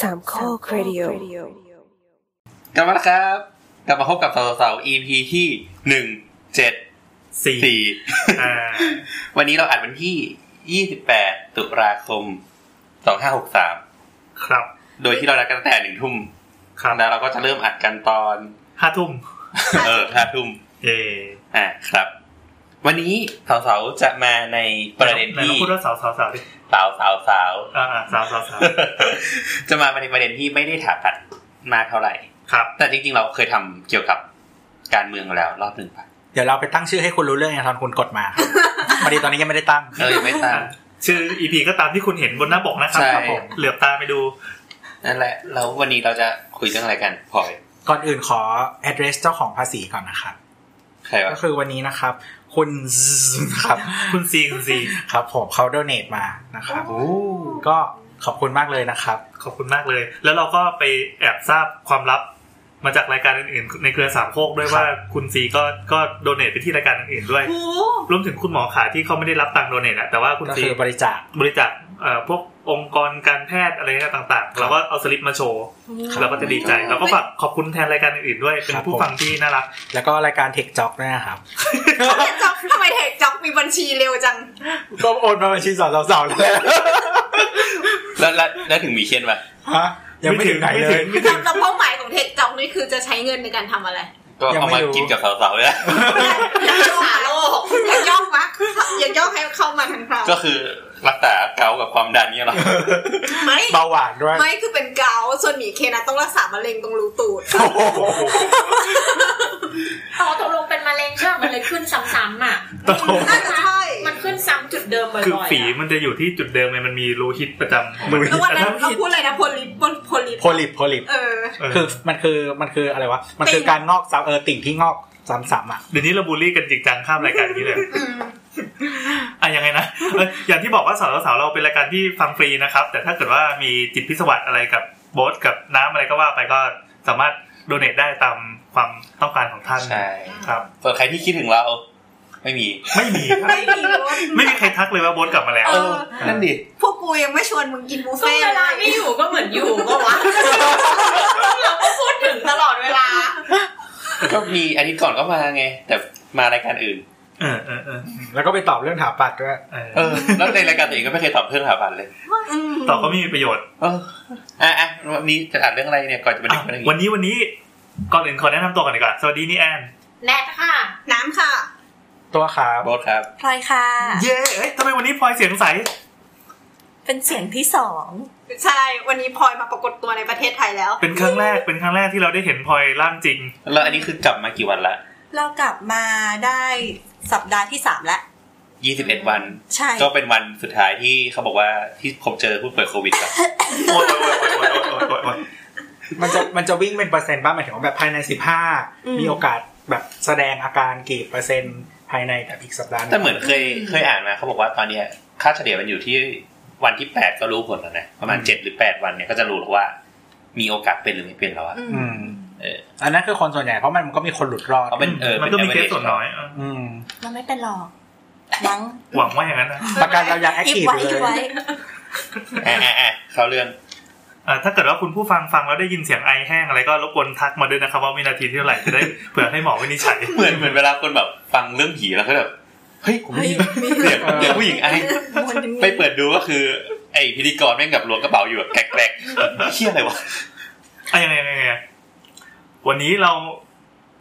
สามข้อครดิโอกลับมาแล้วครับ กลับมาพบกับสาวสาว EP ที่หนึ่งเจ็ดสี่สี่อ่าวันนี้เราอัดวันที่ยี่สิบแปดตุลาคมสองห้าหกสามครับ โดยที่เรานัดกันตั้งแต่หนึ่งทุ่มครับแล้วเราก็จะเริ่มอัดกันตอนห้าทุ่ม เออห้าทุ่มเย่อ่าครับ วันนี้สาวสาวๆจะมาในประเด็นไหนที่ลองพูดว่าสาวสาวสาวดิสาวสาวสาวอ่าอ่าสาวสาวสาวจะมาในประเด็นที่ไม่ได้ถาตัดมากเท่าไหร่ ครับ แต่จริงๆ เราเคยทำเกี่ยวกับการเมืองมาแล้วรอบหนึ่งป่ะเดี๋ยวเราไปตั้งชื่อให้คุณรู้เรื่องอย่างตอนคุณกดมาครับพอดีตอนนี้ยังไม่ได้ตั้งเออยังไม่ตั้งชื่อ EP ก็ตามที่คุณเห็นบนหน้าปกนะครับใช่ครับผมเหลือบตาไปดูนั่นแหละแล้ววันนี้เราจะคุยเรื่องอะไรกันพลอยก่อนอื่นขอ address เจ้าของภาษีก่อนนะครับใครวะก็คือวันนี้นะครับ คุณครับคุณซีคุณซีครับผมเขา donate มานะครับโอ้ก็ขอบคุณมากเลยนะครับ ขอบคุณมากเลย แล้วเราก็ไปแอบทราบความลับมาจากรายการอื่นๆ ในเครือสามโคกด้วยครับว่าคุณซีก็ก็โดเนทไปที่รายการอื่นๆด้วยโอ้รวมถึงคุณหมอขาที่เขาไม่ได้รับตังค์โดเนทอะแต่ว่าคุณก็ซีคือบริจาคบริจาคเอ่อ พวกองค์กรการแพทย์อะไรต่างๆ เราก็เอาสลิปมาโชว์ครับเราก็จะดีใจ เราก็ฝากขอบคุณแทนรายการอื่นๆด้วย เป็นครับผู้ผมฟังที่น่ารัก แล้วก็รายการ Tech Jock ด้วยนะครับเทคจ็อกทำไมเทคจ็อกมีบัญชีเร็วจัง ก็โอนมาบัญชีสาวสาวแล้วแล้วแล้วแล้วถึงมีเช่นป่ะฮะยังไม่ถึงไหนเลยไม่ถึงแล้วเป้าหมายของเทคจ็อกนี่คือจะใช้เงินในการทำอะไร ก็ยังเอาไม่มารู้กินกับสาวๆเลยนะรักษาโรคอยากย่อกมะอยากย่อกให้เข้ามาทางเราก็คือรักษาเกาต์กับความดันเนี่ยเหรอไม่เบาหวานด้วย ไม่คือเป็นเกาต์ส่วนหมีเคนะต้องรักษามะเร็งตรงรูตูดโอ้โหอ๋อตกลงเป็นมะเร็งใช่ไหมมันเลยขึ้นซ้ำๆอะตกลงน่าจะใช่ มันขึ้นซ้ำจุดเดิมบ่อยๆคืออะฝีมันจะอยู่ที่จุดเดิมไงมันมีรูฮิตประจำของมันแล้ววันนั้นแต่ถ้าเขาพูดอะไรนะโพลิปโพลิปโพลิปโพลิปเออเออคือมันคือมันคืออะไรวะมันคือการงอกซ้ำเออติ่งที่งอกซ้ำๆอะเดี๋ยวนี้เราบูลลี่กันจริงจังข้ามรายการนี้เลยอืมอะยังไงนะเอ้ยอย่างที่บอกว่าสาวสาวๆเราเป็นรายการที่ฟังฟรีนะครับ แต่ถ้าเกิดว่ามีจิตพิสวัสอะไรกับโบ๊ทกับน้ำอะไรก็ว่าไปก็สามารถโดเนทได้ตามความต้องการของท่านใช่ครับส่วนใครที่คิดถึงเรา ไม่มี ไม่มีครับไม่มีเลยไม่มีใครทักเลยว่าโบ๊ทกลับมาแล้วเออนั่นดิพวกกูยังไม่ชวนมึงกินบุฟก็เฟ่ต์เวเลลายไม่อยู่ก็เหมือนอยู่ก็วะเราก็พูดถึงตลอดเวลา ก็มีอาทิตย์ก่อนก็มาไง แต่มารายการอื่นเออเออเออแล้วก็ไปตอบเรื่องถาปัดด้วยเออเออแล้วในรายการตัวเองก็ไม่เคยตอบเรื่องหาพันเลยอืมต่อก็ไม่มีประโยชน์เอออะอะวันนี้จะอ่านเรื่องอะไรเนี่ยก่อนจะมาถึอะงเรื่องวันนี้นี้วันนี้ก่อนอื่นขอแนะนำตัวก่อนดีกว่าสวัสดีนี่แอนแนทค่ะ น้ำค่ะ ตัวครับโบทครับ พลอยค่ะ เย้เอ้ยทำไมวันนี้พลอยเสียงใส เป็นเสียงที่สอง ใช่ วันนี้พลอยมาปรากฏตัวในประเทศไทยแล้ว เป็นครั้งแรก เป็นครั้งแรกที่เราได้เห็นพลอยร่างจริง แล้วอันนี้คือกลับมากี่วันละเรากลับมาได้สัปดาห์ที่สามแล้ว ยี่สิบเอ็ดวัน ใช่ ก็เป็นวันสุดท้ายที่เขาบอกว่าที่ผมเจอผู้ป่วยโควิดครับอ้โอ้ยมันจะมันจะวิ่งเป็นเปอร์เซ็นต์บ้างหมายถึงว่าแบบภายในสิบห้ามมีโอกาสแบบแสดงอาการกี่เปอร์เซ็นต์ ภายในแบบอีกสัปดาห์หงแต่เหมือนเคยเคยอ่านมาเขาบอกว่าตอนเนี้ยค่าเฉลี่ยมันอยู่ที่วันที่แปดก็รู้ผลแล้วนะประมาณเจ็ดหรือแปดวันเนี่ยก็จะรู้แล้วว่า มีโอกาสเป็นหรือไม่เป็นแล้วอะอืมเอออันนั้นคือคนส่วนใหญ่เพราะมันก็มีคนหลุดรอดเขาเป็นเออมันก็มีเคสส่วนน้อยเอออืมเราไม่เป็นหรอกมั้งหวังว่าอย่างนั้นนะประกันเรายังแอคอิบทีฟไว้อยู่อิบเลไว้ยอะอะอะเขาเรื่องอ่า ถ้าเกิดว่าคุณผู้ฟังฟังแล้วได้ยินเสียงไอแห้งอะไรก็รบกวนทักมาด้วยนะครับว่าวินาทีที่เท่าไหร่จะได้เผื่อให้หมอวินิจฉัยเหมือนเหมือนเวลาคนแบบฟังเรื่องผีแล้วก็แบบเฮ้ยผมได้ยินเสียงเสียงผู้หญิงไอไปเปิดดูก็คือ ไอพิธีกรแม่งกับล้วงกระเป๋าอยู่แบบแกลกๆเชี่ยอะไรวะอะยังไงยังไงยังไงวันนี้เรา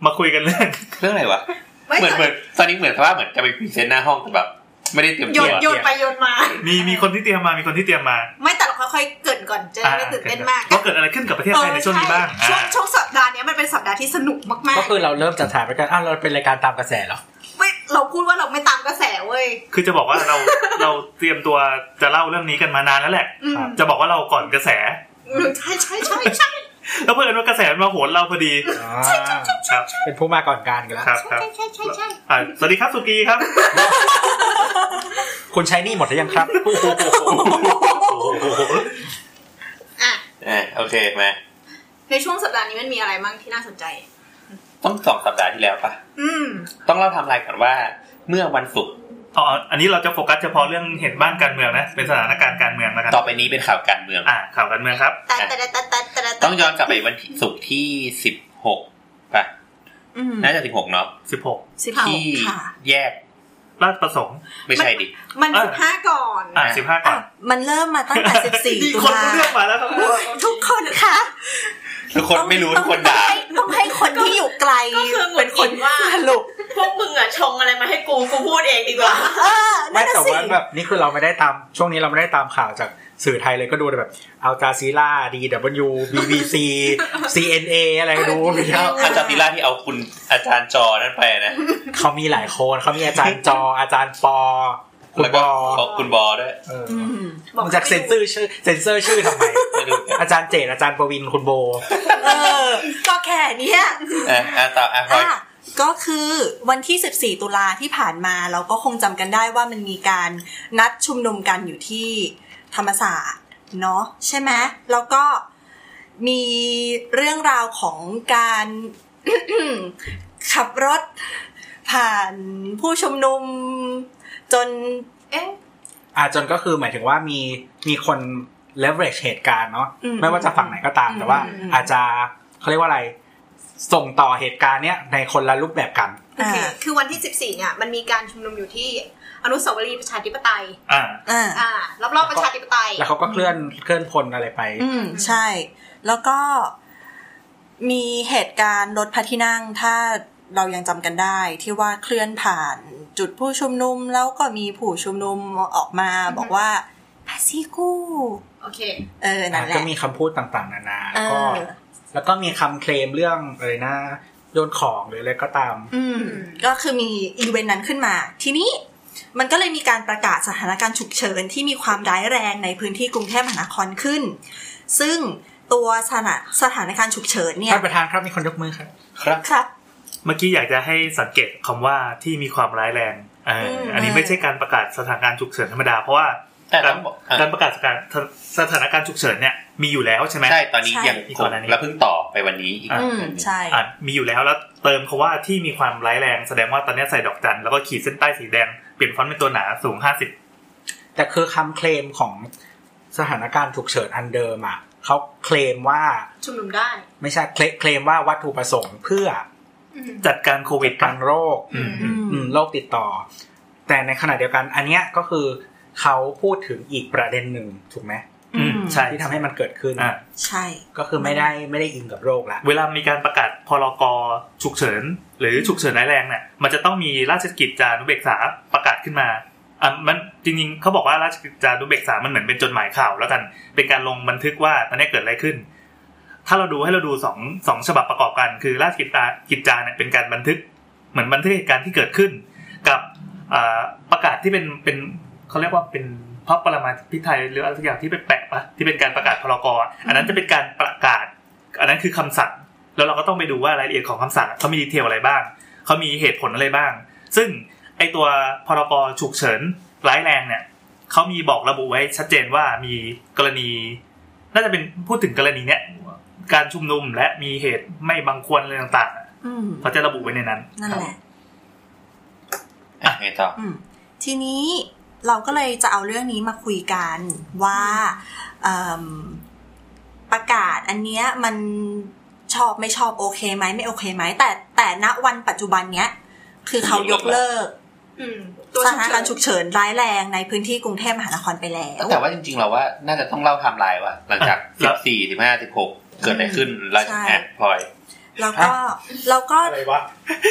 มาคุยกันเรื่องเรื่องอะไรวะไม่เหมือนเหมือนตอนนี้เหมือนกับว่าเหมือนจะไปพรีเซนต์หน้าห้องแต่แบบ ไม่ได้เตรียมโยตัวนโยนไปโยนมา มีมีคนที่เตรียมมา มีคนที่เตรียมมา ไม่แต่เราค่อยๆเกรินก่อนจะได้ไม่ตื่นเต้นมากว่าเกิดอะไรขึ้นกับประเทศไทยในช่วงนี้บ้างเออใช่ช่วงอ่าช่วงสัปดาห์เนี้ยมันเป็นสัปดาห์ที่สนุกมากก็คือเราเริ่มจัดฉากไปกันอ้าวเราเป็นรายการตามกระแสเหรอๆไม่เราพูดว่าเราไม่ตามกระแสเว้ย คือจะบอกว่าเราเราเตรียมตัวจะเล่าเรื่องนี้กันมานานแล้วแหละอืมครับจะบอกว่าเราก่อนกระแสเออใช่ใช่ใช่ใช่แล้วเพื่อนว่ากระแสมันมาโหนเราพอดีอ่าครับเป็นผู้มาก่อนการกันแล้วครับครับใช่ใช่ใช่ใช่อ่าสวัสดีครับสุกีครับ คุณใช้หนี่หมดหรือยังครับอะอ่าโอเคมาในช่วงสัปดาห์นี้มันมีอะไรบ้างที่น่าสนใจ ต้องสองสัปดาห์ที่แล้วปะอืม ต้องเล่าไทำลายก่อนว่า เมื่อวันศุกร์อ๋ออันนี้เราจะโฟกัสเฉพาะเรื่องเหตุบ้านการเมืองนะ เป็นสถานการณ์การเมืองนะครับต่อไปนี้เป็นข่าวการเมือง อ่าข่าวการเมืองครับแต่แต่แต่แต่แต่แต่ต้องย้อนกลับไปวันที่ศุกร์ที่สิบหกป่ะอืมน่าจะสิบหกเนาะ16สิบหกที่ค่ะแยก ราชประสงค์ไม่ใช่ดิ มันอะสิบห้าก่อนอ่า15ก่อน มันเริ่มมาตั้งแต่สิบสี่มีตุคนลารู้เรื่องมาแล้วครับทุกคนคะ ทุกคนไม่รู้ทุกคนด่าต้องให้คนที่อยู่ไกลก็คือหงุเป็ดนหคงินดว่าสรุปพวกมึงอะชงอะไรมาให้กูกูพูดเองดีกว่าเออไม่นั่นแต่น่ะสิว่าแบบนี่คือเราไม่ได้ตามช่วงนี้เราไม่ได้ตามข่าวจากสื่อไทยเลยก็ดูแต่แบบ Al Jazeera DW BBC CNA อะไรก็ดูไม่ใช่อาจารย์ติล่าที่เอาคุณอาจารย์จอนั่นไปนะเขามีหลายคนเขามีอาจารย์จออาจารย์ปอคุณ แล้วบก็อคุณบอด้วยเอออืมมันจากเซ็นเซอร์ชื่อเซ็นเซอร์ชื่อทำไมไม่รู้กันอาจารย์เจตอาจารย์ประวินคุณโบเออก็แค่เนี้ยอะอะต่ออะพลอยอะก็คือวันที่ 14 ตุลาที่ผ่านมาเราก็คงจำกันได้ว่ามันมีการนัดชุมนุมกันอยู่ที่ธรรมศาสตร์เนาะใช่ไหมแล้วก็มีเรื่องราวของการขับรถผ่านผู้ชุมนุม จน เอ๊ะอ่าจนก็คือหมายถึงว่ามีมีคน leverage เหตุการณ์เนาะอืมไม่ว่าจะฝั่งไหนก็ตามแต่ว่าอืมอาจจะเขาเรียกว่าอะไร ส่งต่อเหตุการณ์เนี้ยในคนละรูปแบบกันโอเคคือวันที่ 14 เนี่ย มันมีการชุมนุมอยู่ที่อนุสาวรีย์ประชาธิปไตย อ่า อ่าอ่ารอบๆประชาธิปไตย แล้วเขาก็เคลื่อนเคลื่อนพลอะไรไป อืมใช่ แล้วก็มีเหตุการณ์รถพระที่นั่งถ้า เรายังจำกันได้ที่ว่าเคลื่อนผ่านจุดผู้ชุมนุมแล้วก็มีผู้ชุมนุมออกมาบอกว่าพาซิกูโอเค เออนั่นแหก็ละมีคำพูดต่างๆ นานาเอก็อแล้วก็มีคำเคลมเรื่องอะไรนะโยนของหรืออะไรก็ตาม อืมก็คือมีอีเวนต์นั้นขึ้นมา ทีนี้มันก็เลยมีการประกาศสถานการณ์ฉุกเฉินที่มีความร้ายแรงในพื้นที่กรุงเทพมหานครขึ้น ซึ่งตัวสถานสถานการณ์ฉุกเฉินเนี่ยท่านประธานครับมีคนยกมือครับ ครับครับ เมื่อกี้อยากจะให้สังเกตคำว่าที่มีความร้ายแรงเอออมอันนี้ไม่ใช่การประกาศสถานการณ์ฉุกเฉินธรรมดาเพราะว่าแต่กาต้รองบอกอะการประกาศสถานสถานการณ์ฉุกเฉินเนี่ยมีอยู่แล้วใช่ไหมใช่ตอนนี้ใช่ยังอีกคก่งอนอันนี้แล้วเพิ่งต่อไปวันนี้อีกอะอืมใช่อะมีอยู่แล้วแล้วเติมคาว่าที่มีความร้ายแรงแสดงว่าตอนนี้ใส่ดอกจันแล้วก็ขีดเส้นใต้สีแดงเปลี่ยนฟอนต์เป็นตัวหนาสูงห้าสิบแต่คือคำเคลมของสถานการณ์ฉุกเฉินอันเดิมอะเขาเคลมว่าชุมนุมได้ ไม่ใช่เคลเคลมว่าวัตถุประสงค์เพื่ออืม จัดการโควิดกันโรคอืมอืมอืมโรคติดต่อ แต่ในขณะเดียวกัน อันเนี้ยก็คือเขาพูดถึงอีกประเด็นหนึ่งถูกไหมอืมใช่ที่ทำให้มันเกิดขึ้นอะใช่ ก็คือไม่ได้ไม่ได้อิงกับโรคละเวลามีการประกาศพรกฉุกเฉิน หรือฉุกเฉินร้ายแรงเนี่ยมันจะต้องมีราชกิจจานุเบกษาประกาศขึ้นมาอะมันจริงๆเขาบอกว่าราชกิจจานุเบกษามันเหมือนเป็นจดหมายข่าวแล้วกัน เป็นการลงบันทึกว่าตอนนี้เกิดอะไรขึ้น ถ้าเราดูให้เราดูสองสองฉบับประกอบกัน คือราชกิจจากิจจาเนี่ยเป็นการบันทึกเหมือนบันทึกเหตุการณ์ที่เกิดขึ้น กับประกาศที่เป็นเป็นเขาเรียกว่าเป็นพระปรมาภิไธยหรืออะไรสักอย่างที่เป็นแปะปะที่เป็นการประกาศพรกอ,อันนั้นจะเป็นการประกาศ อันนั้นคือคำสั่งแล้วเราก็ต้องไปดูว่ารายละเอียดของคำสั่งเขามีดีเทลอะไรบ้างเขามีเหตุผลอะไรบ้าง ซึ่งไอตัวพรกฉุกเฉินร้ายแรงเนี่ยเขามีบอกระบุไว้ชัดเจนว่ามีกรณี น่าจะเป็นพูดถึงกรณีเนี้ย การชุมนุมและมีเหตุไม่บังควรอะไรต่างๆอะอืมเขาจะระบุไว้ในนั้นนั่นแหละอะไงต่ออืมทีนี้เราก็เลยจะเอาเรื่องนี้มาคุยกันว่าเอิ่มประกาศอันเนี้ยมันชอบไม่ชอบโอเคไหมไม่โอเคไหมแต่แต่ณวันปัจจุบันเนี้ย คือเขายกเลิกอืมตัวสฉุถานการณ์ฉุกเฉินร้ายแรงในพื้นที่กรุงเทพมหานครไปแล้วแต่ว่าจริงๆเราว่าน่าจะต้องเล่าไทม์ไลน์ว่า หลังจากแล้สิวบสี่สิบห้าสิบหก เกิดอะไรขึ้นแล้วใช่อะพลอยแล้วก็แล้วก็อะไรวะ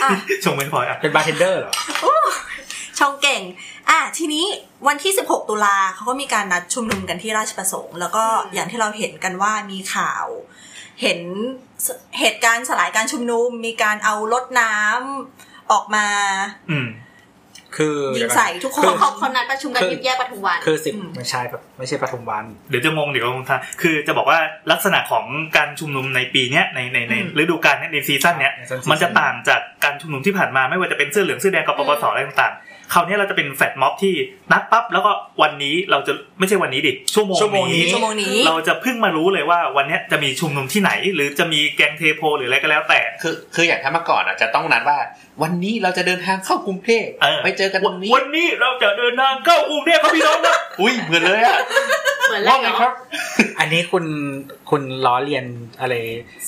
อะชงไม่พออะเป็นบาร์เทนเดอร์เหรอชงเก่ง อะทีนี้วันที่ 16 ตุลาเขาก็มีการนัดชุมนุมกันที่ราชประสงค์ แล้วก็อย่างที่เราเห็นกันว่ามีข่าว เห็นเหตุการณ์สลายการชุมนุม มีการเอารถน้ำออกมาอืม คือยิงใส่ทุกคคืนอเขาเขานัดประชุมกันยิบแยกปทุมวันคือสิบอืมไม่ใช่แบบไม่ใช่ปทุมวัน เดี๋ยวจะงงเดี๋ยวงงทางคือจะบอกว่าลักษณะของการชุมนุมในปีเนี้ยในในในอืมฤดูกาลเนี้ยใน season เนี้ยใน season มันจะต่างจากการชุมนุมที่ผ่านมาไม่ว่าจะเป็นเสื้อเหลืองเสื้อแดงกับปปสอะไรต่างๆ คราวนี้เราจะเป็น flash mob ที่นัดปั๊บแล้วก็วันนี้เราจะไม่ใช่วันนี้ดิชั่วโมงชั่วโมงนี้นี้ชั่วโมงนี้ เราจะเพิ่งมารู้เลยว่าวันเนี้ยจะมีชุมนุมที่ไหน หรือจะมีแกงเทโพหรืออะไรก็แล้วแต่ คือคืออย่างถ้าเมื่อก่อนอะจะต้องนัดว่า วันนี้เราจะเดินทางเข้ากรุงเทพเออไปเจอกันตรงนี้ วันนี้เราจะเดินทางเข้ากรุงเทพครับพี่น้องครับอุ้ยเหมือนเลยอะเหมือนว่าไงเนาะครับ อันนี้คุณคุณล้อเลียนอะไร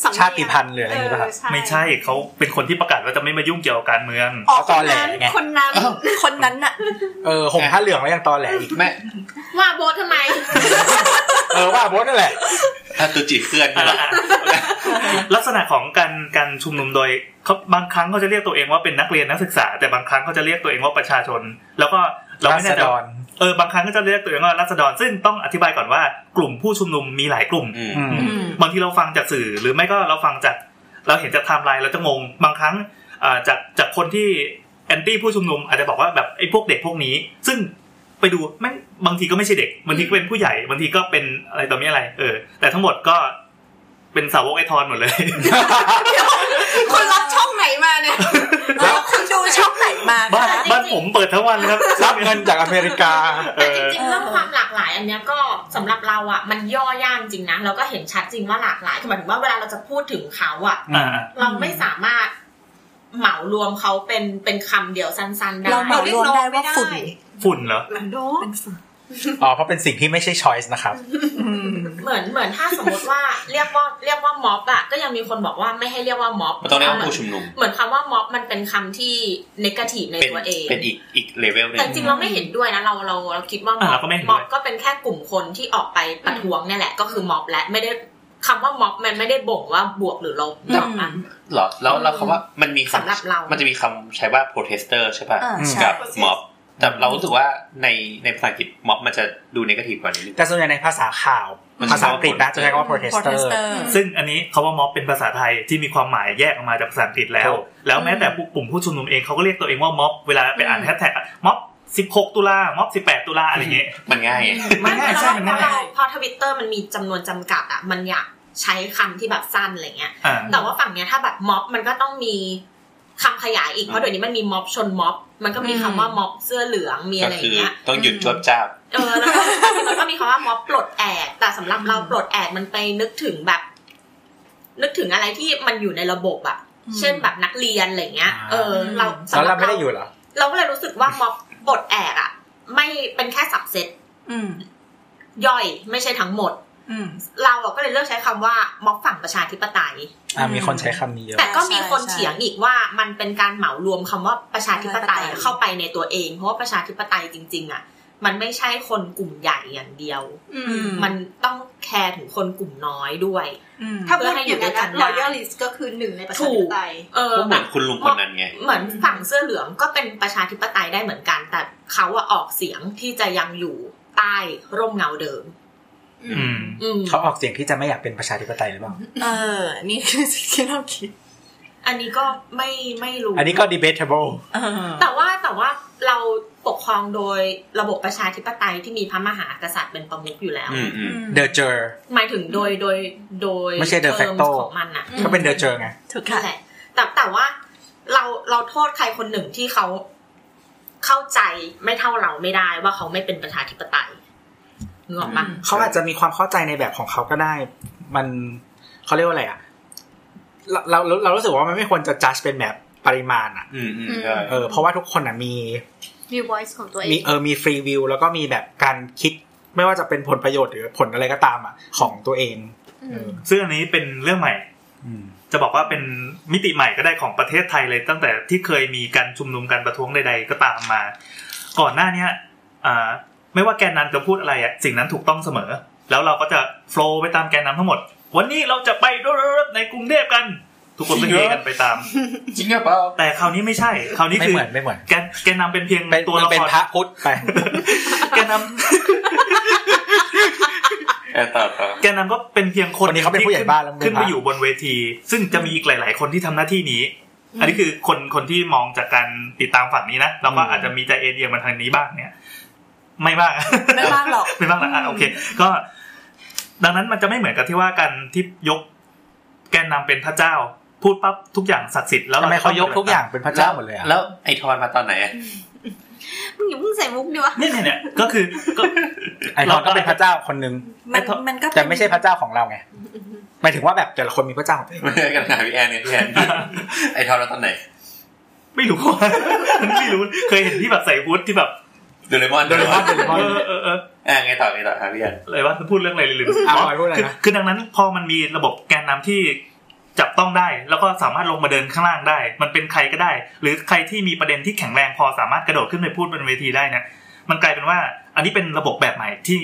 สังเกตชาติพันธุ์หรืออะไรอย่างเงี้ยป่ะครับเออไม่ใช่เขาเป็นคนที่ประกาศว่าจะไม่มายุ่งเกี่ยวกับการเมืองอ๋อเขาตอแหลไงคนนั้นอ้าวคนนั้นน่ะ เออห่มผ้าเหลืองแล้วยังตอแหลอีกแม่ว่าโบททำไม เออว่าโบสนั่นแหละ ถ้าตุจิเคลื่อนนี่หรอลักษณะของการการชุมนุมโดยเขาบางครั้งเขาจะเรียกตัวเองว่าเป็นนักเรียนนักศึกษา แต่บางครั้งเขาจะเรียกตัวเองว่าประชาชน แล้วก็เราไม่แน่ใจราษฎว่ารเออบางครั้งก็จะเรียกตัวเองว่ารัษฎรซึ่งต้องอธิบายก่อนว่ากลุ่มผู้ชุมนุมมีหลายกลุ่มอืมอืมอืมบางทีเราฟังจากสื่อหรือไม่ก็เราฟังจากเราเห็นจากไทม์ไลน์เราจะงงบางครั้งอ่าจากจากคนที่ anti ผู้ชุมนุมอาจจะบอกว่าแบบไอ้พวกเด็กพวกนี้ ซึ่งไปดูแม่งบางทีก็ไม่ใช่เด็กบางทีก็เป็นผู้ใหญ่บางทีก็เป็นอะไรต่อมีอะไร เออ แต่ทั้งหมดก็เป็นสาวกไอ้ทอนหมดเลยคุณรับช่องไหนมาเนี่ยแล้วคุณดูช่องไหนมาบ้านคะบ้านผมเปิดทั้งวันครับรับเงินจากอเมริกาเอแต่จริงๆเรื่องความหลากหลายอันเนี้ยก็สำหรับเราอะมันย่อยากจริงนะเราก็เห็นชัดจริงว่าหลากหลายคือหมายถึงว่าเวลาเราจะพูดถึงเขาอะอ่าเราไม่สามารถ เหมารวมเขาเป็นเป็นคำเดียวสั้นๆได้เราเหมารวมได้ว่าฝุ่นฝุ่นเหรอหลังโดเป็นฝุ่นอ๋อเพราะเป็นสิ่งที่ไม่ใช่ช้อยส์นะครับอืมเหมือนเหมือนถ้าสมมติว่าเรียกว่าเรียกว่าม็อบอะก็ยังมีคนบอกว่าไม่ให้เรียกว่าม็อบมันต้องเรียกว่าผู้ชุมนุม เหมือนคำว่าม็อบมันเป็นคำที่นกาทีฟในเป็นตัวเอง เป็นอีกอีกเลเวลหนึงแต่จริงๆเราไม่เห็นด้วยนะเราเราเราคิดว่าม็อ่าอบเราก็ไม่เห็นด้วยม็อบก็เป็นแค่กลุ่มคนที่ออกไปประท้วงเนี่ยแหละก็คือม็อบและไม่ได้ คำว่าม็อบมันไม่ได้บ่งว่าบวกหรือลบหรอกอะเหรอแล้วแล้วคำว่ามันมีคำสำหรับเรามันจะมีคำใช้ว่า protester ใช่ป่ะอ่าใช่กับ mob แต่เรารู้สึกว่าในในภาษาอังกฤษ mob มันจะดูนกาทีฟกว่านี้นิดนึงแต่ส่วนใหญ่ในภาษาข่าวมันภาษาอังกฤษนะจะใช้คำว่า protester protester ซึ่งอันนี้เขาว่าม็อบเป็นภาษาไทยที่มีความหมายแยกออกมาจากภาษาอังกฤษแล้วถูกแล้วแม้แต่ผู้กลุ่มผู้ชุมนุมเองเขาก็เรียกตัวเองว่าม็อบเวลาไปอ่านแฮชแท็กม็อบ 16ตุลาม็อบ18ตุลาอะไรอย่างเงี้ยมันง่ายมันง่ายใช่มันง่ายเพราะเราพอทวิตเตอร์มันมีจำนวนจำกัดอะมันอยากใช้คำที่แบบสั้นอะไรเงี้ยอ่าแต่ว่าฝั่งเนี้ยถ้าแบบม็อบมันก็ต้องมีคำขยายอีกเพราะเดี๋ยวนี้มันมีม็อบชนม็อบ มันก็มีคำว่าม็อบเสื้อเหลืองมีก็อะไรอคืย่างอเงี้ยต้องหยุดจวบจ้าบเออแล้วก็มันก็มีคำว่าม็อบปลดแอกแต่สำหรับเราปลดแอกมันไปนึกถึงแบบ นึกถึงอะไรที่มันอยู่ในระบบอะอืมเช่นแบบนักเรียนอะไรเงี้ย เออ เราแล้วเราไม่ได้อยู่เหรอเราก็เลยรู้สึกว่าม็อบ ปลดแอกอะไม่เป็นแค่สับเซตอืมย่อยไม่ใช่ทั้งหมดอืมเราอะก็เลยเลือกใช้คำว่าม็อบฝั่งประชาธิปไตยอ่ามีคนใช้คำนี้เยอะแต่ก็มีคนใช่เถียงอีกว่ามันเป็นการเหมารวมคำว่าประชาธิปไตยเข้าไปในตัวเอง เพราะว่าประชาธิปไตยจริง ๆ อะ มันไม่ใช่คนกลุ่มใหญ่อย่างเดียวอือืมมมันต้องแคร์ถึงคนกลุ่มน้อยด้วยอืมถ้าพูดอย่างนั้นเพื่อให้อยู่ด้วยกันได้รอยัลลิสก็คือหนึ่งในประชาธิปไตยเออก็เหมือนคุณลุงคนนั้นไง เหมือนฝั่งเสื้อเหลืองก็เป็นประชาธิปไตยได้เหมือนกัน แต่เขาอะออกเสียงที่จะยังอยู่ใต้ร่มเงาเดิมอืมอืมเขาออกเสียงที่จะไม่อยากเป็นประชาธิปไตยหรือเปล่า เออ นี่คือสิ่งที่เราคิด อันนี้ก็ไม่ไม่รู้ อันนี้ก็ debatable เออแต่ว่าแต่ว่าเรา ปกครองโดยระบบประชาธิปไตยที่มีพระมหากษัตริย์เป็นประมุขอยู่แล้วอืมอืม the jur หมายถึงโดยโดยโดยไม่ใช่ de เทอม facto ของมันอะก็เป็น the jur ไงถูกนั่ค่ะนแหละแต่แต่ว่าเราเราโทษใครคนหนึ่งที่เขาเข้าใจไม่เท่าเราไม่ได้ว่าเขาไม่เป็นประชาธิปไตยนึกออกปะเขาอาจจะมีความเข้าใจในแบบของเขาก็ได้ มันเขาเรียกว่าอะไรอะเราเราเรารู้สึกว่ามันไม่ควรจะ judge เป็นแบบปริมาณอะอืมอืมใช่เออเพราะว่าทุกคนอะมี มี voice ของตัวเอมีงเออมีฟรีวิวแล้วก็มีแบบการคิดไม่ว่าจะเป็นผลประโยชน์หรือผลอะไรก็ตามอะของตัวเองเออซึ่งอันนี้เป็นเรื่องใหม่อืมจะบอกว่าเป็นมิติใหม่ก็ได้ของประเทศไทยเลย ตั้งแต่ที่เคยมีการชุมนุมการประท้วงใด ๆ ก็ตามมา ก่อนหน้าเนี้ยอ่าไม่ว่าแกนนำจะพูดอะไรอะสิ่งนั้นถูกต้องเสมอ แล้วเราก็จะโฟล์ไปตามแกนนำทั้งหมด วันนี้เราจะไปในกรุงเทพกัน ทุกคนก็เฮกันไปตาม จริงหรือเปล่าแต่คราวนี้ไม่ใช่ คราวนี้ไม่คือเหมือนไม่เหมือนแกนแกนนำเป็นเพียงเป็นตัวละเป็นครพระพุทธไปแกนนเออต่อต่อำแกนนำก็เป็นเพียงคนคนนี้เขาเป็นผู้ใหญ่บ้านแล้วขึ้นเป็นพไประอยู่บนเวที ซึ่งจะมีอีกหลาย ๆ คนที่ทำหน้าที่นี้ อันนี้คือคนคนที่มองจากการติดตามฝั่งนี้นะเราก็อาจจะมีใจเอ็นเอียงมาทางนี้บ้างเนี่ย ไม่บ้างไม่บ้างหรอกไม่บ้างละอะโอเค ก็ ดังนั้นมันจะไม่เหมือนกับที่ว่าการที่ยกแกนนำเป็นพระเจ้า พูดปั๊บทุกอย่างศักดิ์สิทธิ์แล้วทำไมรเขายกทุกอย่างเป็นพระเจ้าหมดเลยอะแล้วไอทอนมาตอนไหนอะมึงอย่าเพิ่งใส่มุกดีวะเนี่ยเนี่ยเนี่ยก็คือก็ไอทอนก็เป็นพระเจ้าคนหนึ่งมันมันก็แต่ไม่ใช่พระเจ้าของเราไงหมายถึงว่าแบบแต่ละคนมีพระเจ้าของตัวเองไม่ใช่กันหาพี่แอนเนี่ยพี่แอนไอทอนเราตอนไหน ไม่รู้ไม่รู้เคยเห็นที่แบบใส่ฮูดที่แบบโดเรมอนโดเรมอนโดเรมอนเออเออเอออ่าไงต่อไงต่อครับพี่แอนอะไรวะพูดเรื่องอะไรลืมอะพลอยพูดอะไรคือนะคือดังนั้นพอมันมีระบบแกนนำที่ จับต้องได้ แล้วก็สามารถลงมาเดินข้างล่างได้ มันเป็นใครก็ได้ หรือใครที่มีประเด็นที่แข็งแรงพอสามารถกระโดดขึ้นไปพูดบนเวทีได้เนี่ยมันกลายเป็นว่า อันนี้เป็นระบบแบบใหม่ที่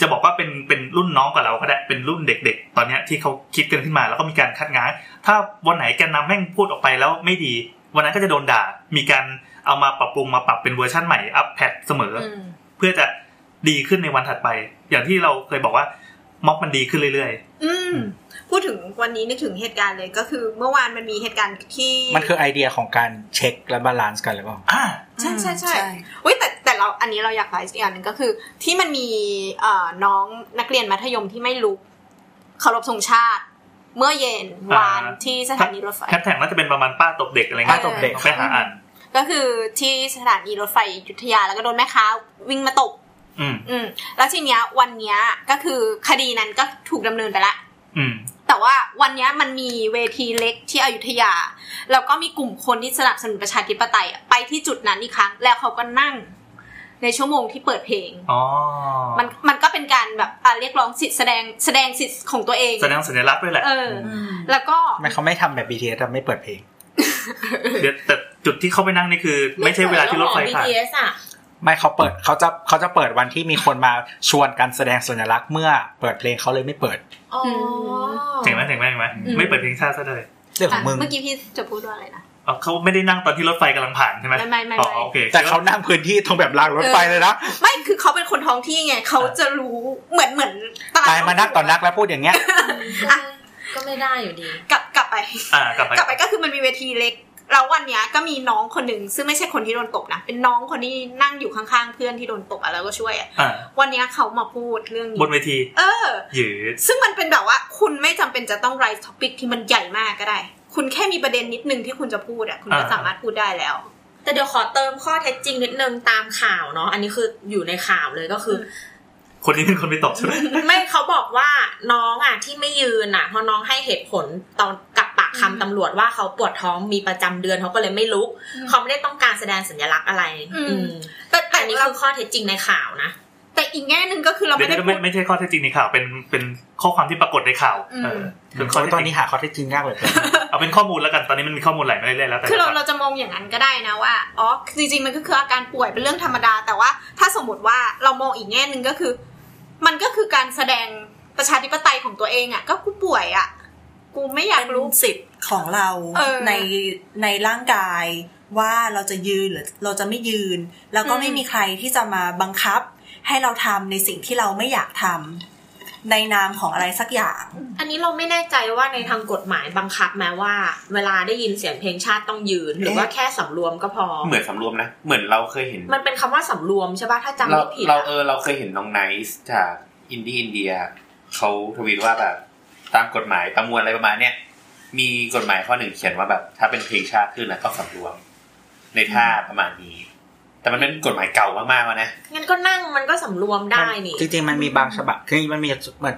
จะบอกว่าเป็นเป็นรุ่นน้องกับเราก็ได้เป็นรุ่นเด็ก ๆ ตอนเนี้ยที่เขาคิดกันขึ้นมา แล้วก็มีการคัดง้าง ถ้าวันไหนแกนนำแม่งพูดออกไปแล้วไม่ดี วันนั้นก็จะโดนด่า มีการเอามาปรับปรุงมาปรับเป็นเวอร์ชั่นใหม่อัปแพดเสมออเพื่อจะดีขึ้นในวันถัดไป อย่างที่เราเคยบอกว่าม็อบมันดีขึ้นเรื่อยอืม พูดถึงวันนี้นึกถึงเหตุการณ์เลยก็คือเมื่อวานมันมีเหตุการณ์ที่มันคือไอเดียของการเช็คและ balance กันหรือเปล่าๆอ่าใช่ใช่ใช่เว้ยแต่แต่เราอันนี้เราอยาก raise อีกอย่างหนึ่งก็คือ ที่มันมีเอ่อน้องนักเรียนมัธยมที่ไม่ลุกเคารพธงชาติ เมื่อเย็นวานอ่าที่สถานีรถไฟแฮ tag น่าจะเป็นประมาณป้าตบเด็กอะไรเงี้ยป้าตบเด็กไปหาอ่านก็คือที่สถานีรถไฟอยุธยาแล้วก็โดนแม่ค้าวิ่งมาตบอืมอืม แล้วทีเนี้ยวันเนี้ยก็คือคดีนั้นก็ถูกดำเนินไปละ อืม แต่ว่าวันเนี้ยมันมีเวทีเล็กที่อยุธยา แล้วก็มีกลุ่มคนที่สนับสนุนประชาธิปไตยอะไปที่จุดนั้นอีกครั้ง แล้วเขาก็นั่งในชั่วโมงที่เปิดเพลงอ๋อมันมันก็เป็นการแบบอะเรียกร้องสิทธิแสดงแสดงสิทธิของตัวเอง แสดงสัญลักษณ์ด้วยแหละ เออ แล้วก็ทำไมเขาไม่ทำแบบ BTS อะไม่เปิดเพลง เดี๋ยวแต่จุดที่เขาไปนั่งนี่คือ ไม่ใช่เวลาที่รถไฟผ่าน BTS อะไม่เขาเปิดเขาจะเขาจะเปิดวันที่มีคนมาชวนกันแสดงสัญลักษณ์เมื่อเปิดเพลงเขาเลยไม่เปิดอ๋อ เจ๋งไหมเจ๋งไหมเจ๋งไหมไม่เปิดเพลงชาติซะเลยเรื่องของมึงเมื่อกี้พี่จะพูดว่าอะไรนะอ๋อเขาไม่ได้นั่งตอนที่รถไฟกำลังผ่านใช่ไหมไม่ไม่ไม่อ๋อไม่โอเคแต่เขานั่งพื้นที่ตรงแบบรางรถไฟเลยนะไม่คือเขาเป็นคนท้องที่ไงเขาจะรู้เหมือนเหมือนตลาดตายมานักต่อนักแล้วพูดอย่างเงี้ยก็ไม่ได้อยู่ดี กลับกลับไป อ่ากลับไปกลับไปก็คือมันมีเวทีเล็ก แล้ววันเนี้ยก็มีน้องคนหนึ่งซึ่งไม่ใช่คนที่โดนตบนะเป็นน้องคนที่นั่งอยู่ข้างๆเพื่อนที่โดนตบอะแล้วก็ช่วยอะอ่าวันเนี้ยเขามาพูดเรื่องนี้บนเวที เออ หยืดซึ่งมันเป็นแบบว่าคุณไม่จำเป็นจะต้อง raise topic ที่มันใหญ่มากก็ได้ คุณแค่มีประเด็นนิดนึงที่คุณจะพูดอะคุณก็สามารถพูดได้แล้ว แต่เดี๋ยวขอเติมข้อเท็จจริงนิดนึงตามข่าวเนาะอันนี้คืออยู่ในข่าวเลยก็คือ คนนี้เป็นคนไปตบใช่ไหม ไม่เขาบอกว่าน้องอะที่ไม่ยืนอะเพราะน้องให้เหตุผลตอนกับ ปากคำตำรวจว่าเขาปวดท้องมีประจำเดือนเขาก็เลยไม่ลุกเขาไม่ได้ต้องการแสดงสัญลักษณ์อะไร อืมอืมแต่แต่อันนี้เราคือข้อเท็จจริงในข่าวนะแต่อีกแง่หนึ่งก็คือเราเดี๋ยไม่วได้นี้ก็พูไม่ดไม่ใช่ข้อเท็จจริงในข่าวเป็นเป็นข้อความที่ปรากฏในข่าวอืมเออเป็นข้อเขาเท็จตอนจรินี้งหาข้อเท็จจริงยากเลยเอาเป็นข้อมูลแล้วกันตอนนี้มันมีข้อมูลไหลมาเรื่อยๆแล้วแต่คือเราเราจะมองอย่างนั้นก็ได้นะว่าอ๋อจริงๆมันก็คืออาการป่วยเป็นเรื่องธรรมดา แต่ว่าถ้าสมมติว่าเรามองอีกแง่หนึ่งก็คือ มันก็คือการแสดงประชาธิปไตยของตัวเองอะก็กูป่วยอะ กูไม่อยากเป็นรู้สิทธิ์ของเราเออในในร่างกายว่าเราจะยืนหรือเราจะไม่ยืน แล้วก็อืมไม่มีใครที่จะมาบังคับ ให้เราทำในสิ่งที่เราไม่อยากทำในนามของอะไรสักอย่าง อันนี้เราไม่แน่ใจว่าในทางกฎหมายบังคับแม้ว่า เวลาได้ยินเสียงเพลงชาติต้องยืน หรือว่าแค่สำรวมก็พอ เหมือนสำรวมนะ เหมือนเราเคยเห็น มันเป็นคำว่าสำรวมใช่ปะถ้าจำเราไม่ผิดเราอะเออเราเคยเห็นน้องไนซ์จากอินดี้อินเดียเขาทวีตว่าแบบ ตามกฎหมายประมวลอะไรประมาณเนี้ยมีกฎหมายข้อหนึ่งเขียนว่าแบบ ถ้าเป็นเพลงชาติขึ้นแล้วต้องสำรวม ในท่าประมาณนี้ แต่มันเป็นกฎหมายเก่ามากๆแล้วนะงั้นก็นั่งมันก็สำรวมได้นี่จริงๆมันมีบางฉบับคือมันมีเหมือน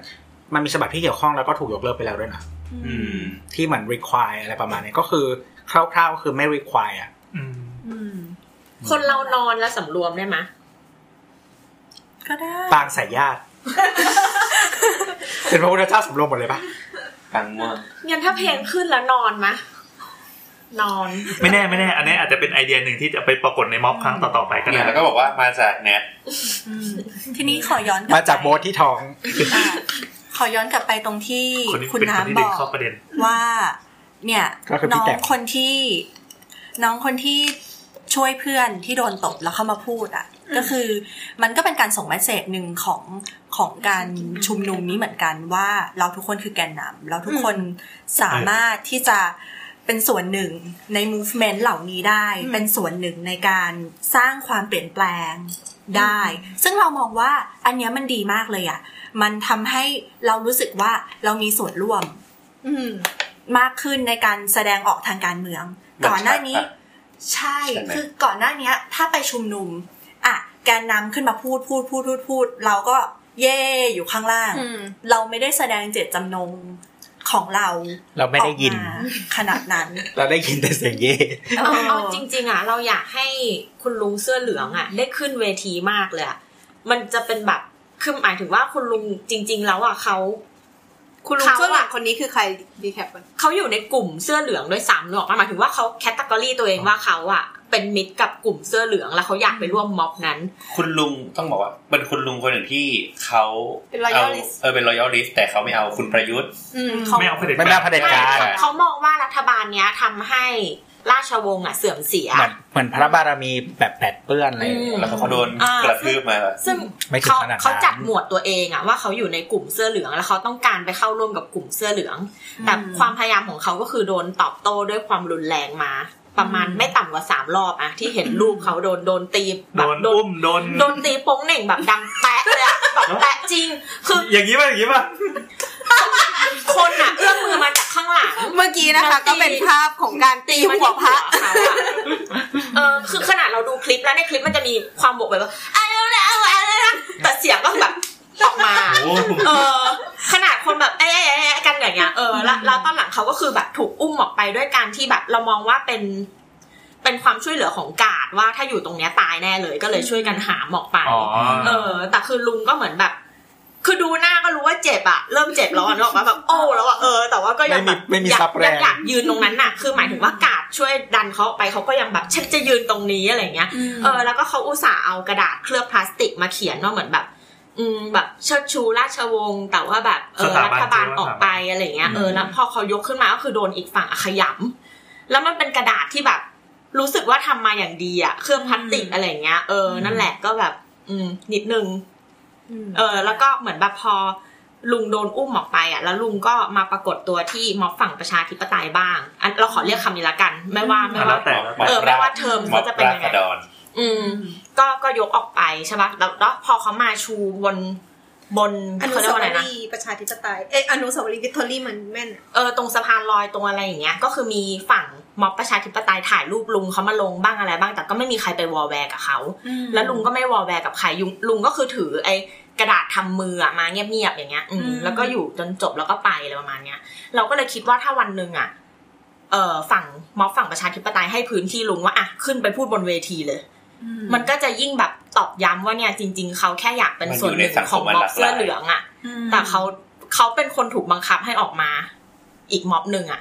มันมีฉบับที่เกี่ยวข้องแล้วก็ถูกยกเลิกไปแล้วด้วยนะอืมที่เหมือน require อะไรประมาณนี้ก็คือคร่าวๆก็คือไม่ require อะอืมคนเรานอนแล้วสำรวมได้ไหมยก็ได้ปางสายญาติ เป็นพระพุทธเจ้าสำรวมหมดเลยปะกลางง่วงงั้นถ้าเพลงขึ้นแล้วนอนมะนอน ไม่แน่ไม่แน่ อันนี้อาจจะเป็นไอเดียหนึ่งที่จะไปปรากฏในม็อบครั้งต่อๆไปก็เนี่ได้ยแล้วก็บอกว่ามาจากแนททีนี้ขอย้อนกลับมาจากไปโบสที่ท้องอะขอย้อนกลับไปตรงที่คนนี้คุณเป็นคนที่น้ำบดึงอกเข้าประเด็นว่า เนี่ยก็คือพี่น้องแต๋มคนที่ น้องคนที่ช่วยเพื่อนที่โดนตบแล้วเข้ามาพูดอะ ก็คือมันก็เป็นการส่งเมสเซจหนึ่งของของการชุมนุมนี้เหมือนกันว่าเราทุกคนคือแกนนำเราทุกคนสามารถที่จะเป็นส่วนหนึ่งใน movement เหล่านี้ได้อืมเป็นส่วนหนึ่งในการสร้างความเปลี่ยนแปลงได้ ซึ่งเรามองว่าอันเนี้ยมันดีมากเลยอะ มันทำให้เรารู้สึกว่าเรามีส่วนร่วมอืมมากขึ้นในการแสดงออกทางการเมือง ก่อนหน้านี้ ใช่ใช่ไหมคือก่อนหน้าเนี้ยถ้าไปชุมนุม อะแกนนำขึ้นมาพูดพูดพูดพูดพูด เราก็เย่อยู่ข้างล่างอืมเราไม่ได้แสดงเจตจำนงของเรา เราไม่ได้ยินออกมาขนาดนั้น เราได้ยินแต่เสียงเย่เอาเอาจริง ๆ อะ เราอยากให้คุณลุงเสื้อเหลืองอะ ได้ขึ้นเวทีมากเลยอะมันจะเป็นแบบคือหมายถึงว่าคุณลุงจริง ๆ แล้วอะเขาคุณลุงเขาอะเสื้อเหลืองคนนี้คือใครดีแคปกันเขาอยู่ในกลุ่มเสื้อเหลืองด้วยซ้ำหรอกหมายถึงว่าเขา category ตัวเองว่าเขาอะ เป็นมิตรกับกลุ่มเสื้อเหลือง แล้วเขาอยากไปร่วมม็อบนั้น คุณลุงต้องบอกว่าเป็นคุณลุงคนหนึ่งที่เขาเป็นเอา royalist เออเป็น royalist แต่เขาไม่เอาคุณประยุทธ์อืมไม่เอาเผด็จไม่น่าเผด็จไม่การเขาเขามองว่ารัฐบาลเนี้ยทำให้ราชวงศ์อะเสื่อมเสียเหมือนเหมือนพระบารมีแบบแปดเปื้อนอะไรอืมแล้วเขาโดนอ่ากระทืบมา ซึ่งไม่ถึงเขาขนาดนั้นเขาจัดหมวดตัวเองอะว่าเขาอยู่ในกลุ่มเสื้อเหลือง แล้วเขาต้องการไปเข้าร่วมกับกลุ่มเสื้อเหลือง แต่ความพยายามของเขาก็คือโดนตอบโต้ด้วยความรุนแรงมา ประมาณไม่ต่ำกว่าสามรอบอะที่เห็นรูปเขาโดนโดนตีแบโดบนโดนอุ้มโดนโดนตีโป้งเหน่งแบบดังแปะเลยอะแบบแปะจริง คืออย่างนี้ป่ะอย่างนี้ป่ะคนอะเอื้อมมือมาจากข้างหลัง เมื่อกี้นะคะ ก็เป็นภาพของการตีหัวพระเขาอะเออคือขนาดเราดูคลิปแล้วในคลิปมันจะมีความบวกแบบว่าอะไรนะอะไรนะแต่เสียงก็แบบ ออกมาโอ้โหเออขนาดคนแบบเอ๊ะเอ๊ะเอ๊ะกันอย่างเงี้ยเออแล้วแล้วตอนหลังเขาก็คือแบบถูกอุ้มออกไปด้วยการที่แบบเรามองว่าเป็น เป็นความช่วยเหลือของกาดว่าถ้าอยู่ตรงเนี้ยตายแน่เลย ก็เลยช่วยกันหามออกไปอ๋อเออ แต่คือลุงก็เหมือนแบบคือดูหน้าก็รู้ว่าเจ็บอะเริ่มเจ็บแล้วอะนึกออกปะแบบโอ้แล้วอะเออแต่ว่าก็ยังแบบไม่มีอยากซับแรงอยากยืนตรงนั้นน่ะ คือหมายถึงว่ากาดช่วยดันเขาออกไปเขาก็ยังแบบฉันจะยืนตรงนี้อะไรเงี้ยเออแล้วก็เขาอุตส่าห์เอากระดาษเคลือบพลาสติกมาเขียนว่าเหมือนแบบ อืมแบบเชิดชูราชวงศ์แต่ว่าแบบเออสถารับันฐบาลใช่ไหมออกไปอะไรเงี้ยเออแล้วพอเขายกขึ้นมาก็คือโดนอีกฝั่งอะขยำแล้วมันเป็นกระดาษที่แบบ รู้สึกว่าทำมาอย่างดีอะเครื่องพลาสติกอะไรเงี้ยเออนั่นแหละก็แบบ อืมนิดนึงเออ แล้วก็เหมือนแบบพอลุงโดนอุ้มออกไปอะ แล้วลุงก็มาปรากฏตัวที่ม็อบฝั่งประชาธิปไตยบ้าง อันเราขอเรียกคำนี้ละกัน ไม่ว่าไม่แล้ว่าวแต่เออไม่ว่าเทอมเขาจะเป็นยังไงม็อบราษฎรอืม ก็ก็ยกออกไปใช่ปะแล้วแล้วพอเขามาชูบนบนเขาเรียกว่าอะวไรนะอนุสาวรีย์ประชาธิปไตยเอยอนุสาวรีย์ Victory มันแม่นเออตรงสะพานลอยตรงอะไรอย่างเงี้ย ก็คือมีฝั่งม็อบประชาธิปไตยถ่ายรูปลุงเขามาลงบ้างอะไรบ้าง แต่ก็ไม่มีใครไปวอลแวร์กับเขาแล้วลุงก็ไม่วอลแวร์กับใครยุงลุงก็คือถือไอ้กระดาษทำมืออะมาเงียบๆอย่างเงี้ย อืมอืมแล้วก็อยู่จนจบแล้วก็ไปอะไรประมาณเนี้ย เราก็เลยคิดว่าถ้าวันหนึ่งอะเออฝั่งม็อบฝั่งประชาธิปไตยให้พื้นที่ลุงว่าอะขึ้นไปพูดบนเวทีเลย มันก็จะยิ่งแบบตอกย้ำว่าเนี่ยจริง ๆ เขาแค่อยากเป็นส่วนหนึ่งของม็อบเสื้อเหลืองอะ แต่เขาเขาเป็นคนถูกบังคับให้ออกมา อีกม็อบหนึ่งอะ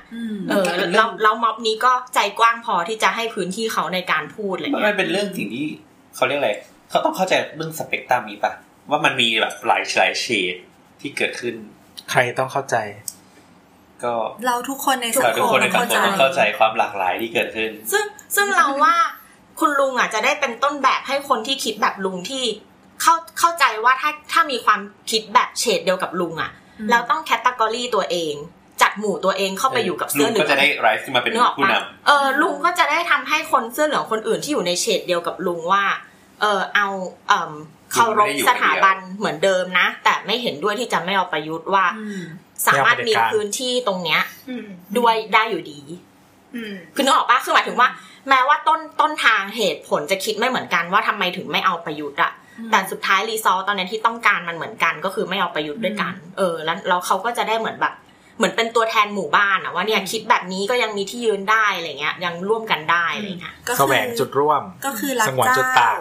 เออแล้วแล้วม็อบนี้ก็ใจกว้างพอที่จะให้พื้นที่เขาในการพูดอะไรมันเงี้ยเป็นเรื่องสิ่งที่เขาเรียกอะไรเขาต้องเข้าใจเรื่องสเปกตรัมนี้ปะว่ามันมีแบบหลายหลายเฉดที่เกิดขึ้น ใครต้องเข้าใจ ก็เราทุกคนในสังเราคทุกมคนในสังคมต้องเข้าเข้าใจใจความหลากหลายที่เกิดขึ้น ซึ่งซึ่งเราว่า คุณลุงอะจะได้เป็นต้นแบบให้คนที่คิดแบบลุงที่เข้าเข้าใจว่าถ้าถ้ามีความคิดแบบเฉดเดียวกับลุงอะแล้วต้องแคตตากรีตัวเอง จัดหมู่ตัวเองเข้าไปอยู่กับลุเสื้องเหลืก็องจะได้ไรซ์ขึ้นมาเป็นนึกออกผู้ปะนเออลุงก็จะได้ทำให้คนเสื้อเหลืองคนอื่นที่อยู่ในเฉดเดียวกับลุงว่า เออเอาเอ่มเคารพสถาบันเหมือนเดิมนะ แต่ไม่เห็นด้วยที่จะไม่เอาประยุทธ์ว่า สามารถมีพื้นที่ตรงเนี้ยอืมด้วยได้อยู่ดีอืมคือนึกออกปะคือหมายถึงว่า แม้ว่าต้นต้นทางเหตุผลจะคิดไม่เหมือนกันว่าทำไมถึงไม่เอาประยุทธ์อะแต่สุดท้ายรีซอสตอนนี้ที่ต้องการมันเหมือนกัน ก็คือไม่เอาประยุทธ์ด้วยกัน เออ แล้วแล้วเขาก็จะได้เหมือนแบบเหมือนเป็นตัวแทนหมู่บ้านอะว่าเนี่ยคิดแบบนี้ก็ยังมีที่ยืนได้อะไรเงี้ย ยังร่วมกันได้อะไรเงี้ยก็แสคือวงจุดร่วมก็คือรักสงวนจุดเจ้าต่าง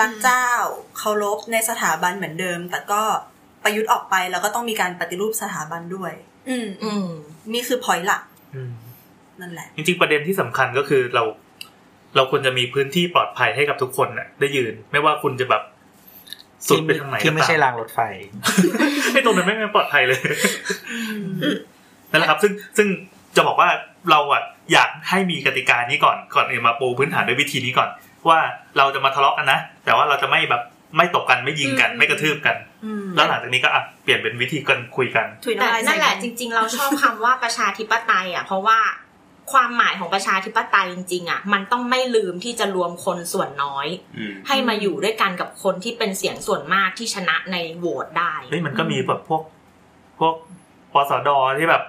รักเจ้าเคารพในสถาบันเหมือนเดิม แต่ก็ประยุทธ์ออกไปแล้วก็ต้องมีการปฏิรูปสถาบันด้วย อืมอืมนี่คือพอยต์หลักอืมนั่นแหละ จริงๆประเด็นที่สำคัญก็คือเรา เราควรจะมีพื้นที่ปลอดภัยให้กับทุกคนน่ะ ได้ยืน ไม่ว่าคุณจะแบบสุดไปทางไหนที่ไม่ใช่ก็ตรางรถไฟไอ้ตรงนั้นไม่ไม่ปลอดภัยเลยนั่นแหละครับ ซึ่งซึ่งจะบอกว่าเราอะอยากให้มีกติกานี้ก่อนก่อนอื่นมาปูพื้นฐานด้วยวิธีนี้ก่อน ว่าเราจะมาทะเลาะกันนะแต่ว่าเราจะไม่แบบไม่ตบกันไม่ยิงกัน ไม่กระทืบกัน แล้วหลังจากนี้ก็อะเปลี่ยนเป็นวิธีกันคุยกันถุยแต่น้ำลายนั่นแหละใส่จริง ๆ เราชอบคำว่าประชาธิปไตยอะเพราะว่า ความหมายของประชาธิปไตยจริงๆอะ มันต้องไม่ลืมที่จะรวมคนส่วนน้อยำอืมให้มาอยู่ด้วยกันกับคนที่เป็นเสียงส่วนมากที่ชนะในโหวตได้เฮ้ยมันก็มีแบบพวก พวกปสดที่แบบ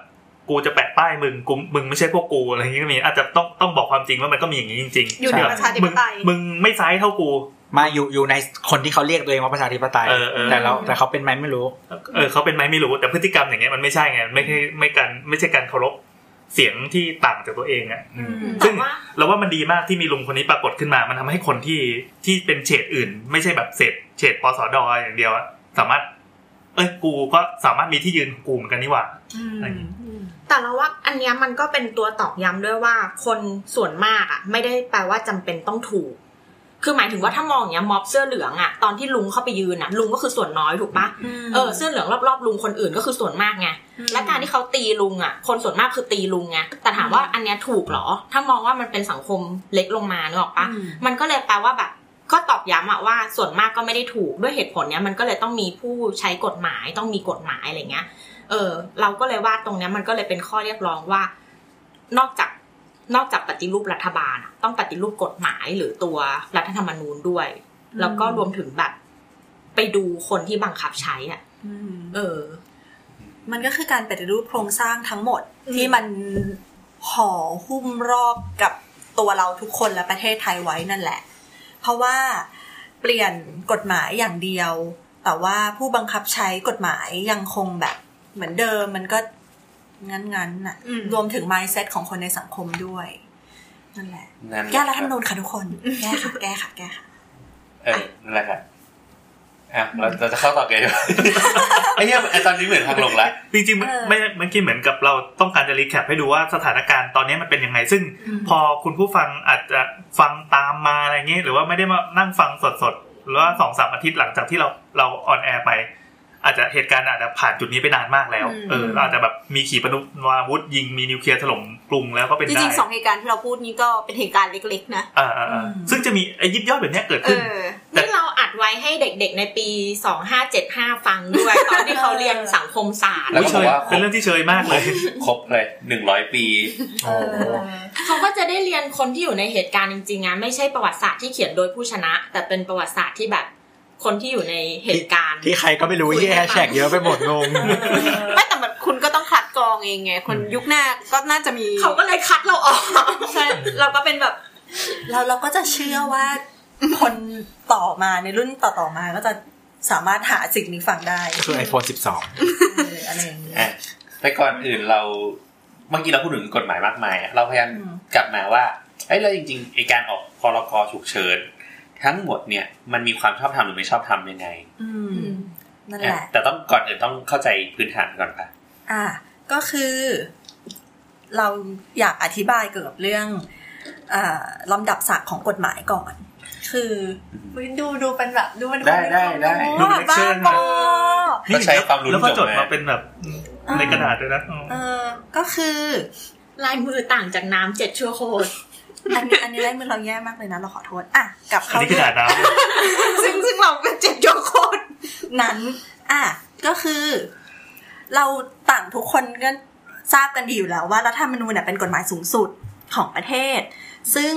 กูจะแปะป้ายมึงกูมึงไม่ใช่พวกกูอะไรอย่างงี้ก็มี อาจจะต้องต้องบอกความจริงว่ามันก็มีอย่างนี้จริงอยู่ในใช่ประชาธิๆปมึงไตยมึงไม่ไซส์เท่ากู มาอยู่อยู่ในคนที่เขาเรียกตัวเองว่าประชาธิปไตยเออเออแต่เราแต่เขาเป็นไหมไม่รู้ เออเขาเป็นไหมไม่รู้แต่พฤติกรรมอย่างเงี้ยมันไม่ใช่ไงไม่ใช่ไม่การไม่ใช่การเคารพ เสียงที่ต่างจากตัวเองอะอืมซึ่แต่งว่าเราว่ามันดีมากที่มีลุงคนนี้ปรากฏขึ้นมา มันทำให้คนที่ที่เป็นเฉดอื่น ไม่ใช่แบบเฉดเฉดปสดอย่างเดียวอะสามารถ เอ้ยกูก็สามารถมีที่ยืนของกูเหมือนกันนี่หว่าอะไรอย่างงี้แต่เราว่าอันเนี้ยมันก็เป็นตัวตอกย้ำด้วยว่าคนส่วนมากอะไม่ได้แปลว่าจำเป็นต้องถูก คือหมายถึงว่าถ้ามองอย่างเงี้ยม็อบเสื้อเหลืองอะตอนที่ลุงเข้าไปยืนอะลุงก็คือส่วนน้อยถูกปะเออเสื้อเหลืองรอบๆลุงคนอื่นก็คือส่วนมากไงและการที่เขาตีลุงอะคนส่วนมากคือตีลุงไงแต่ถามว่าอันเนี้ยถูกเหรอ ถ้ามองว่ามันเป็นสังคมเล็กลงมาเนกออกปะมันก็เลยแปลว่าแบบก็ตอกย้ำอะว่าส่วนมากก็ไม่ได้ถูกด้วยเหตุผลเนี้ยมันก็เลยต้องมีผู้ใช้กฎหมายต้องมีกฎหมายอะไรเงี้ย เออ เราก็เลยว่าตรงเนี้ยมันก็เลยเป็นข้อเรียกร้องว่า นอกจาก นอกจากปฏิรูปรัฐบาลอะต้องปฏิรูปกฎหมายหรือตัวรัฐธรรมนูญด้วย แล้วก็รวมถึงแบบ ไปดูคนที่บังคับใช้อะเออ มันก็คือการปฏิรูปโครงสร้างทั้งหมดที่มันห่อหุ้มรอบกับตัวเราทุกคนและประเทศไทยไว้นั่นแหละ เพราะว่าเปลี่ยนกฎหมายอย่างเดียว แต่ว่าผู้บังคับใช้กฎหมายยังคงแบบเหมือนเดิมมันก็ งั้นๆน่ะอืมรวมถึง mindset ของคนในสังคมด้วย นั่นแหละนั่นหละ แก้รัฐธรรมนูญค่ะทุกคน แก้ค่ะ แก้ค่ะ แก้ค่ะ เออนั่นแหละครับอะเราเราจะเข้าต่อเกมไอ้เนี่ยไอ้ตอนนี้เหมือนทางลงแล้วจริงๆมันเออไม่เมื่อกี้เหมือนกับเราต้องการจะรีแคปให้ดูว่าสถานการณ์ตอนนี้มันเป็นยังไง ซึ่งพอคุณผู้ฟังอาจจะฟังตามมาอะไรเงี้ยหรือว่าไม่ได้มานั่งฟังสดๆหรือว่าสองสามอาทิตย์หลังจากที่เราเราออนแอร์ไป อาจจะเหตุการณ์อาจจะผ่านจุดนี้ไปนานมากแล้วอืมเออเราอาจจะแบบมีขีปนาวุธยิงมีนิวเคลียร์ถล่มกรุงแล้วก็เป็นจได้ริงๆสองเหตุการณ์ที่เราพูดนี้ก็เป็นเหตุการณ์เล็กๆนะอ่าอ่าอ่าซึ่งจะมีไอ้ยิบย่อยแบบเนี้ยเกิดเอขึ้นอแต่นี่เราอัดไว้ให้เด็กๆในปี 2575 ฟังด้วยตอนที่เขาเรียนสังคมศาสตร์แล้วอุ๊ยก็เชบอกยว่าเป็นเรื่องที่เชยมากเลย ครบเลยหนึ่งร้อยปีโอ้เขาก็จะได้เรียนคนที่อยู่ในเหตุการณ์จริงๆอะไม่ใช่ประวัติศาสตร์ที่เขียนโดยผู้ชนะ แต่เป็นประวัติศาสตร์ที่แบบ คนที่อยู่ในเหตุการณ์ ที่ใครก็ไม่รู้ที่แฮชแท็กเยอะไปหมดงงไม่แต่มันคุณก็ต้องคัดกรองเองไง คนยุคหน้าก็น่าจะมี เขาก็เลยคัดเราออกใช่เราก็เป็นแบบเราเราก็จะเชื่อว่าคนต่อมาในรุ่นต่อๆมาก็จะสามารถหาสิ่งนี้ฟังได้ คือ iPhone เอออะไรอย่างนี้อะแต่ก่อนอื่นเราเมื่อกี้เราพูดถึงกฎหมายมากมายอะเราพยายามอืมกลับมาว่าไอ้ยแล้วจริงๆไอการออกพรกฉุกเฉิน ทั้งหมดเนี่ยมันมีความชอบธรรมหรือไม่ชอบธรรมยังไง อืมนั่นอะแหละแต่ต้องก่อนอื่นต้องเข้าใจพื้นฐานก่อนค่ะอะก็คือ เราอยากอธิบายเกี่ยวกับเรื่องอาลำดับศักดิ์ของกฎหมายก่อน คืออุ๊ยดูดูเป็นแบบดูเป็นคนได้ได้ได้มีความรู้ดูเป็นบ้าเชิงบอก็ใช้ความรู้แล้วก็ที่จจดบมามาเป็นแบบในกระดาษด้วยนะอืมเออก็คือ ลายมือต่างจากน้ำเจ็ดชั่วโคตร อันนี้อันนี้ไล่มือเราแย่มากเลยนะ เราขอโทษ อะกลับอันเข้านี้กระดาษน้ซึ่งซึ่งเราเป็นเจ็ดยกโคตรนั้น อะก็คือ เราต่างทุกคนก็ทราบกันดีอยู่แล้วว่ารัฐธรรมนูญเนี่ยเป็นกฎหมายสูงสุดของประเทศ ซึ่ง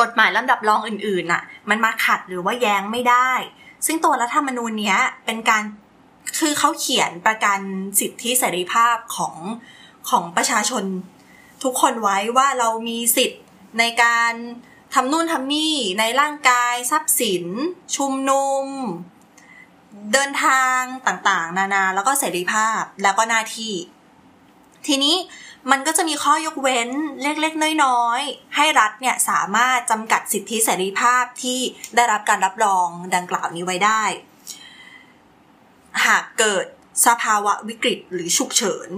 กฎหมายลำดับรองอื่นๆน่ะ มันมาขัดหรือว่าแย้งไม่ได้ ซึ่งตัวรัฐธรรมนูญเนี้ยเป็นการคือเขาเขียนประกันสิทธิเสรีภาพของของประชาชนทุกคนไว้ว่าเรามีสิทธิ์ ในการทำนู่นทำนี่ในร่างกายทรัพย์สิน ชุมนุม เดินทางต่างๆ นานาแล้วก็เสรีภาพแล้วก็หน้าที่ ทีนี้มันก็จะมีข้อยกเว้นเล็กๆ น้อยๆ ให้รัฐเนี่ยสามารถจำกัดสิทธิเสรีภาพที่ได้รับการรับรองดังกล่าวนี้ไว้ได้ หากเกิดสภาวะวิกฤตหรือฉุกเฉิน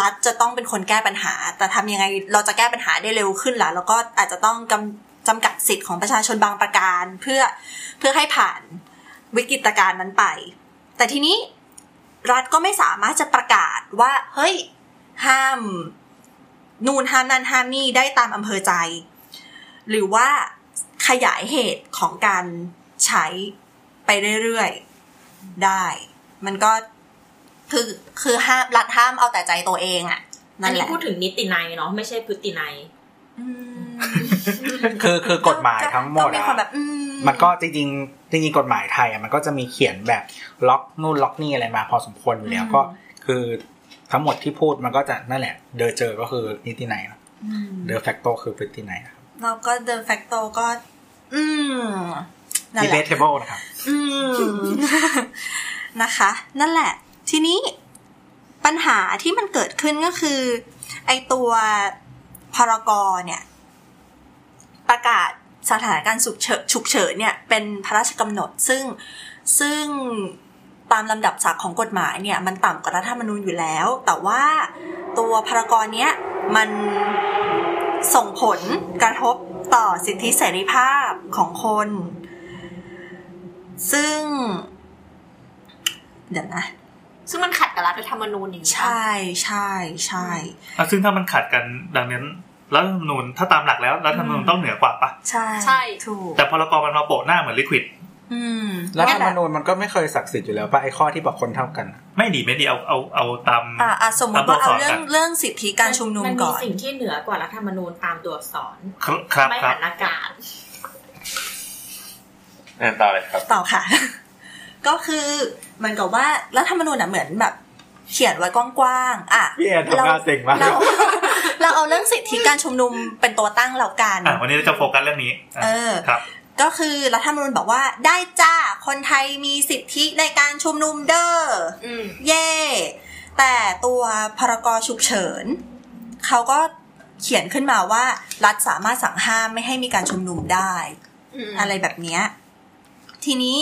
รัฐจะต้องเป็นคนแก้ปัญหา แต่ทำยังไงเราจะแก้ปัญหาได้เร็วขึ้นล่ะแล้วก็อาจจะต้องกำจำกัดสิทธิ์ของประชาชนบางประการ เพื่อเพื่อให้ผ่านวิกฤตการณ์นั้นไป แต่ทีนี้รัฐก็ไม่สามารถจะประกาศว่า เฮ้ย ห้าม นู่นห้ามนั่นห้ามนี่ได้ตามอำเภอใจ หรือว่าขยายเหตุของการใช้ไปเรื่อยๆ ได้ มันก็ คือคือห้ามรัฐห้ามเอาแต่ใจตัวเองอะอันั่นนแหนี้ละพูดถึงนิตินัยเนาะไม่ใช่พฤตินัยอืมคือคือกฎหมายทั้งหมดก็มีอะความแบบอืมันก็จริงๆจริงๆกฎหมายไทยอะมันก็จะมีเขียนแบบล็อกนู่นล็อกนี่อะไรมาพอสมควรอยู่แล้วก็คือทั้งหมดที่พูดมันก็จะนั่นแหละ de jure ก็คือนิตินัย de facto คือพฤตินัยครับเราก็เด e แฟกโตก็ อืมนั่นแหละ debatable นะครับ อืมนะคะ นั่นแหละ ทีนี้ปัญหาที่มันเกิดขึ้นก็คือ ไอตัวพรกรเนี่ย ประกาศสถานการณ์ฉุกเฉินฉุกเฉินเนี่ย เป็นพระราชกำหนดซึ่งซึ่งตามลำดับศักดิ์ของกฎหมายเนี่ย มันต่ำกว่ารัฐธรรมนูญอยู่แล้ว แต่ว่าตัวพรกรเนี้ยมันส่งผลกระทบต่อสิทธิเสรีภาพของคน ซึ่ง เดี๋ยวนะ ซึ่งมันขัดกับรัฐธรรมนูญอย่างนี้ใช่ใช่ใช่อะซึ่งถ้ามันขัดกันดังนั้นรัฐธรรมนูญถ้าตามหลักแล้วรัฐธรรมนูญต้องเหนือกว่าปะใช่ใช่ถูกแต่พรกมันมาโปะหน้าเหมือนลิควิดอืมรัฐธรรมนั่นแหละนูญมันก็ไม่เคยศักดิ์สิทธิ์อยู่แล้วป่ะไอ้ข้อที่บอกคนเท่ากันอะไม่ดีไม่ดีเอาเอาเอาตามอะอะสมมติว่าตามตัวเอาอักษรเรื่องกันเรื่องสิทธิการชุมนุมมันก่มีอนสิ่งที่เหนือกว่ารัฐธรรมนูญตามตัวอักษรครับครับไม่ครัหับนอากาศนั่นต่อเลยครับต่อค่ะ ก็คือเหมือนกับว่ารัฐธรรมนูญอะเหมือนแบบเขียนไว้กว้างๆ อะพี่แอนทำงานเก่งมากเราเราเอาเรื่องสิทธิการชุมนุมเป็นตัวตั้งแล้วกันอะวันนี้เราจะโฟกัสเรื่องนี้อะเออครับ ก็คือรัฐธรรมนูญบอกว่าได้จ้าคนไทยมีสิทธิในการชุมนุมเด้ออืมเย่แต่ตัวพรกฉุกเฉินเขาก็เขียนขึ้นมาว่า รัฐสามารถสั่งห้ามไม่ให้มีการชุมนุมได้อืมอะไรแบบเนี้ยทีนี้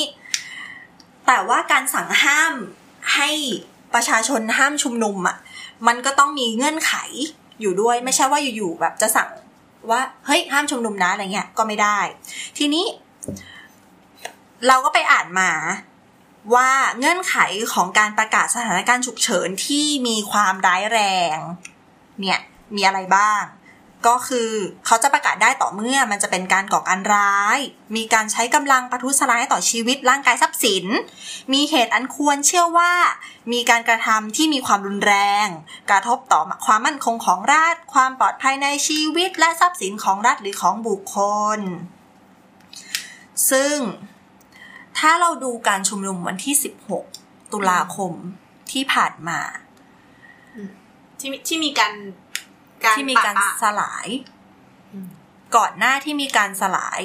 แต่ว่าการสั่งห้ามให้ประชาชนห้ามชุมนุมอะ มันก็ต้องมีเงื่อนไขอยู่ด้วยไม่ใช่ว่าอยู่ๆแบบจะสั่งว่าเฮ้ยห้ามชุมนุมนะอะไรเงี้ยก็ไม่ได้ ทีนี้ เราก็ไปอ่านมาว่าเงื่อนไขของการประกาศสถานการณ์ฉุกเฉินที่มีความร้ายแรง เนี่ยมีอะไรบ้าง ก็คือเขาจะประกาศได้ต่อเมื่อมันจะเป็นการก่อการร้าย มีการใช้กำลังประทุษร้ายต่อชีวิตร่างกายทรัพย์สิน มีเหตุอันควรเชื่อว่า มีการกระทำที่มีความรุนแรง กระทบต่อความมั่นคงของรัฐ ความปลอดภัยในชีวิตและทรัพย์สินของรัฐหรือของบุคคล ซึ่งถ้าเราดูการชุมนุมวันที่ 16 ตุลาคมที่ผ่านมา ที่ที่มีการ ที่มีการปะสลายอืมก่อนหน้าที่มีการสลาย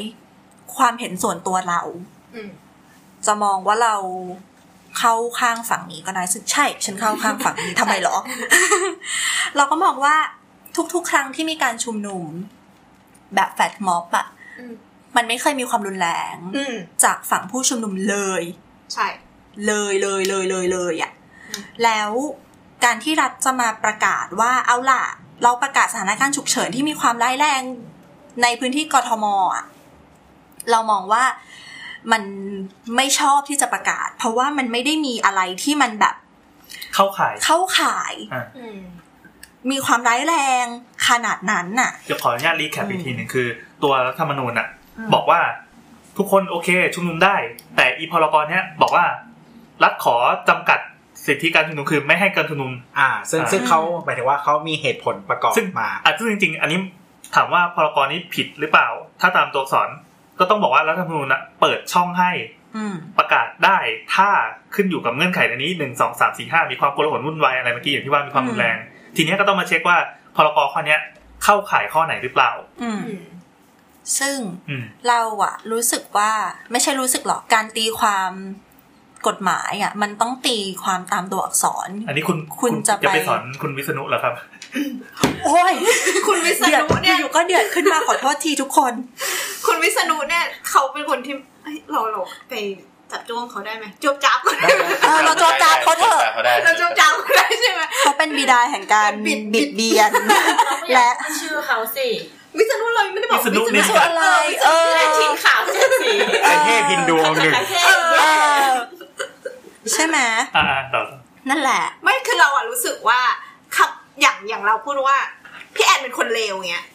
ความเห็นส่วนตัวเราอืมจะมองว่าเราเข้าข้างฝั่งนี้ก็ได้ซึ่งใช่ ฉันเข้าข้างฝั่งนี้ทำไมหรอ เราก็มองว่าทุกๆ ครั้งที่มีการชุมนุม แบบแฟลตม็อบอะอืมมันไม่เคยมีความรุนแรงอืมจากฝั่งผู้ชุมนุมเลย ใช่ เลยเลยเลยเลยเลยอะอืมแล้วการที่รัฐจะมาประกาศว่าเอาล่ะ เราประกาศสถานการณ์ฉุกเฉินที่มีความร้ายแรงในพื้นที่กทมอะเรามองว่ามันไม่ชอบที่จะประกาศ เพราะว่ามันไม่ได้มีอะไรที่มันแบบ เข้าข่ายเข้าข่ายอืมมีความร้ายแรงขนาดนั้นน่ะจะขออนุญาตรีแคปอีกทีหนึ่งคือ ตัวรัฐธรรมนูญอะอืมบอกว่าทุกคนโอเค ชุมนุมได้ แต่อีพรกรเนี้ยบอกว่ารัฐขอจำกัด สิทธิการชุมนุมคือไม่ให้การชุมนุม อ่า ซึ่งอ่าซึ่งเขาหมายถึงว่าเขามีเหตุผลประกอบซึ่งมาอะซึ่งจริง ๆ อันนี้ถามว่าพรกรนี้ผิดหรือเปล่า ถ้าตามตัวอักษรก็ต้องบอกว่ารัฐธรรมนูญน่ะเปิดช่องให้อืมประกาศได้ถ้าขึ้นอยู่กับเงื่อนไขในนี้หนึ่งสองสามสี่ห้ามีความโกลาหลวุ่นวายอะไรเมื่อกี้อย่างที่ว่ามีความรุนแรง ทีเนี้ยก็ต้องมาเช็คว่าพรกข้อเนี้ยเข้าข่ายข้อไหนหรือเปล่าอืมอืมซึ่งอืมเราอะรู้สึกว่าไม่ใช่รู้สึกหรอกการตีความ กฎหมายอะมันต้องตีความตามตัวอักษร อันนี้คุณคุณจะไปไปสอนคุณวิษณุเหรอครับ โอ้ยคุณวิษเดือดณุเนี่ยอยู่ๆก็เดือดขึ้นมาขอโทษทีทุกคน คุณวิษณุเนี่ย เขาเป็นคนที่เอ้ยเราเราไปจับจ้วงเขาได้ไหมจบจับเขาได้ไหมเออเราโจมจาเขาเถอะเขาได้เราจบจับเขาได้ใช่ไหมเขาเป็นบิดาแห่งการบิดบิดเบียนและและชื่อเขาสิ วิษณุเรายังไม่ได้บอกวิษณุนี่วิษณุอะไรเออและทิ้งขาวเจ็ดสีไอเทพฮินดูองค์หนึ่งประเทศเออใช่ไหมอ่าๆต่อต่อนั่นแหละ ไม่คือเราอะรู้สึกว่าขับอย่างอย่างเราพูดว่าพี่แอนเป็นคนเลวเงี้ย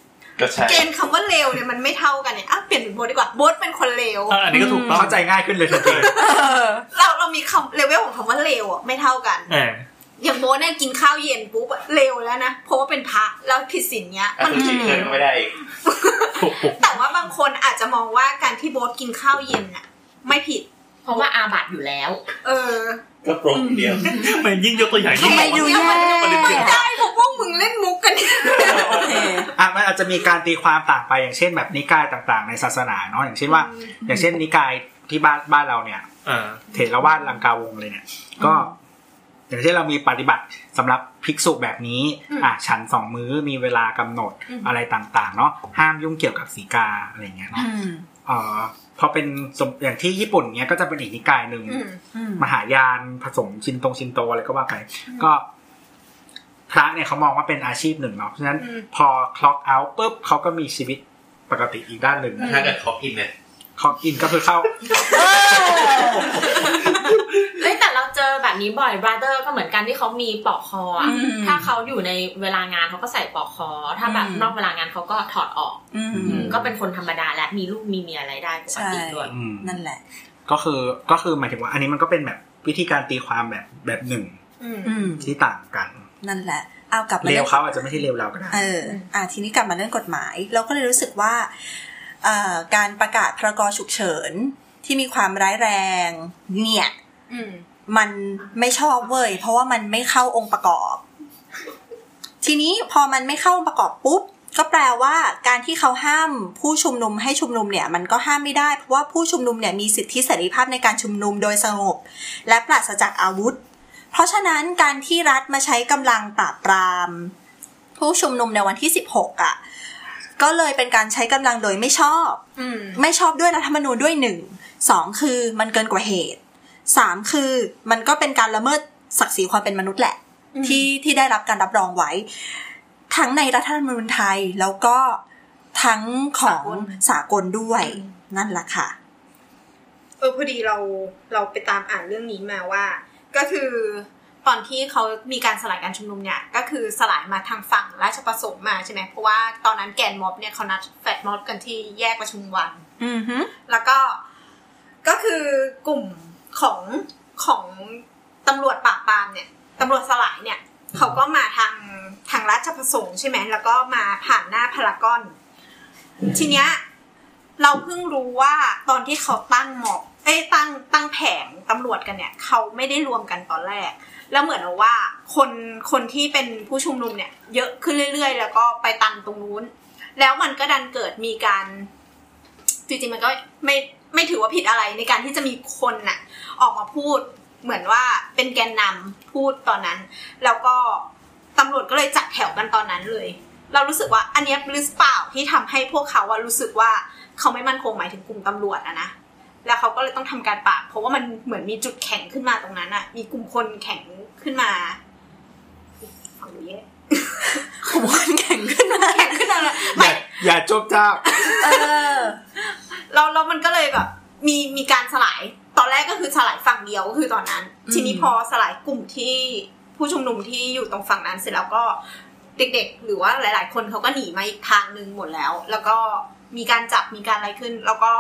ก็ใช่เกณฑ์คำว่าเลวเนี่ยมันไม่เท่ากันเนี่ยอะเปลี่ยนเป็นโบทดีกว่าโบทเป็นคนเลวอะอันนี้ก็ถูกต้องเข้าใจง่ายขึ้นเลยทันทีเราเรามีคำเลเวลของคำว่าเลวอะไม่เท่ากันเอออย่างโบทเนี่ยกินข้าวเย็นปุ๊บอะเลวแล้วนะเพราะว่าเป็นพระแล้วผิดศีลเนี้ยอะมันคือชื่อเกินก็ไม่ได้อีกถูกถูกแต่ว่าบางคนอาจจะมองว่าการที่โบทกินข้าวเย็นน่ะ ไม่ผิด เพราะว่าอาบัติอยู่แล้ว เออ ก็โปรเดียวมันยิ่งยกตัวอย่างยิ่งทำไมดูแย่ประเด็นอะได้เพราะพวกมึงเล่นมุกกันโอเคอะมันอาจจะมีการตีความต่างไปอย่างเช่นแบบนิกายต่างๆ ในศาสนาเนาะอย่างเช่นว่า อย่างเช่นนิกายที่บ้านบ้านเราเนี่ยเออเถรวาทลังกาวงเลยเนี่ย ก็ อย่างเช่นเรามีปฏิบัติสำหรับภิกษุแบบนี้อืมอะฉันสองมื้อมีเวลากำหนดอืมอะไรต่างๆ เนาะห้ามยุ่งเกี่ยวกับสีกาอะไรเงี้ยเนาะอืมเอ่อพอเป็นสมอย่างที่ญี่ปุ่นเนี้ยก็จะเป็นอีกนิกายหนึ่งอืมอืมมหายานผสมชินตงชินโตอะไรก็ว่าไปก็พระเนี่ยเขามองว่าเป็นอาชีพหนึ่งเนาะเพราะฉะนั้นอืมพอคล็อกเอาท์ปุ๊บเขาก็มีชีวิตปกติอีกด้านหนึ่งถ้าเกิดเขาอินเนี่ย คล็อกอินก็คือเข้าเอ้ยแต่เราเจอแบบนี้บ่อย brother ก็เหมือนกันที่เขามีปลอกคออะอืมถ้าเขาอยู่ในเวลางานเขาก็ใส่ปลอกคอ ถ้าแบบอืมนอกเวลางานเขาก็ถอดออกอืมอืมก็เป็นคนธรรมดาและมีลูกมีเมียอะไรได้ปกใช่ติด้วยอืมนั่นแหละ ก็คือก็คือหมายถึงว่า อันนี้มันก็เป็นแบบวิธีการตีความแบบแบบหนึ่งอืมอืมที่ต่างกัน นั่นแหละเอากลับมาเลเรื่วองเขาอาจจะไม่ใช่เลวเราก็ได้เอออะทีนี้กลับมาเรื่องกฎหมาย เราก็เลยรู้สึกว่าเอ่อ การประกาศพรกฉุกเฉินที่มีความร้ายแรง เนี่ยอืมมันไม่ชอบเว้ยเพราะว่ามันไม่เข้าองค์ประกอบ ทีนี้พอมันไม่เข้าองค์ประกอบปุ๊บก็แปลว่าการที่เขาห้ามผู้ชุมนุมให้ชุมนุมเนี่ย มันก็ห้ามไม่ได้ เพราะว่าผู้ชุมนุมเนี่ยมีสิทธิเสรีภาพในการชุมนุมโดยสงบ และปราศจากอาวุธ เพราะฉะนั้นการที่รัฐมาใช้กำลังปราบปราม ผู้ชุมนุมในวันที่ 16อะ ก็เลยเป็นการใช้กำลังโดยไม่ชอบอืมไม่ชอบด้วยรัฐธรรมนูญด้วยหนึ่งสองคือมันเกินกว่าเหตุสามคือมันก็เป็นการละเมิดศักดิ์ศรีความเป็นมนุษย์แหละอืมที่ที่ได้รับการรับรองไว้ ทั้งในรัฐธรรมนูญไทยแล้วก็ทั้งของสากลด้วยนั่นแหละค่ะเออพอดีเราเราไปตามอ่านเรื่องนี้มาว่า ก็คือ ตอนที่เขามีการสลายการชุมนุมเนี่ยก็คือสลายมาทางฝั่งราชประสงค์มาใช่ไหมเพราะว่าตอนนั้นแกนม็อบเนี่ยเขานัดแฟดม็อบกันที่แยกประชุมวันอือฮึแล้วก็ก็คือกลุ่มของของตำรวจปราบปรามเนี่ยตำรวจสลายเนี่ยเขาก็มาทางทางราชประสงค์ใช่ไหมแล้วก็มาผ่านหน้าพารากอน ทีเนี้ยเราเพิ่งรู้ว่าตอนที่เขาตั้งหมอบเอ้ยตั้งตั้งแผงตำรวจกันเนี่ย เขาไม่ได้รวมกันตอนแรก แล้วเหมือนว่าคนคนที่เป็นผู้ชุมนุมเนี่ย เยอะขึ้นเรื่อย ๆ แล้วก็ไปตันตรงนู้น แล้วมันก็ดันเกิดมีการจริงๆมันก็ไม่ไม่ถือว่าผิดอะไรในการที่จะมีคนน่ะ ออกมาพูดเหมือนว่าเป็นแกนนำพูดตอนนั้น แล้วก็ตำรวจก็เลยจัดแถวกันตอนนั้นเลย เรารู้สึกว่าอันนี้หรือเปล่าที่ทำให้พวกเขาอะรู้สึกว่าเขาไม่มั่นคงหมายถึงกลุ่มตำรวจอะนะ แล้วเขาก็เลยต้องทำการปราบเพราะว่ามันเหมือนมีจุดแข็งขึ้นมาตรงนั้นอะมีกลุ่มคนแข็งขึ้นมาฟังดูแย่ขบวนแข่งขึ้นมาแข็งขึ้นมาเลยอไม่ย่าอย่าจบจ้าบเออแล้วแล้วมันก็เลยแบบ มีมีการสลาย ตอนแรกก็คือสลายฝั่งเดียวก็คือตอนนั้นอืมทีนี้พอสลายกลุ่มที่ผู้ชุมนุมที่อยู่ตรงฝั่งนั้นเสร็จแล้วก็เด็กๆ หรือว่าหลาย ๆ คนเขาก็หนีมาอีกทางหนึ่งหมดแล้ว แล้วก็มีการจับมีการอะไรขึ้น แล้วก็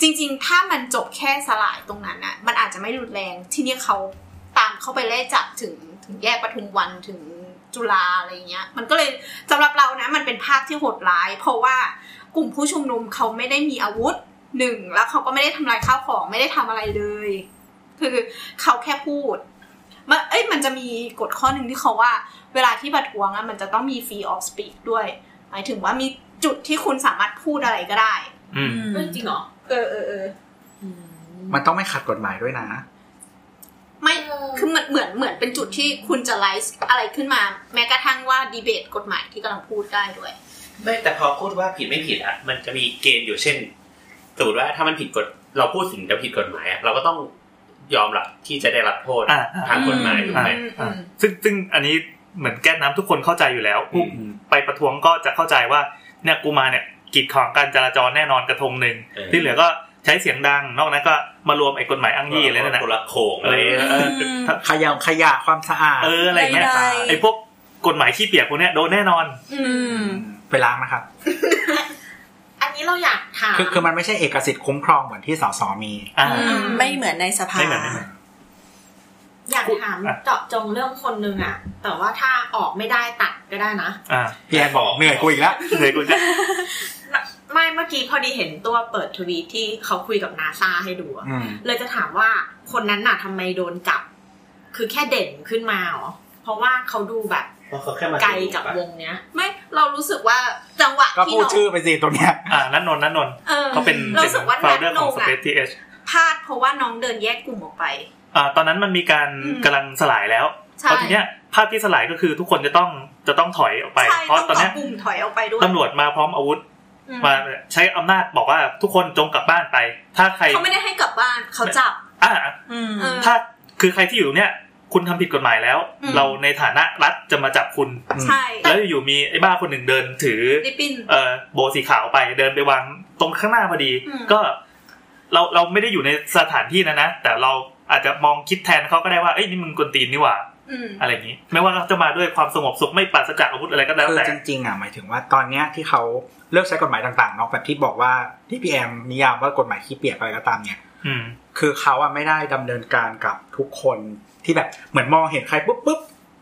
จริง ๆ ถ้ามันจบแค่สลายตรงนั้นน่ะมันอาจจะไม่รุนแรงที่นี่เขาตามเข้าไปไล่จับถึงถึงแยกปทุมวันถึงจุฬาอะไรเงี้ย มันก็เลยสำหรับเรานะมันเป็นภาพที่โหดร้าย เพราะว่ากลุ่มผู้ชุมนุมเขาไม่ได้มีอาวุธหนึ่งแล้วเขาก็ไม่ได้ทำลายข้าวของไม่ได้ทำอะไรเลย คือเขาแค่พูดมันเอ้ยมันจะมีกฎข้อหนึ่งที่เขาว่า เวลาที่ประท้วงอะมันจะต้องมี free of speech ด้วย หมายถึงว่ามีจุดที่คุณสามารถพูดอะไรก็ได้ อืมเฮ้ยจริงเหรอ เออเออเอออืมมันต้องไม่ขัดกฎหมายด้วยนะ ไม่คือมันเหมือนเหมือนเป็นจุดที่คุณจะไลฟ์อะไรขึ้นมา แม้กระทั่งว่าดีเบตกฎหมายที่กำลังพูดได้ด้วย ไม่แต่พอพูดว่าผิดไม่ผิดอะมันจะมีเกณฑ์อยู่เช่นสมมติว่าถ้ามันผิดกฎเราพูดสิ่งที่ผิดกฎหมายอะเราก็ต้องยอมรับที่จะได้รับโทษอ่าทางกฎหมายถูกอ่าไหมอ่าซึ่งซึ่งอันนี้เหมือนแก้นน้ำทุกคนเข้าใจอยู่แล้วผู้อืมไปประท้วงก็จะเข้าใจว่าเนี่ยกูมาเนี่ย กีดขวางการจราจรแน่นอนกระทงหนึ่งเออที่เหลือก็ใช้เสียงดัง นอกนั้นก็มารวมไอ้กฎหมายอ้างยี่อะไรนั่นนะคนละโขงอะไรเออเออขยะขยะความสะอาดเอออะไรเงี้ยใดไอ้พวกกฎหมายขี้เปียกพวกเนี้ยโดนแน่นอน อืมไปล้างนะครับ อันนี้เราอยากถามคือคือมันไม่ใช่เอกสิทธิ์คุ้มครองเหมือนที่สสมีอ่าไม่เหมือนในสภาไม่เหมือนไม่เหมือนอยากถามอะเจาะจงเรื่องคนหนึ่งอะแต่ว่าถ้าออกไม่ได้ตัดก็ได้นะอ่าพี่แอนบอกเหนื่อยกูอีกแล้วเดี๋ยวกูจะไม่เมื่อกี้พอดีเห็นตัวเปิดทวีตที่เขาคุยกับนาซาให้ดูอะอืมเลยจะถามว่าคนนั้นน่ะทำไมโดนจับ คือแค่เด่นขึ้นมาเหรอเพราะว่าเขาดูแบบเพราะเขาแค่มาไกลกับวงเนี้ย ไม่เรารู้สึกว่าจังหวะก็ที่พูดน้องชื่อไปสิตรงเนี้ยอ่านันนนท์นันนนท์เออเขาเป็นเรารู้สึกว่าโฟลเดอร์นัขทองนงอะ Space TH พลาดเพราะว่าน้องเดินแยกกลุ่มออกไปอ่าตอนนั้นมันมีการอืมกำลังสลายแล้วใช่เพราะทีเนี้ยภาพที่สลายก็คือทุกคนจะต้องจะต้องถอยออกไปใช่เพราะตต้ออนงเนี้เอายกลุ่มถอยออกไปด้วยตำรวจมาพร้อมอาวุธอื มมาใช้อำนาจบอกว่าทุกคนจงกลับบ้านไป ถ้าใครเขาไม่ได้ให้กลับบ้านเขาจับอ่าอืมเออถ้าคือใครที่อยู่เนี่ย คุณทำผิดกฎหมายแล้วอืมเราในฐานะรัฐจะมาจับคุณใช่แล้วอยู่มีไอ้บ้าคนหนึ่งเดินถือลิปปินเอ่อโบสีขาวไปเดินไปวางตรงข้างหน้าพอดีอืมก็เราเราไม่ได้อยู่ในสถานที่นะนะ แต่เราอาจจะมองคิดแทนเขาก็ได้ว่าเอ้ยนี่มึงกวนตีนนี่หว่าอืมอะไรอย่างนี้ ไม่ว่าเขาจะมาด้วยความสงบสุขไม่ปราศจากอาวุธอะไรก็แล้วคือแต่จริงๆอะหมายถึงว่าตอนเนี้ยที่เขา เลิกใช้กฎหมายต่างๆเนาะแบบที่บอกว่าที่พีแอมนิยามว่ากฎหมายขี้เปียกอะไรก็ตามเนี่ยอืมคือเขาอะไม่ได้ดำเนินการกับทุกคนที่แบบเหมือนมองเห็นใครปุ๊บปุ๊บ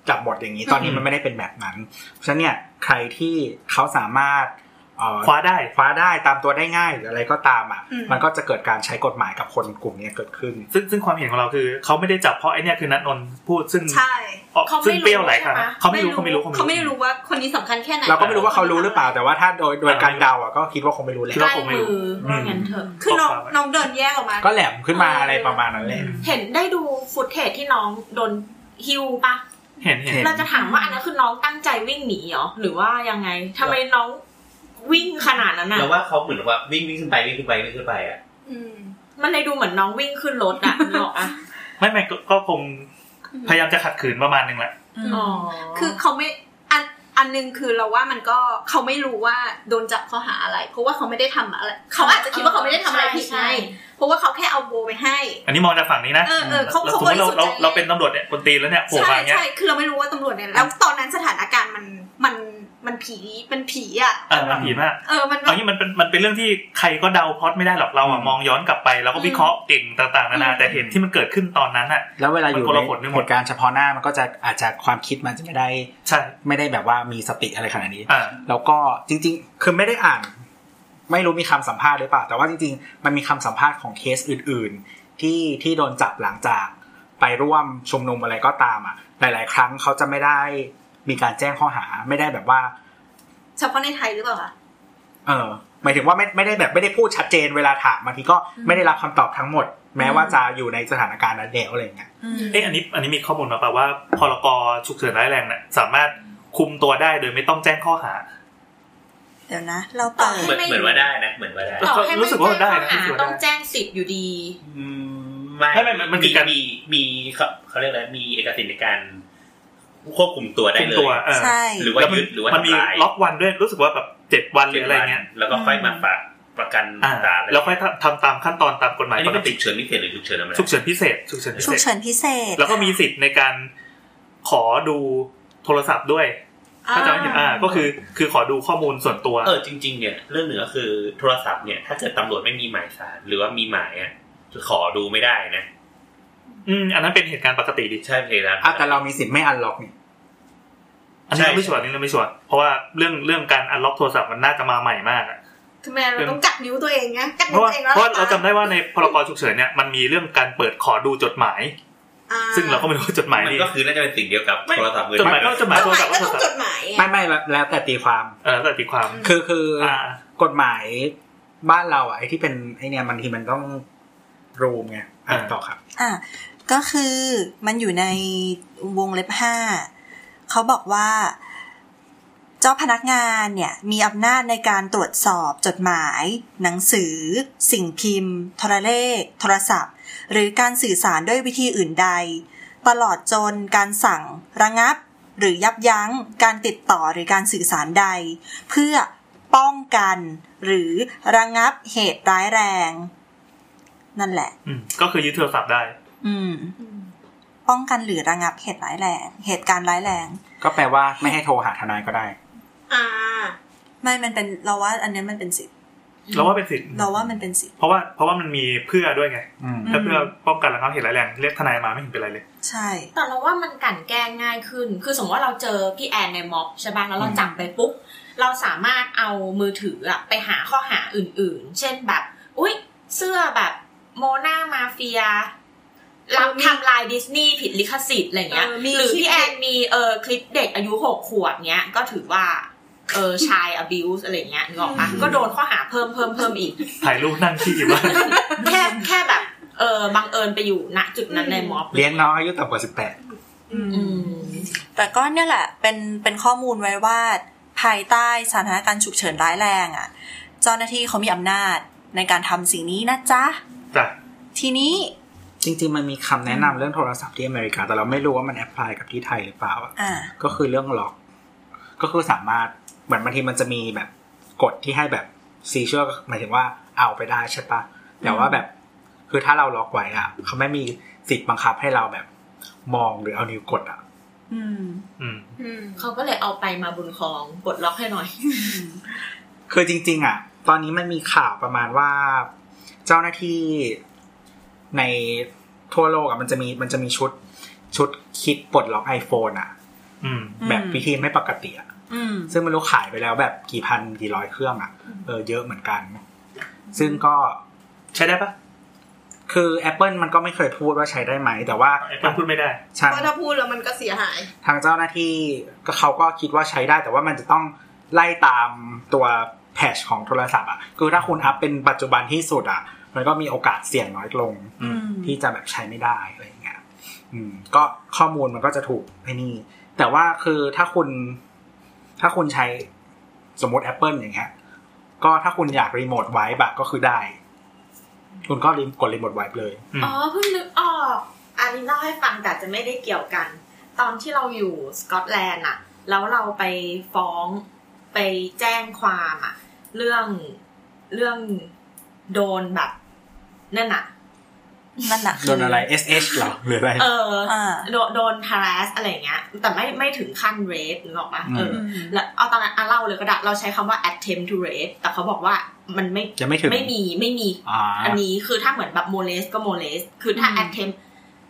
จับหมดอย่างนี้ ตอนนี้อืมมันไม่ได้เป็นแบบนั้น เพราะฉะนั้นเนี่ยใครที่เขาสามารถเอ่อ คว้าได้คว้าได้ตามตัวได้ง่ายหรืออะไรก็ตามอะอืมมันก็จะเกิดการใช้กฎหมายกับคนกลุ่มเนี้ยเกิดขึ้น ซึ่งซึ่งความเห็นของเราคือเขาไม่ได้จับเพราะไอเนี่ยคือนัทนนท์พูดซึ่งใช่ออกเขาไม่ซึ่งเปรี้ยวหลายครั้งรู้ใช่ไหมเขาไม่รู้เขาไม่รู้เขาไม่รู้ว่าคนนี้สำคัญแค่ไหนเราก็ไม่รู้ว่าเขารู้หรือเปล่าแต่ว่าถ้าโดยโดยการเดาอะก็คิดว่าคงไม่รู้แหละคิดใกว่าล้คงไม่มืรู้อว่างั้นเถอะคือน้องบอกมาน้องเดินแยกออกมา ก็แหลมขึ้นมาอะไรประมาณนั้นแหละเห็นได้ดูฟุตเทจที่น้องโดนฮิวปะเห็นเห็นเห็นเราจะถามว่าอันนั้นคือน้องตั้งใจวิ่งหนีเหรอหรือว่ายังไงทำไมน้อง วิ่งขนาดนั้นอะเราว่าเขาเหมือนว่าวิ่งวิ่งขึ้นไปวิ่งขึ้นไปวิ่งขึ้นไปอะอืมมันเลยดูเหมือนน้องวิ่งขึ้นรถอะนึกออกอะไม่ไม่ก็ก็คงพยายามจะขัดขืนประมาณหนึงแหละอ๋อคือเขาไม่อันอันหนึงคือเราว่ามันก็เขาไม่รู้ว่าโดนจับข้อหาอะไร เพราะว่าเขาไม่ได้ทำอะไร เขาอาจจะคิดว่าเขาไม่ได้ทำอะไรผิดไงเพราะว่าเขาแค่เอาโบไปให้ อันนี้มองจากฝั่งนี้นะเออเออเขาแล้วเขาสมมติเราบริสุทธิ์เราใจเราเป็นตำรวจเนี่ยคนตีนแล้วเนี่ยโผล่ใช่มาอย่างเงี้ยใช่คือเราไม่รู้ว่าตำรวจเนี่ยแล้วตอนนั้นสถานการณ์มันมันมันผีมันผีอะเออมันผีมากเออมันเอางี้มันเป็นมันเป็นเรื่องที่ใครก็เดาพล็อตไม่ได้หรอกเราอะอืมมองย้อนกลับไป แล้วก็วิเคราะห์เก่งต่างๆนานาอืมแต่เห็นที่มันเกิดขึ้นตอนนั้นอะแล้วเวลาอยู่มันคนละในผลไม่หเหมดตุการณ์เฉพาะหน้ามันก็จะอาจจะความคิดมันจะไม่ได้ใช่ไม่ได้แบบว่ามีสติอะไรขนาดนี้อ่าแล้วก็จริง ๆ คือไม่ได้อ่าน ไม่รู้มีคำสัมภาษณ์หรือเปล่า แต่ว่าจริงๆ มันมีคำสัมภาษณ์ของเคสอื่นๆ ที่ที่โดนจับหลังจาก ไปร่วมชุมนุมอะไรก็ตามอะ หลาย ๆ ครั้งเขาจะไม่ได้มีการแจ้งข้อหาไม่ได้แบบว่า เฉพาะในไทยหรือเปล่าคะเออหมายถึงว่าไม่ไม่ได้แบบไม่ได้พูดชัดเจนเวลาถามบางทีก็ไม่ได้รับคำตอบทั้งหมด แม้ว่าจะอยู่ในสถานการณ์นั้นแล้วอะไรอย่างเงี้ยเอ๊ะอันนี้อันนี้มีข้อมูลมาป่ะว่าพรกฉุกเฉินร้ายแรงเนี่ยสามารถคุมตัวได้โดยไม่ต้องแจ้งข้อหา เดี๋ยวนะ เราเปิดเหมือนเหมือนว่าได้นะเหมือนว่าได้ก็ต่อให้รู้สึกว่าได้นะแจ้งข้อหารู้สึกว่าได้ต้องแจ้งสิทธิ์อยู่ดีอืมไม่ไม่ไม่มันคือการมีมีเขาเขาเรียกอะไรมีเอกสิทธิ์ในการควบคุมตัวได้คุมเลยตัวเออใช่หรือว่าแล้วมันยึดหรือว่ามันมีทำลายล็อกวันด้วยรู้สึกว่าแบบเจ็ดวันหรืออะไรเงี้ยแล้วก็ค่อยมาฝากประกันอ่าตาอะไรแล้วค่อยทำตามขั้นตอนตามกฎหมายอันปนี้กเป็นติฉุกเฉินพิเศษหรือฉุกเฉินธรรมดาฉุกเฉินพิเศษฉุกเฉินพิฉุกเศษเฉินพิเศษ แล้วก็มีสิทธิ์ในการขอดูโทรศัพท์ด้วย ถ้าจำไม่ผิดอ่าก็คือคือขอดูข้อมูลส่วนตัวเออจริง ๆ เนี่ยเรื่องหนึ่งก็คือโทรศัพท์เนี่ย ถ้าเกิดตำรวจไม่มีหมายสารหรือว่ามีหมายอะขอดูไม่ได้นะ อืมอันนั้นเป็นเหตุการณ์ปกติดิใช่เพลาอะแต่เรามีสิทธิ์ไม่อันล็อกนี่อันนี้เราไม่ชัวร์อันนี้เราไม่ชัวร์เพราะว่าเรื่องเรื่องการอันล็อกโทรศัพท์มันน่าจะมาใหม่มากอะทำไมเราต้องกัดนิ้วตัวเองไงกัดเพนิ้วราะว่าตัวเองแล้วเพราะเราจำได้ว่าในพรกฉุกเฉินเนี่ยมันมีเรื่องการเปิดขอดูจดหมายอ่ ซึ่งเราก็ไม่รู้ว่าจดหมายมันนี่ก็คือน่าจะเป็นสิ่งเดียวกับไม่โทรศัพท์มือจดหมายก็ถือจดหมายจโทดรหศัมาพยท์ก็ก็โทรต้องศัพจท์ดหมายไม่ไม่แล้วแต่ตีความเออแต่ตีความคือคืออ่ากฎหมายบ้านเราอะไอ้ที่เป็นไอ้เนี่ยบางทีมันต้องรูมไงอ่านต่อครับ อะก็คือมันอยู่ในวงเล็บห้าเขาบอกว่า เจ้าพนักงานเนี่ย มีอำนาจในการตรวจสอบจดหมาย หนังสือ สิ่งพิมพ์ โทรเลข โทรศัพท์ หรือการสื่อสารด้วยวิธีอื่นใด ตลอดจนการสั่ง ระงับ หรือยับยั้ง การติดต่อหรือการสื่อสารใด เพื่อป้องกัน หรือระงับเหตุร้ายแรง นั่นแหละอืมก็คือยึดโทรศัพท์ได้ อืมป้องกันหรือระงับเหตุร้ายแรง เหตุการณ์ร้ายแรง ก็แปลว่าไม่ให้โทรหาทนายก็ได้ อ่า ไม่มันเป็นเราว่า อันเนี้ยมันเป็นสิทธิ์ เราว่าเป็นสิทธิ์เราว่ามันเป็นสิทธิ์เพราะว่าเพราะว่ามันมีเพื่อด้วยไงอืมถ้าเพื่อป้องกันระงับเหตุร้ายแรงเรียกทนายมาไม่เห็นเป็นไรเลย ใช่ แต่เราว่ามันกลั่นแกล้งง่ายขึ้น คือสมมติว่าเราเจอพี่แอนในม็อบใช่ป่ะแล้วเราจับไปปุ๊บเราสามารถเอามือถืออะไปหาข้อหาอื่น ๆ เช่นแบบ อุ๊ยเสื้อแบบโมนามาเฟียรับทำลายดิสนีย์ผิดลิขสิทธิ์อะไรเงี้ยเออมีหรือคลิปพี่แอนมีเออคลิปเด็กอายุหกขวบเนี้ยก็ถือว่า เออชาย abuse อะไรเงี้ยนึกออกปะก็โดนข้อหาเพิ่มเพิ่มเพิ่มอีก ถ่ายรูปนั่งขี้อยู่บ้านแค่แค่แบบ เออบังเอิญไปอยู่ณจุดนั้นในม็อบเลี้ยงน้องอายุต่ำกว่าสิบแปดอืมแต่ก็เนี่ยแหละเป็นเป็นข้อมูลไว้ว่า ภายใต้สถานการณ์ฉุกเฉินร้ายแรงอะ เจ้าหน้าที่เขามีอำนาจในการทำสิ่งนี้นะจ๊ะจ้ะทีนี้จริงๆ มันมีคำแนะนำเรื่องโทรศัพท์ที่อเมริกา แต่เราไม่รู้ว่ามัน apply กับที่ไทยหรือเปล่าอะอ่าก็คือเรื่องล็อก ก็คือสามารถ เหมือนบางทีมันจะมีแบบกฎที่ให้แบบ seizure หมายถึงว่าเอาไปได้ใช่ปะแต่ว่าแบบ คือถ้าเราล็อกไว้อะเขาไม่มีสิทธิ์บังคับให้เราแบบ มองหรือเอานิ้วกดอะอืม อืม อืมเขาก็เลยเอาไปมาบุญครองปลดล็อกให้หน่อย คือจริง ๆ อะ ตอนนี้มันมีข่าวประมาณว่า เจ้าหน้าที่ในทั่วโลกอะมันจะมีมันจะมีชุด ชุดคิดปลดล็อก iPhone อะ อืม แบบวิธีไม่ปกติอะอืม ซึ่งไม่รู้ขายไปแล้วแบบกี่พันกี่ร้อยเครื่องอะเออเยอะเหมือนกัน ซึ่งก็ใช้ได้ปะคือ Apple มันก็ไม่เคยพูดว่าใช้ได้ไหม แต่ว่าไอ้เปิ้ลพูดไม่ได้ใช่เพราะถ้าพูดแล้วมันก็เสียหาย ทางเจ้าหน้าที่ก็เขาก็คิดว่าใช้ได้ แต่ว่ามันจะต้องไล่ตามตัวแพชของโทรศัพท์อะคือถ้าคุณอัพเป็นปัจจุบันที่สุดอะ มันก็มีโอกาสเสี่ยงน้อยลงอืมที่จะแบบใช้ไม่ได้อะไรอย่างเงี้ยอืมก็ข้อมูลมันก็จะถูกไอ้นี่ แต่ว่าคือถ้าคุณ ถ้าคุณใช้สมมติ Apple อย่างเงี้ย ก็ถ้าคุณอยากรีโมทไว้แบบก็คือได้ คุณก็รีกดรีโมทไว้เลยอืมอ๋อเพิ่งนึกออกอันนี้เล่าให้ฟังแต่จะไม่ได้เกี่ยวกัน ตอนที่เราอยู่สกอตแลนด์อะแล้วเราไปฟ้องไปแจ้งความอะเรื่องเรื่องโดนแบบนั่นอะ นั่นแหละโดนอะไร SH เหรอหรืออะไร เอออ่าโดนโดน harass อะไรอย่างเงี้ย แต่ไม่ไม่ถึงขั้น rape นึกออกปะเอออืมแล้วเอาตอนนั้นอะเล่าเลยก็ได้เราใช้คำว่า attempt to rape แต่เขาบอกว่ามันไม่จะไม่ถึงไม่มีไม่มีอ่าอันนี้คือถ้าเหมือนแบบโมเลสก็โมเลสคือถ้าอืม attempt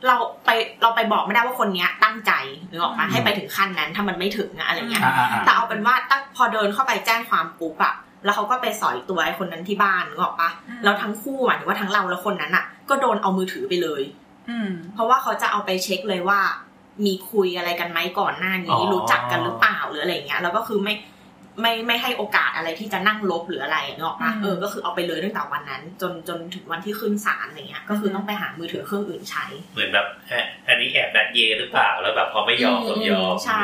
เราไปเราไปบอกไม่ได้ว่าคนเนี้ยตั้งใจนึกออกปะอืมให้ไปถึงขั้นนั้นถ้ามันไม่ถึงอะอะไรเงี้ยอ่าอ่าอ่าแต่เอาเป็นว่าตั้งพอเดินเข้าไปแจ้งความปุ๊บอะ แล้วเขาก็ไปสอยตัวไอ้คนนั้นที่บ้านนึกออกปะแล้วทั้งคู่หมายถึงว่าทั้งเราและคนนั้นอะก็โดนเอามือถือไปเลย อืมเพราะว่าเขาจะเอาไปเช็คเลยว่า มีคุยอะไรกันไหมก่อนหน้าอ๋นี้อรู้จักกันหรือเปล่าหรืออะไรเงี้ย แล้วก็คือไม่ไม่ไม่ให้โอกาสอะไรที่จะนั่งลบหรืออะไรเนาะปะอืมเออ ก็คือเอาไปเลยตั้งแต่วันนั้น จนจนถึงวันที่ขึ้นศาลอะไรเงี้ย ก็คือต้องไปหามือถือเครื่องอื่นใช้ เหมือนแบบเอ๊ะอันนี้แอบนัดเยหรือเปล่าแล้วแบบพอไม่ยอมก็ยอมใช่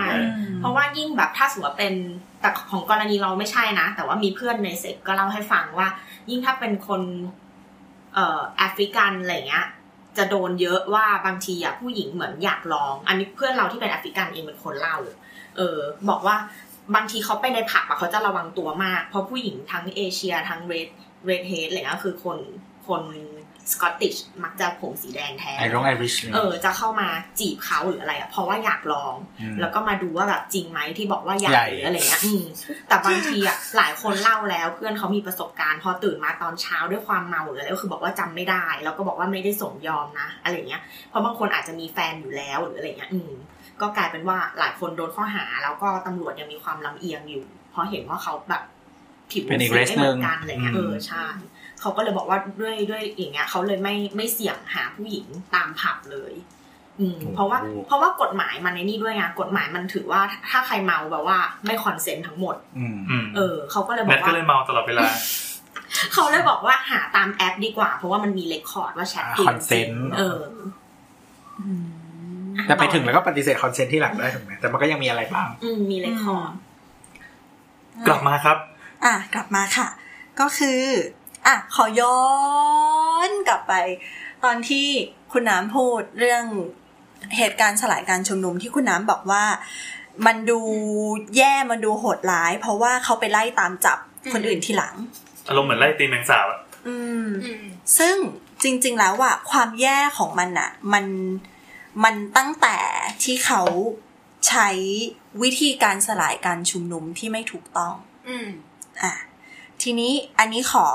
เพราะว่ายิ่งแบบถ้าสมมติว่าเป็น แต่ของกรณีเราไม่ใช่นะ แต่ว่ามีเพื่อนในเซ็กก็เล่าให้ฟังว่า ยิ่งถ้าเป็นคนเอ่อแอฟริกันอะไรเงี้ย จะโดนเยอะว่าบางทีอะผู้หญิงเหมือนอยากลอง อันนี้เพื่อนเราที่เป็นแอฟริกันเองเป็นคนเล่า เออ บอกว่าบางทีเขาไปในผับอะเขาจะระวังตัวมาก เพราะผู้หญิงทั้งเอเชียทั้ง red redhead อะไรเงี้ยคือคนคน Scottish มักจะผมสีแดงแทนไอร้อง Irish เออจะเข้ามาจีบเขาหรืออะไรอะเพราะว่าอยากลองมแล้วก็มาดูว่าแบบจริงไหมที่บอกว่าใหญ่ใหญ่หรืออะไรเงี้ยอืมแต่บางทีอะหลายคนเล่าแล้วเพื่อนเขามีประสบการณ์ พอตื่นมาตอนเช้าด้วยความเมาหรืออะไรก็คือบอกว่าจำไม่ได้ แล้วก็บอกว่าไม่ได้สมยอมนะ อะไรเงี้ยเพราะบางคนอาจจะมีแฟนอยู่แล้วหรืออะไรเงี้ยอืมก็กลายเป็นว่าหลายคนโดนข้อหา แล้วก็ตำรวจยังมีความลำเอียงอยู่เพราะเห็นว่าเขาแบบผิวเป็นอีกสี race ไม่เหมือนกันหนึ่งอะไรเงี้ยอืเอมอใช่ เขาก็เลยบอกว่าด้วยด้วยอย่างเงี้ยเขาเลยไม่ไม่เสี่ยงหาผู้หญิงตามผับเลยอืมเพราะว่าเพราะว่ากฎหมายมันในนี่ด้วยไงกฎหมายมันถือว่าถ้าใครเมาแบบว่าไม่ consent ทั้งหมดอืมอืมเออเขาก็เลยบแมอทกก็ว่าเลยเมาตลอดเวลาเขาเลยบอกว่าหาตามแอปดีกว่า เพราะว่ามันมี record ว่าแชทจริง consent เออแต่ไปถึงแล้วก็ปฏิเสธ consent ทีหลังได้ถูกไหมแต่มันก็ยังมีอะไรบ้างอืมมี record กลับมาครับ อะกลับมาค่ะ ก็คือ อะขอย้อนกลับไป ตอนที่คุณน้ำพูดเรื่องเหตุการณ์สลายการชุมนุมที่คุณน้ำบอกว่า มันดูแย่มันดูโหดร้าย เพราะว่าเขาไปไล่ตามจับคนอื่นทีหลังอารมณ์เหมือนไล่ตีแมงสาบอะอืมอืมซึ่งจริง ๆ แล้วอะความแย่ของมันอะมันมันตั้งแต่ที่เขาใช้วิธีการสลายการชุมนุมที่ไม่ถูกต้อง อืมอะ ทีนี้อันนี้ขอ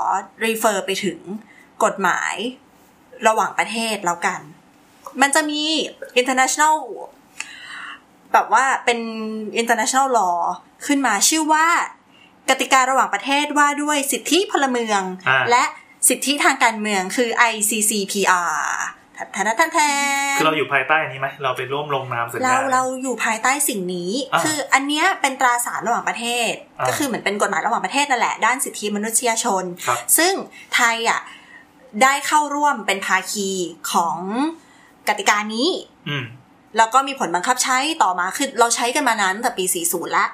refer ไปถึงกฎหมายระหว่างประเทศแล้วกัน มันจะมี international แบบว่าเป็น international law ขึ้นมาชื่อว่ากติการะหว่างประเทศว่าด้วยสิทธิพลเมืองอ่าและสิทธิทางการเมืองคือ ICCPR แทนแทนแทนแทนคือเราอยู่ภายใต้อันนี้ไหมเราไปร่วมลงนามสัญเราญาเราอยู่ภายใต้สิ่งนี้อ่าคืออันเนี้ยเป็นตราสารระหว่างประเทศอ่าก็คือเหมือนเป็นกฎหมายระหว่างประเทศนั่นแหละด้านสิทธิมนุษยชนครับซึ่งไทยอะได้เข้าร่วมเป็นภาคีของกติกานี้อืมแล้วก็มีผลบังคับใช้ต่อมาคือเราใช้กันมานานตั้งแต่ปี 40ละ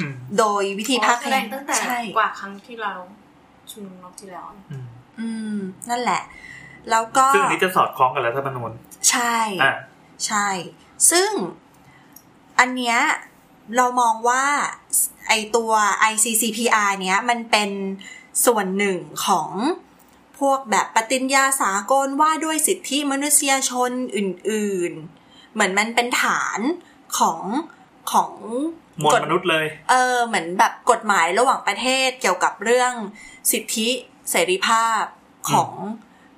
อืมโดยวิธีภาคแสดงตั้งแต่ใช่กว่าครั้งที่เราชุมนุมรอบที่แล้วอืมอืมนั่นแหละ แล้วก็ซึ่งอันนี้จะสอดคล้องกับรัฐธรรมนูญใช่อ่าใช่ ซึ่งอันเนี้ยเรามองว่าไอตัว ICCPR เนี้ยมันเป็นส่วนหนึ่งของพวกแบบปฏิญญาสากลว่าด้วยสิทธิมนุษยชนอื่น ๆ เหมือนมันเป็นฐานของของมวลกฎมนุษย์เลย เออ เหมือนแบบกฎหมายระหว่างประเทศเกี่ยวกับเรื่องสิทธิเสรีภาพของ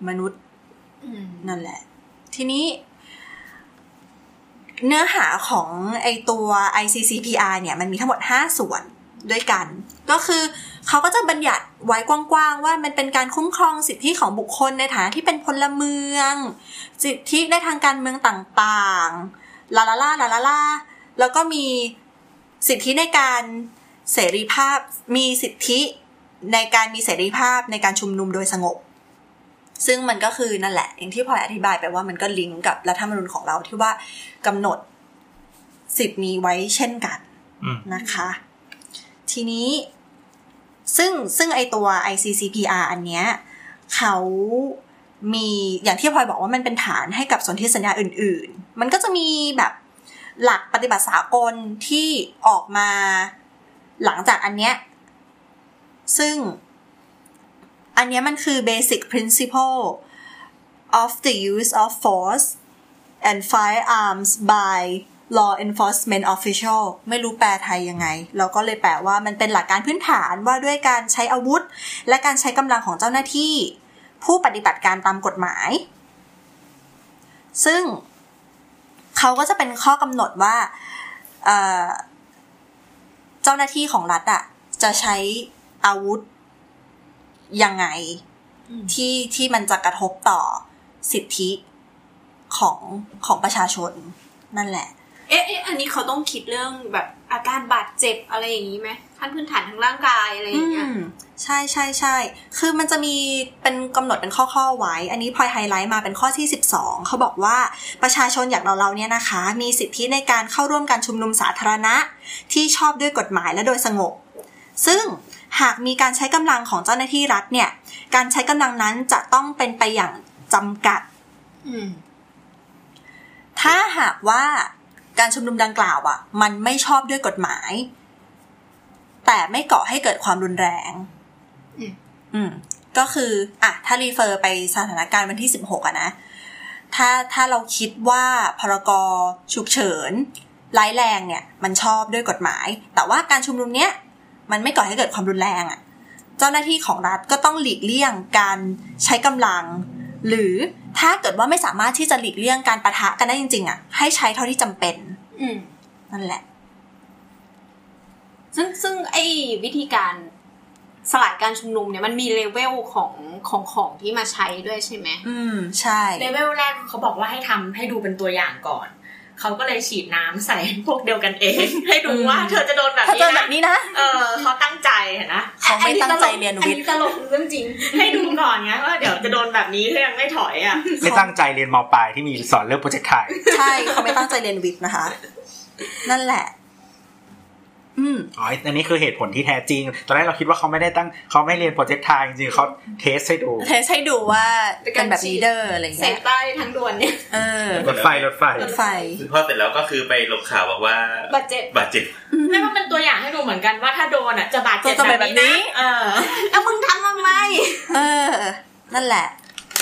มนุษย์นั่นแหละ ทีนี้ เนื้อหาของไอตัว ICCPR เนี่ย มันมีทั้งหมด 5 ส่วนด้วยกัน ก็คือเขาก็จะบัญญัติไว้กว้างๆ ว่ามันเป็นการคุ้มครองสิทธิของบุคคลในฐานะที่เป็นพลเมือง สิทธิในทางการเมืองต่างๆลาลาลาลาลาลาแล้วก็มีสิทธิในการเสรีภาพ มีสิทธิในการมีเสรีภาพในการชุมนุมโดยสงบ ซึ่งมันก็คือนั่นแหละ อย่างที่พลอยอธิบายไปว่ามันก็ลิงก์กับรัฐธรรมนูญของเราที่ว่ากำหนดสิทธินี้ไว้เช่นกันอืมนะคะ ทีนี้ซึ่งซึ่งไอตัว ICCPR อันเนี้ยเขามีอย่างที่พลอยบอกว่ามันเป็นฐานให้กับสนธิสัญญาอื่น ๆ มันก็จะมีแบบหลักปฏิบัติสากลที่ออกมาหลังจากอันเนี้ยซึ่ง อันนี้มันคือ basic principle of the use of force and firearms by law enforcement official ไม่รู้แปลไทยยังไง เราก็เลยแปลว่ามันเป็นหลักการพื้นฐานว่าด้วยการใช้อาวุธ และการใช้กำลังของเจ้าหน้าที่ ผู้ปฏิบัติการตามกฎหมาย ซึ่งเขาก็จะเป็นข้อกำหนดว่าเอ่อเจ้าหน้าที่ของรัฐอะจะใช้อาวุธ ยังไงที่ที่มันจะกระทบต่อสิทธิของของประชาชนนั่นแหละเอ๊ะเอ๊ะอันนี้เขาต้องคิดเรื่องแบบอาการบาดเจ็บอะไรอย่างนี้ไหมขั้นพื้นฐานทางร่างกายอะไรอย่างเงี้ยอืมใช่ใช่ใช่คือมันจะมีเป็นกำหนดเป็นข้อๆไว้ อันนี้พลอยไฮไลท์มาเป็นข้อที่ 12 เขาบอกว่าประชาชนอย่างเราเราๆเนี่ยนะคะ มีสิทธิในการเข้าร่วมการชุมนุมสาธารณะ ที่ชอบด้วยกฎหมายและโดยสงบ ซึ่ง หากมีการใช้กำลังของเจ้าหน้าที่รัฐเนี่ย การใช้กำลังนั้นจะต้องเป็นไปอย่างจำกัดอืมถ้าหากว่าการชุมนุมดังกล่าวอะ มันไม่ชอบด้วยกฎหมาย แต่ไม่ก่อให้เกิดความรุนแรงอืมอืมก็คืออะถ้ารีเฟอร์ไปสถานการณ์วันที่สิบหกอะนะ ถ้าถ้าเราคิดว่าพรกฉุกเฉินร้ายแรงเนี่ย มันชอบด้วยกฎหมาย แต่ว่าการชุมนุมเนี้ย มันไม่ก่อให้เกิดความรุนแรงอะเจ้าหน้าที่ของรัฐก็ต้องหลีกเลี่ยงการใช้กำลัง หรือถ้าเกิดว่าไม่สามารถที่จะหลีกเลี่ยงการปะทะกันได้จริง ๆอะให้ใช้เท่าที่จำเป็น อืมนั่นแหละ ซึ่งซึ่งไอ้วิธีการสลายการชุมนุมเนี่ยมันมีเลเวลของของของที่มาใช้ด้วยใช่ไหม อืม ใช่ เลเวลแรกเขาบอกว่าให้ทำให้ดูเป็นตัวอย่างก่อน เขาก็เลยฉีดน้ำใส่พวกเดียวกันเอง ให้ดูว่าเธอจะโดนแบบถ้านี้เจอแบนะบนี้นะเออเขาตั้งใจเห็นนะเขาไม่ตั้งใจเรียนวิทอันย์นี้ตลกเรื่องจริง ให้ดูก่อนไงว่าเดี๋ยวจะโดนแบบนี้ถ้ายังไม่ถอยอะไม่ตั้งใจเรียนมปลายที่มีสอนเรื่องโปรเจกต์ไทยใช่เขาไม่ตั้งใจเรียนวิทย์นะคะ นั่นแหละ อืมอ๋ออันนี้คือเหตุผลที่แท้จริง ตอนแรกเราคิดว่าเขาไม่ได้ตั้งเขาไม่เรียนโปรเจกต์ไทยจริงๆเขาเทสให้ดู เทสให้ดูว่าเป็นเป็การนแบบฉีลีดเดอร์อะไรเสเงี้พยใต้ทั้งด่วนเนี่ยเออรถไฟรถไฟรถไฟพอเสร็จแล้วก็คือไปลงข่าวบอกว่าบาดเจ็บบาดเจ็บไม่ว่าเป็นตัวอย่างให้ดูเหมือนกันว่าถ้าโดนอะจะบาดเจ็บจะเป็นแบแบบบนี้นี้นะเออแล้วมึงทำทำไมเออ นั่นแหละ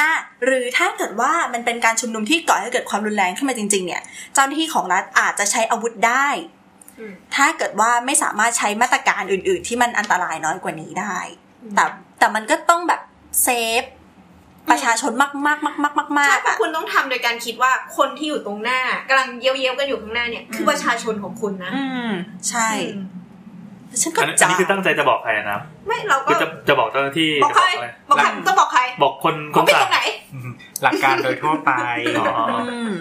อะหรือถ้าเกิดว่ามันเป็นการชุมนุมที่ก่อให้เกิดความรุนแรงขึ้นมาจริง ๆ เนี่ย เจ้าหน้าที่ของรัฐอาจจะใช้อาวุธได้อืม ถ้าเกิดว่าไม่สามารถใช้มาตรการอื่น ๆ ที่มันอันตรายน้อยกว่านี้ได้ แต่แต่มันก็ต้องแบบเซฟประชาชนมากๆมากๆมากๆมากใช่ๆเพราะอะคุณต้องทำโดยการคิดว่าคนที่อยู่ตรงหน้ากำลังเยียวๆกันอยู่ข้างหน้าเนี่ย คือประชาชนของคุณนะ อืมใช่อืมฉันก็อันนี้อันจ่านี้คือตั้งใจจะบอกใครนะไม่เราก็คือจะจะบอกเจ้าหน้าที่บอกใครจะอะไรบอกใครต้องบอกใคร บอกคนคเขานเป็นสั่ตรงงไหนอืมหลักการโดยทั่วไปอ๋ออืม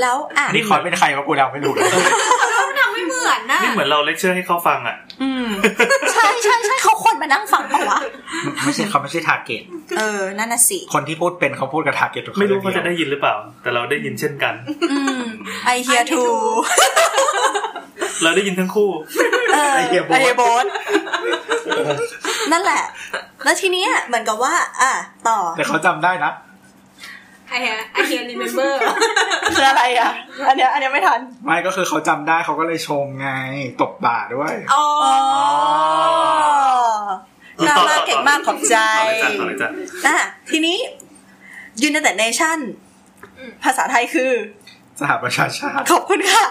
แล้วอะนี่ขอเป็นใครวะกูเราไม่รู้เลยทำ ไม่เหมือนน่ะนี่เหมือนเราเลคเชอร์ให้เขาฟังอะอืมใช่ใช่ใช่เขาควรมานั่งฟังปะวะไม่ใช่เขาไม่ใช่ targetเออนั่นน่ะสิคนที่พูดเป็นเขาพูดกับ target ทุกคนไม่รู้เขาจะได้ยินหรือเปล่า แต่เราได้ยินเช่นกันอืม I hear tooเราได้ยินทั้งคู่เออ I hear bo- I hear both นั่นแหละ แล้วทีเนี้ยเหมือนกับว่า อะต่อ แต่เขาจำได้นะ ไอเฮียไอเฮีย rememberคืออะไรอะ อันเนี้ยอันเนี้ยไม่ทัน ไม่ก็คือเขาจำได้เขาก็เลยชมไงตบบ่าด้วยอ๋ออ๋อกล้ามากเก่งมากขอบใจต่อเลยจ้ะต่อเลยจ้ะอะทีนี้ United Nation ภาษาไทยคือสหประชาชาติขอบคุณค่ะ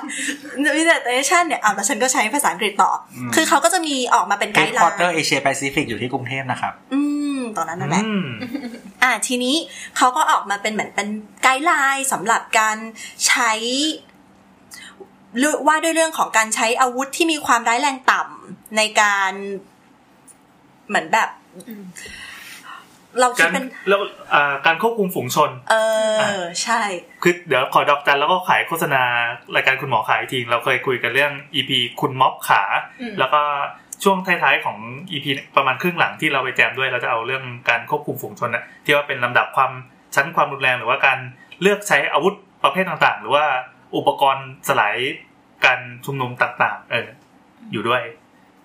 United Nation เนี่ยอะแล้วฉันก็ใช้ภาษาอังกฤษต่ออมคือเขาก็จะมีออกมาเป็นไกเฮดด์ไลคอร์เตอร์น์เอเชียแปซิฟิกอยู่ที่กรุงเทพนะครับ อืมตอนนั้นนั่นแหละ อืมอ่าทีนี้เขาก็ออกมาเป็นเหมือนเป็นไกด์ไลน์สำหรับการใช้เรื่องว่าด้วยเรื่องของการใช้อาวุธที่มีความร้ายแรงต่ำในการเหมือนแบบเราคิกาดรเป็นแล้วอ่าการควบคุมฝูงชน เออ ใช่ คือเดี๋ยวขอดอกจันแล้วก็ขายโฆษณารายการคุณหมอขายอีกทีเราเคยคุยกันเรื่อง EP คุณม็อบขาอืมแล้วก็ ช่วงท้ายๆของ EP ประมาณครึ่งหลังที่เราไปแจมด้วยเราจะเอาเรื่องการควบคุมฝูงชนนะที่ว่าเป็นลำดับความชั้นความรุนแรงหรือว่าการเลือกใช้อาวุธประเภทต่างๆ หรือว่าอุปกรณ์สลายการชุมนุมต่างๆ เออ อยู่ด้วย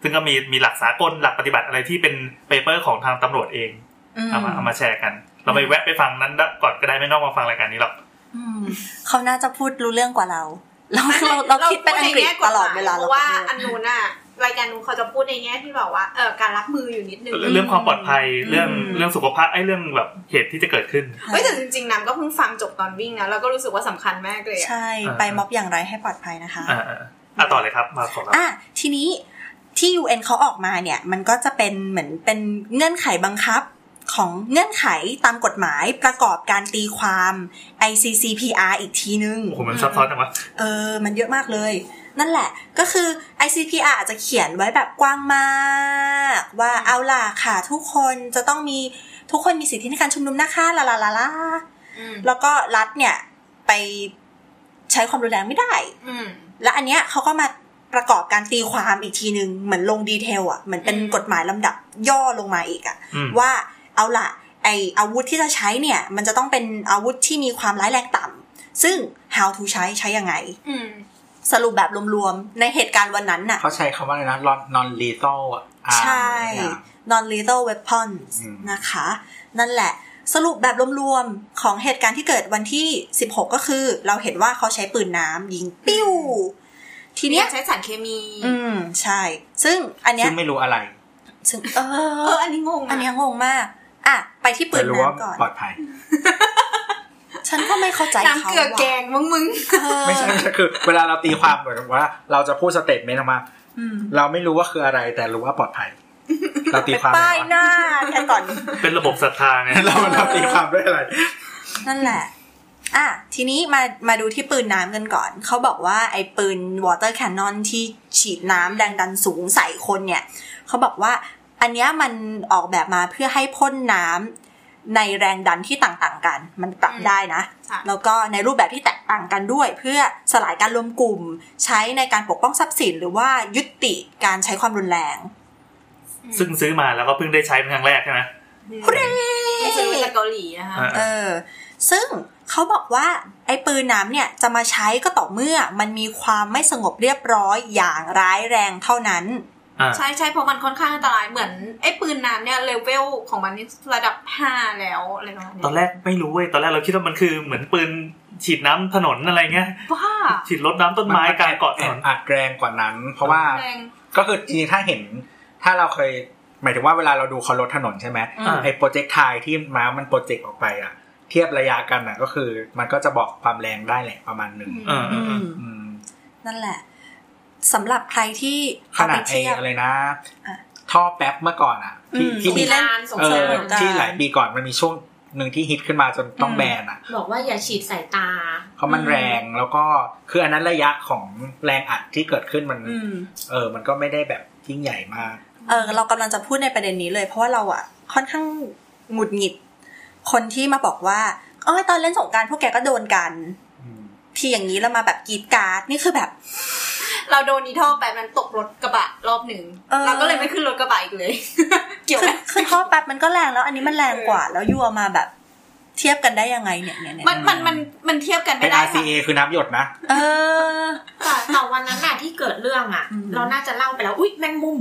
ซึ่งก็มีมีหลักสากลหลักปฏิบัติอะไรที่เป็น paper ของทางตำรวจเองอืมเอามาเอามาแชร์กัน เราไปแวะไปฟังนั้นก่อนก็ได้ไม่ต้องมาฟังรายการนี้หรอกอืมเขาน่าจะพูดรู้เรื่องกว่าเราเราเราเราคิดเป็นอังกฤษตลอดเวลาเพเราราะว่าพูดอันนู้นอะ รายการนู้นเขาจะพูดในแง่ที่แบบว่าเออการรับมืออยู่นิดนึงเรื่องความปลอดภัยเรื่องอืมเรื่องสุขภาพไอ้เรื่องแบบเหตุที่จะเกิดขึ้นเฮ้ยแต่จริงๆน้ำก็เพิ่งฟังจบตอนวิ่งนะแล้วก็รู้สึกว่าสำคัญมากเลยอะใช่อ่าไปม็อบอย่างไรให้ปลอดภัยนะคะอ่าอ่าอะต่อเลยครับมาขอรับอะทีนี้ที่ UN เขาออกมาเนี่ย มันก็จะเป็นเหมือนเป็นเงื่อนไขบังคับของเงื่อนไขตามกฎหมายประกอบการตีความ ICCPR อีกทีนึงโอ้โหมันซับซ้อนจังวะเออ มันเยอะมากเลย นั่นแหละก็คือ ICPR อาจจะเขียนไว้แบบกว้างมาก ว่าเอาล่ะค่ะ ทุกคนจะต้องมีทุกคนมีสิทธิในการชุมนุมนะคะลาลาลาลาอืมแล้วก็รัฐเนี่ยไปใช้ความรุนแรงไม่ได้ อืมและอันเนี้ยเขาก็มาประกอบการตีความอีกทีหนึ่งเหมือนลงดีเทลอะเหมือนเป็นอืมกฎหมายลำดับย่อลงมาอีกอะอืมว่าเอาล่ะ ไออาวุธที่จะใช้เนี่ย มันจะต้องเป็นอาวุธที่มีความร้ายแรงต่ำซึ่ง how to ใช้ใช้ยังไงอืม สรุปแบบรวมๆ ในเหตุการณ์วันนั้นน่ะ เขาใช้คำว่าอะไรนะ non lethal อะใช่ non lethal weapons อืมนะคะ นั่นแหละสรุปแบบรวมๆ ของเหตุการณ์ที่เกิดวันที่ 16 ก็คือ เราเห็นว่าเขาใช้ปืนน้ำยิงปิ้ว ทีทีเนี้เนี้ยยใช้สารเคมี อืมใช่ ซึ่งอันเนี้ยซึ่งไม่รู้อะไร ซึ่งเอเออออันนี้งงะอันเนี้ยงงมาก อะ ไปที่ปืแต่นรู้ว่าน้ำก่อนปลอดภัย ฉันก็ไม่เข้าใจน้ำเขาเกลือแกว่ะงมึงมึงเออไม่ใช่ไม่ใช่คือ เวลาเราตีความเหมือนว่า เราจะพูดสเตทเมนต์ออกมาอืมเราไม่รู้ว่าคืออะไร แต่รู้ว่าปลอดภัยเราตีไปความป้ายหน้าแค่ก่อนเป็นระบบศรัทธาไงเราเราตีความด้วยอะไร นั่นแหละอะทีนี้มามาดูที่ปืนน้ำกันก่อน เขาบอกว่าไอ้ปืน water cannon ที่ฉีดน้ำแรงดันสูงใส่คนเนี่ย เขาบอกว่าอันเนี้ยมันออกแบบมาเพื่อให้พ่นน้ำ ในแรงดันที่ต่างๆกัน มันปรับอืมได้นะค่ะแล้วก็ในรูปแบบที่แตกต่างกันด้วย เพื่อสลายการรวมกลุ่ม ใช้ในการปกป้องทรัพย์สิน หรือว่ายุติการใช้ความรุนแรง ซึ่งซื้อมาแล้วก็เพิ่งได้ใช้เป็นครั้งแรกใช่ไหมไม่ใช่มาจากเกาหลีนะคะอ่าเออ ซึ่งเขาบอกว่าไอ้ปืนน้ำเนี่ยจะมาใช้ก็ต่อเมื่อมันมีความไม่สงบเรียบร้อยอย่างร้ายแรงเท่านั้นอ่า ใช่ใช่เพราะมันค่อนข้างอันตรายเหมือนไอ้ปืนน้ำเนี่ยเลเวลของมันนี่ระดับห้าแล้วอะไรประมาณเนี้ยตอนแรกไม่รู้เว้ยตอนแรกเราคิดว่ามันคือเหมือนปืนฉีดน้ำถนนอะไรเงี้ยบ้าฉีดรถน้ำต้นไม้กลางเกาะถแอนนบอาจแรงกว่านั้น เพราะว่าแรงก็คือจริงๆถ้าเห็น ถ้าเราเคย หมายถึงว่าเวลาเราดูเขารถถนนใช่ไหมอืมไอ้โปรเจกต์ไทที่ม้ามันโปรเจกต์ออกไปอะ เทียบระยะกันอะก็คือ มันก็จะบอกความแรงได้แหละประมาณหนึ่งเออเออเอออืมนั่นแหละ สำหรับใครที่ขเอาไปนาดไอ้เทียบอะไรนะอะท่อแป๊บเมื่อก่อนอะ ที่อืมที่มีที่เล่นงานสงเอสาอรกันที่หลายปีก่อนมันมีช่วงหนึ่งที่ฮิตขึ้นมาจนต้องอืมแบนอะ บอกว่าอย่าฉีดสายตา เพราะมันแรงแล้วก็คืออันนั้นระยะของแรงอัดที่เกิดขึ้นมันอืมเออ มันก็ไม่ได้แบบยิ่งใหญ่มาก เออ เรากำลังจะพูดในประเด็นนี้เลย เพราะว่าเราอะค่อนข้างหงุดหงิด คนที่มาบอกว่าเอ้ยตอนเล่นสงกรารพวกแกก็โดนกันอืมที่อย่างนี้แล้วมาแบบกรีดกราร์ดนี่คือแบบ เราโดนอีท่อแบบนั้นตกรถกระบะรอบหนึ่งเออเราก็เลยไม่ขึ้นรถกระบะอีกเลย เกี่ยวคืไหอมคือท่อแป๊บมันก็แรงแล้ว อันนี้มันแรงกว่า แล้วยัวมาแบบ เทียบกันได้ยังไงเนี่ยเนี่ยเนี่ยมันมันมันมันเทียบกันเป็ไม่นได้ RCA คือน้ำหยดนะ เออแต่แต่วันนั้นน่ะที่เกิดเรื่องอะอืมเราน่าจะเล่าไปแล้วอุ้ยแมงมุม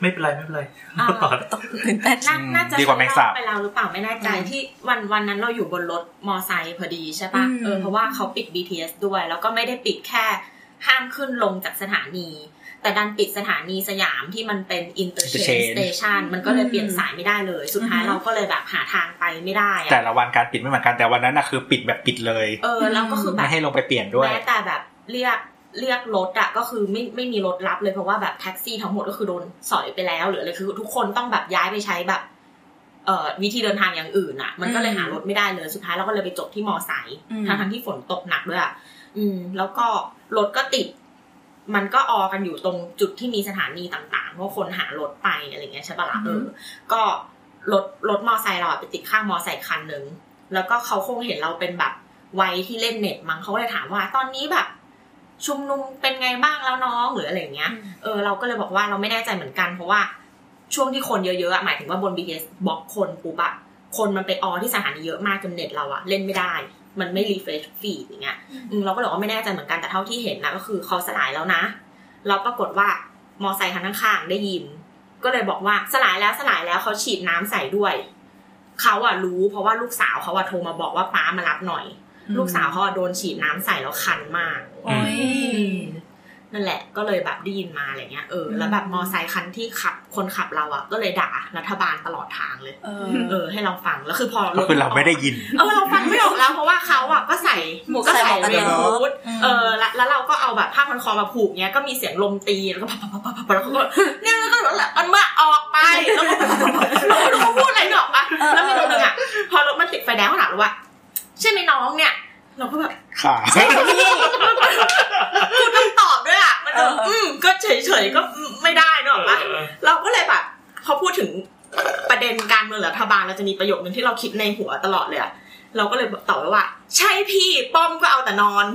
ไม่เป็นไรไม่เป็นไรอ่าต่อตกตื่นเต้นน่าอืมน่าจะดีกว่าแมงสาบไปแล้วหรือเปล่าไม่แน่ใจอืมที่วันวันนั้นเราอยู่บนรถมอไซค์พอดีใช่ปะอืมเออเพราะว่าเขาปิด BTS ด้วย แล้วก็ไม่ได้ปิดแค่ ห้ามขึ้นลงจากสถานี แต่ดันปิดสถานีสยามที่มันเป็น interchange Interchange station มันก็เลยเปลี่ยนสายไม่ได้เลย สุดท้ายอือฮึเราก็เลยแบบหาทางไปไม่ได้อะแต่ละวันการปิดไม่เหมือนกันแต่วันนั้นนะคือปิดแบบปิดเลย เออแล้วก็คือแบไม่บให้ลงไปเปลี่ยนด้วยแม้แต่แบบเรียกเรียกรถอะก็คือไม่ไม่มีรถรับเลยเพราะว่าแบบแท็กซี่ทั้งหมดก็คือโดนสอยไปแล้วหรืออะไรคือทุกคนต้องแบบย้ายไปใช้แบบเอ่อวิธีเดินทางอย่างอื่นอะมันก็เลยอืมหารถไม่ได้เลยสุดท้ายเราก็เลยไปจบที่มอไซค์อืมทั้งทั้งที่ฝนตกหนักด้วยอะอืม แล้วก็ รถก็ติด มันก็ออกันอยู่ตรงจุดที่มีสถานีต่างๆเพราะคนหารถไปอะไรเงี้ยใช่ปะล่ะเออก็รถรถมอไซค์เราอะไปติดข้างมอไซค์คันหนึ่งแล้วก็เขาคงเห็นเราเป็นแบบวัยที่เล่นเน็ตมั้งเขาก็เลยถามว่า ตอนนี้แบบ ชุมนุมเป็นไงบ้างแล้วน้องหรืออะไรอย่างเงี้ยเออเราก็เลยบอกว่าเราไม่แน่ใจเหมือนกันเพราะว่าช่วงที่คนเยอะๆอะหมายถึงว่าบน BTS block คนปุ๊บอะคนมันไปออที่สถานีเยอะมากจนเน็ตเราอะเล่นไม่ได้ มันไม่ refresh feed อย่างเงี้ยอืมเราก็เลยบอกว่าไม่แน่ใจเหมือนกันแต่เท่าที่เห็นนะก็คือเขาสลายแล้วนะเราปรากฏว่ามอไซค์คันข้างๆได้ยิน ก็เลยบอกว่าสลายแล้วสลายแล้วเขาฉีดน้ำใส่ด้วยเขาอะรู้เพราะว่าลูกสาวเขาอะโทรมาบอกว่าป้ามารับหน่อย ลูกสาวเขาอะโดนฉีดน้ำใส่แล้วคันมากโอ้ย นั่นแหละก็เลยแบบได้ยินมาอะไรเงี้ยเออแล้วแบบมอไซค์คันที่ขับคนขับเราอะก็เลยด่ารัฐบาลตลอดทางเลย เออเออให้เราฟังแล้วคือพอก็คือเราไม่ได้ยินเออเราฟังไม่ออกแล้วเพราะว่าเขาอะก็ใส่หมวกก็ใส่ใส่หมวกกันเรนน็อกฮูดอืมเออแล้วแล้วเราก็เอาแบบผ้าพันคอมาผูกเนี้ยก็มีเสียงลมตีแล้วก็พับพับพับพับพับแล้วเขาก็เนี่ยแล้วก็มันเมื่อออกไปแล้วก็เราไม่รู้เขาพูดอะไรหรอกปะแล้วมีคนหนึ่งอะพอรถมันติดไฟแดงเขาถามเราว่าใช่ไหมน้องเนี่ย เราก็แบบค่ะกูต้องตอบด้วยอะมันก็เอออือืมก็เฉยๆก็ไม่ได้เนอะปะเราก็เลยแบบพอพูดถึงประเด็นการเมืองหรือรัฐบาลเราจะมีประโยคนึงที่เราคิดในหัวตลอดเลยอะ เราก็เลยตอบไปว่า ใช่พี่ป้อมก็เอาแต่นอน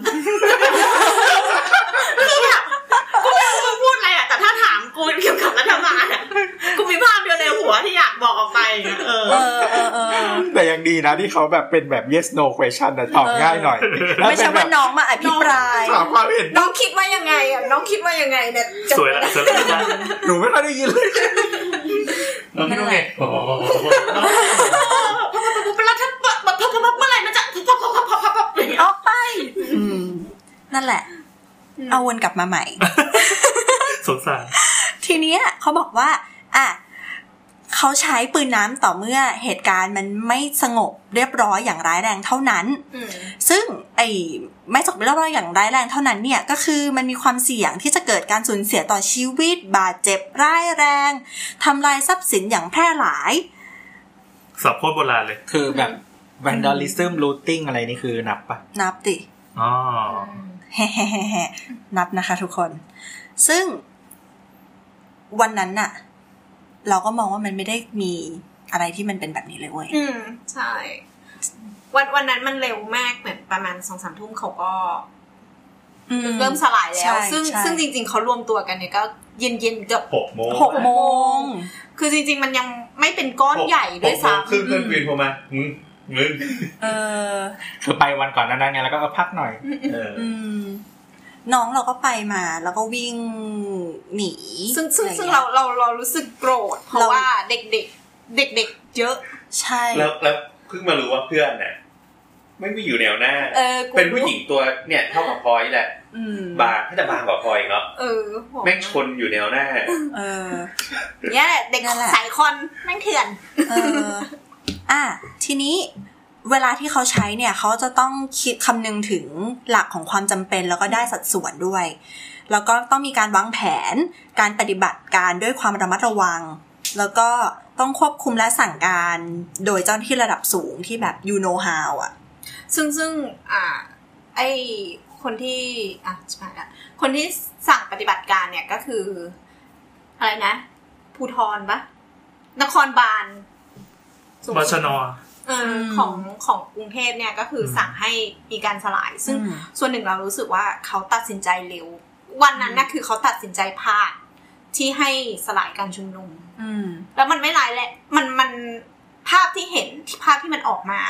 คือแบบกูไม่รู้มึงพูดอะไรอะแต่ถ้าถามกูเกี่ยวกับรัฐบาลอะกูมีภาพเดียวในหัวที่อยากบอกออกไปอย่างเงี้ยเออเออเออเออแต่ยังดีนะที่เขาแบบเป็นแบบ yes no question แต่ตอบง่ายหน่อยแล้วไม่ใช่เป็นแบว่าบน้องมาอภิปรายถามความเห็นน้องคิดว่ายังไงอะน้องคิดว่ายังไงเนี่ยจบสวยละสวยละหนูไม่ค่อยได้ยินเลยเราไม่รู้ไงโอ้โหแล้ วถ้าเมื่อไหร่มันจะพับพับพับพับพับพับอย่างเออกไปนั่นแหละ เอาวนกลับมาใหม่ สงสาร ทีเนี้ยเขาบอกว่า อะเขาใช้ปืนน้ำต่อเมื่อเหตุการณ์มันไม่สงบเรียบร้อยอย่างร้ายแรงเท่านั้น ซึ่งไอ้ไม่สงบเรียบร้อยอย่างร้ายแรงเท่านั้นเนี่ยก็คือมันมีความเสี่ยงที่จะเกิดการสูญเสียต่อชีวิต บาดเจ็บร้ายแรงทำลายทรัพย์สินอย่างแพร่หลายสับโคตรโบราณเลย คือแบบ vandalism looting อะไรนี่คือนับปะนับดิอ๋อแฮ่ๆๆนับนะคะทุกคน ซึ่งวันนั้นน่ะ เราก็มองว่ามันไม่ได้มีอะไรที่มันเป็นแบบนี้เลยเว้ย อืม ใช่ วันวันนั้นมันเร็วมากเหมือนประมาณสองสามทุ่มเขาก็อืเริ่มสลายแล้ใช่วซึ่งใช่ซึ่งจริง ๆเขารวมตัวกันเนี่ยก็เย็นเย็นๆเกือบหกโมงหกโมง คือจริง ๆ มันยังไม่เป็นก้อนใหญ่ด้วยซ้ครึ่งเพื่อนวีนโทรมา มึงมึงเออคือไปวันก่อนนั้นไงแล้วก็เออพักหน่อยเอออืมน้องเราก็ไปมาแล้วก็วิ่งหนีำซึ่งซึ่งอะไรซึ่งงี้ยเราเราเรารู้สึกโกรธเพราะเราว่าเด็กๆเด็กๆเยอะใช่แล้วแล้วเพิ่งมารู้ว่าเพื่อนน่ะไม่ไปอยู่แนวหน้าเออกูเป็นผู้หญิงตัวเนี่ยเท่ากับพลอยแหละอืมบางถ้าจะบางกว่าพลอยอีกเนาะเออโหแม่งชนอยู่แนวหน้า เออเนี่ยแหละเด็กนั่นแหละสายคอนแม่งเถื่อนเอะทีนี้เวลาที่เขาใช้เนี่ยเขาจะต้องคิดคำนึงถึงหลักของความจำเป็นแล้วก็ได้สัดส่วนด้วย แล้วก็ต้องมีการวางแผน การปฏิบัติการด้วยความระมัดระวัง แล้วก็ต้องควบคุมและสั่งการโดยเจ้าหน้าที่ระดับสูงที่แบบ you know how อะ ซึ่งซึ่งอ่าไอคนที่อะใช่ละคนที่สั่งปฏิบัติการเนี่ยก็คือ อะไรนะภูทรปะนครบาล บสุชดนเออของของกรุงเทพเนี่ยก็คืออมสั่งให้มีการสลาย ซึ่งอืมส่วนหนึ่งเรารู้สึกว่าเขาตัดสินใจเร็ว วันนั้นน่ะคือเขาตัดสินใจพลาดที่ให้สลายการชุมนุมอืมแล้วมันไม่ร้ายแหละมันมันภาพที่เห็นที่ภาพที่มันออกมา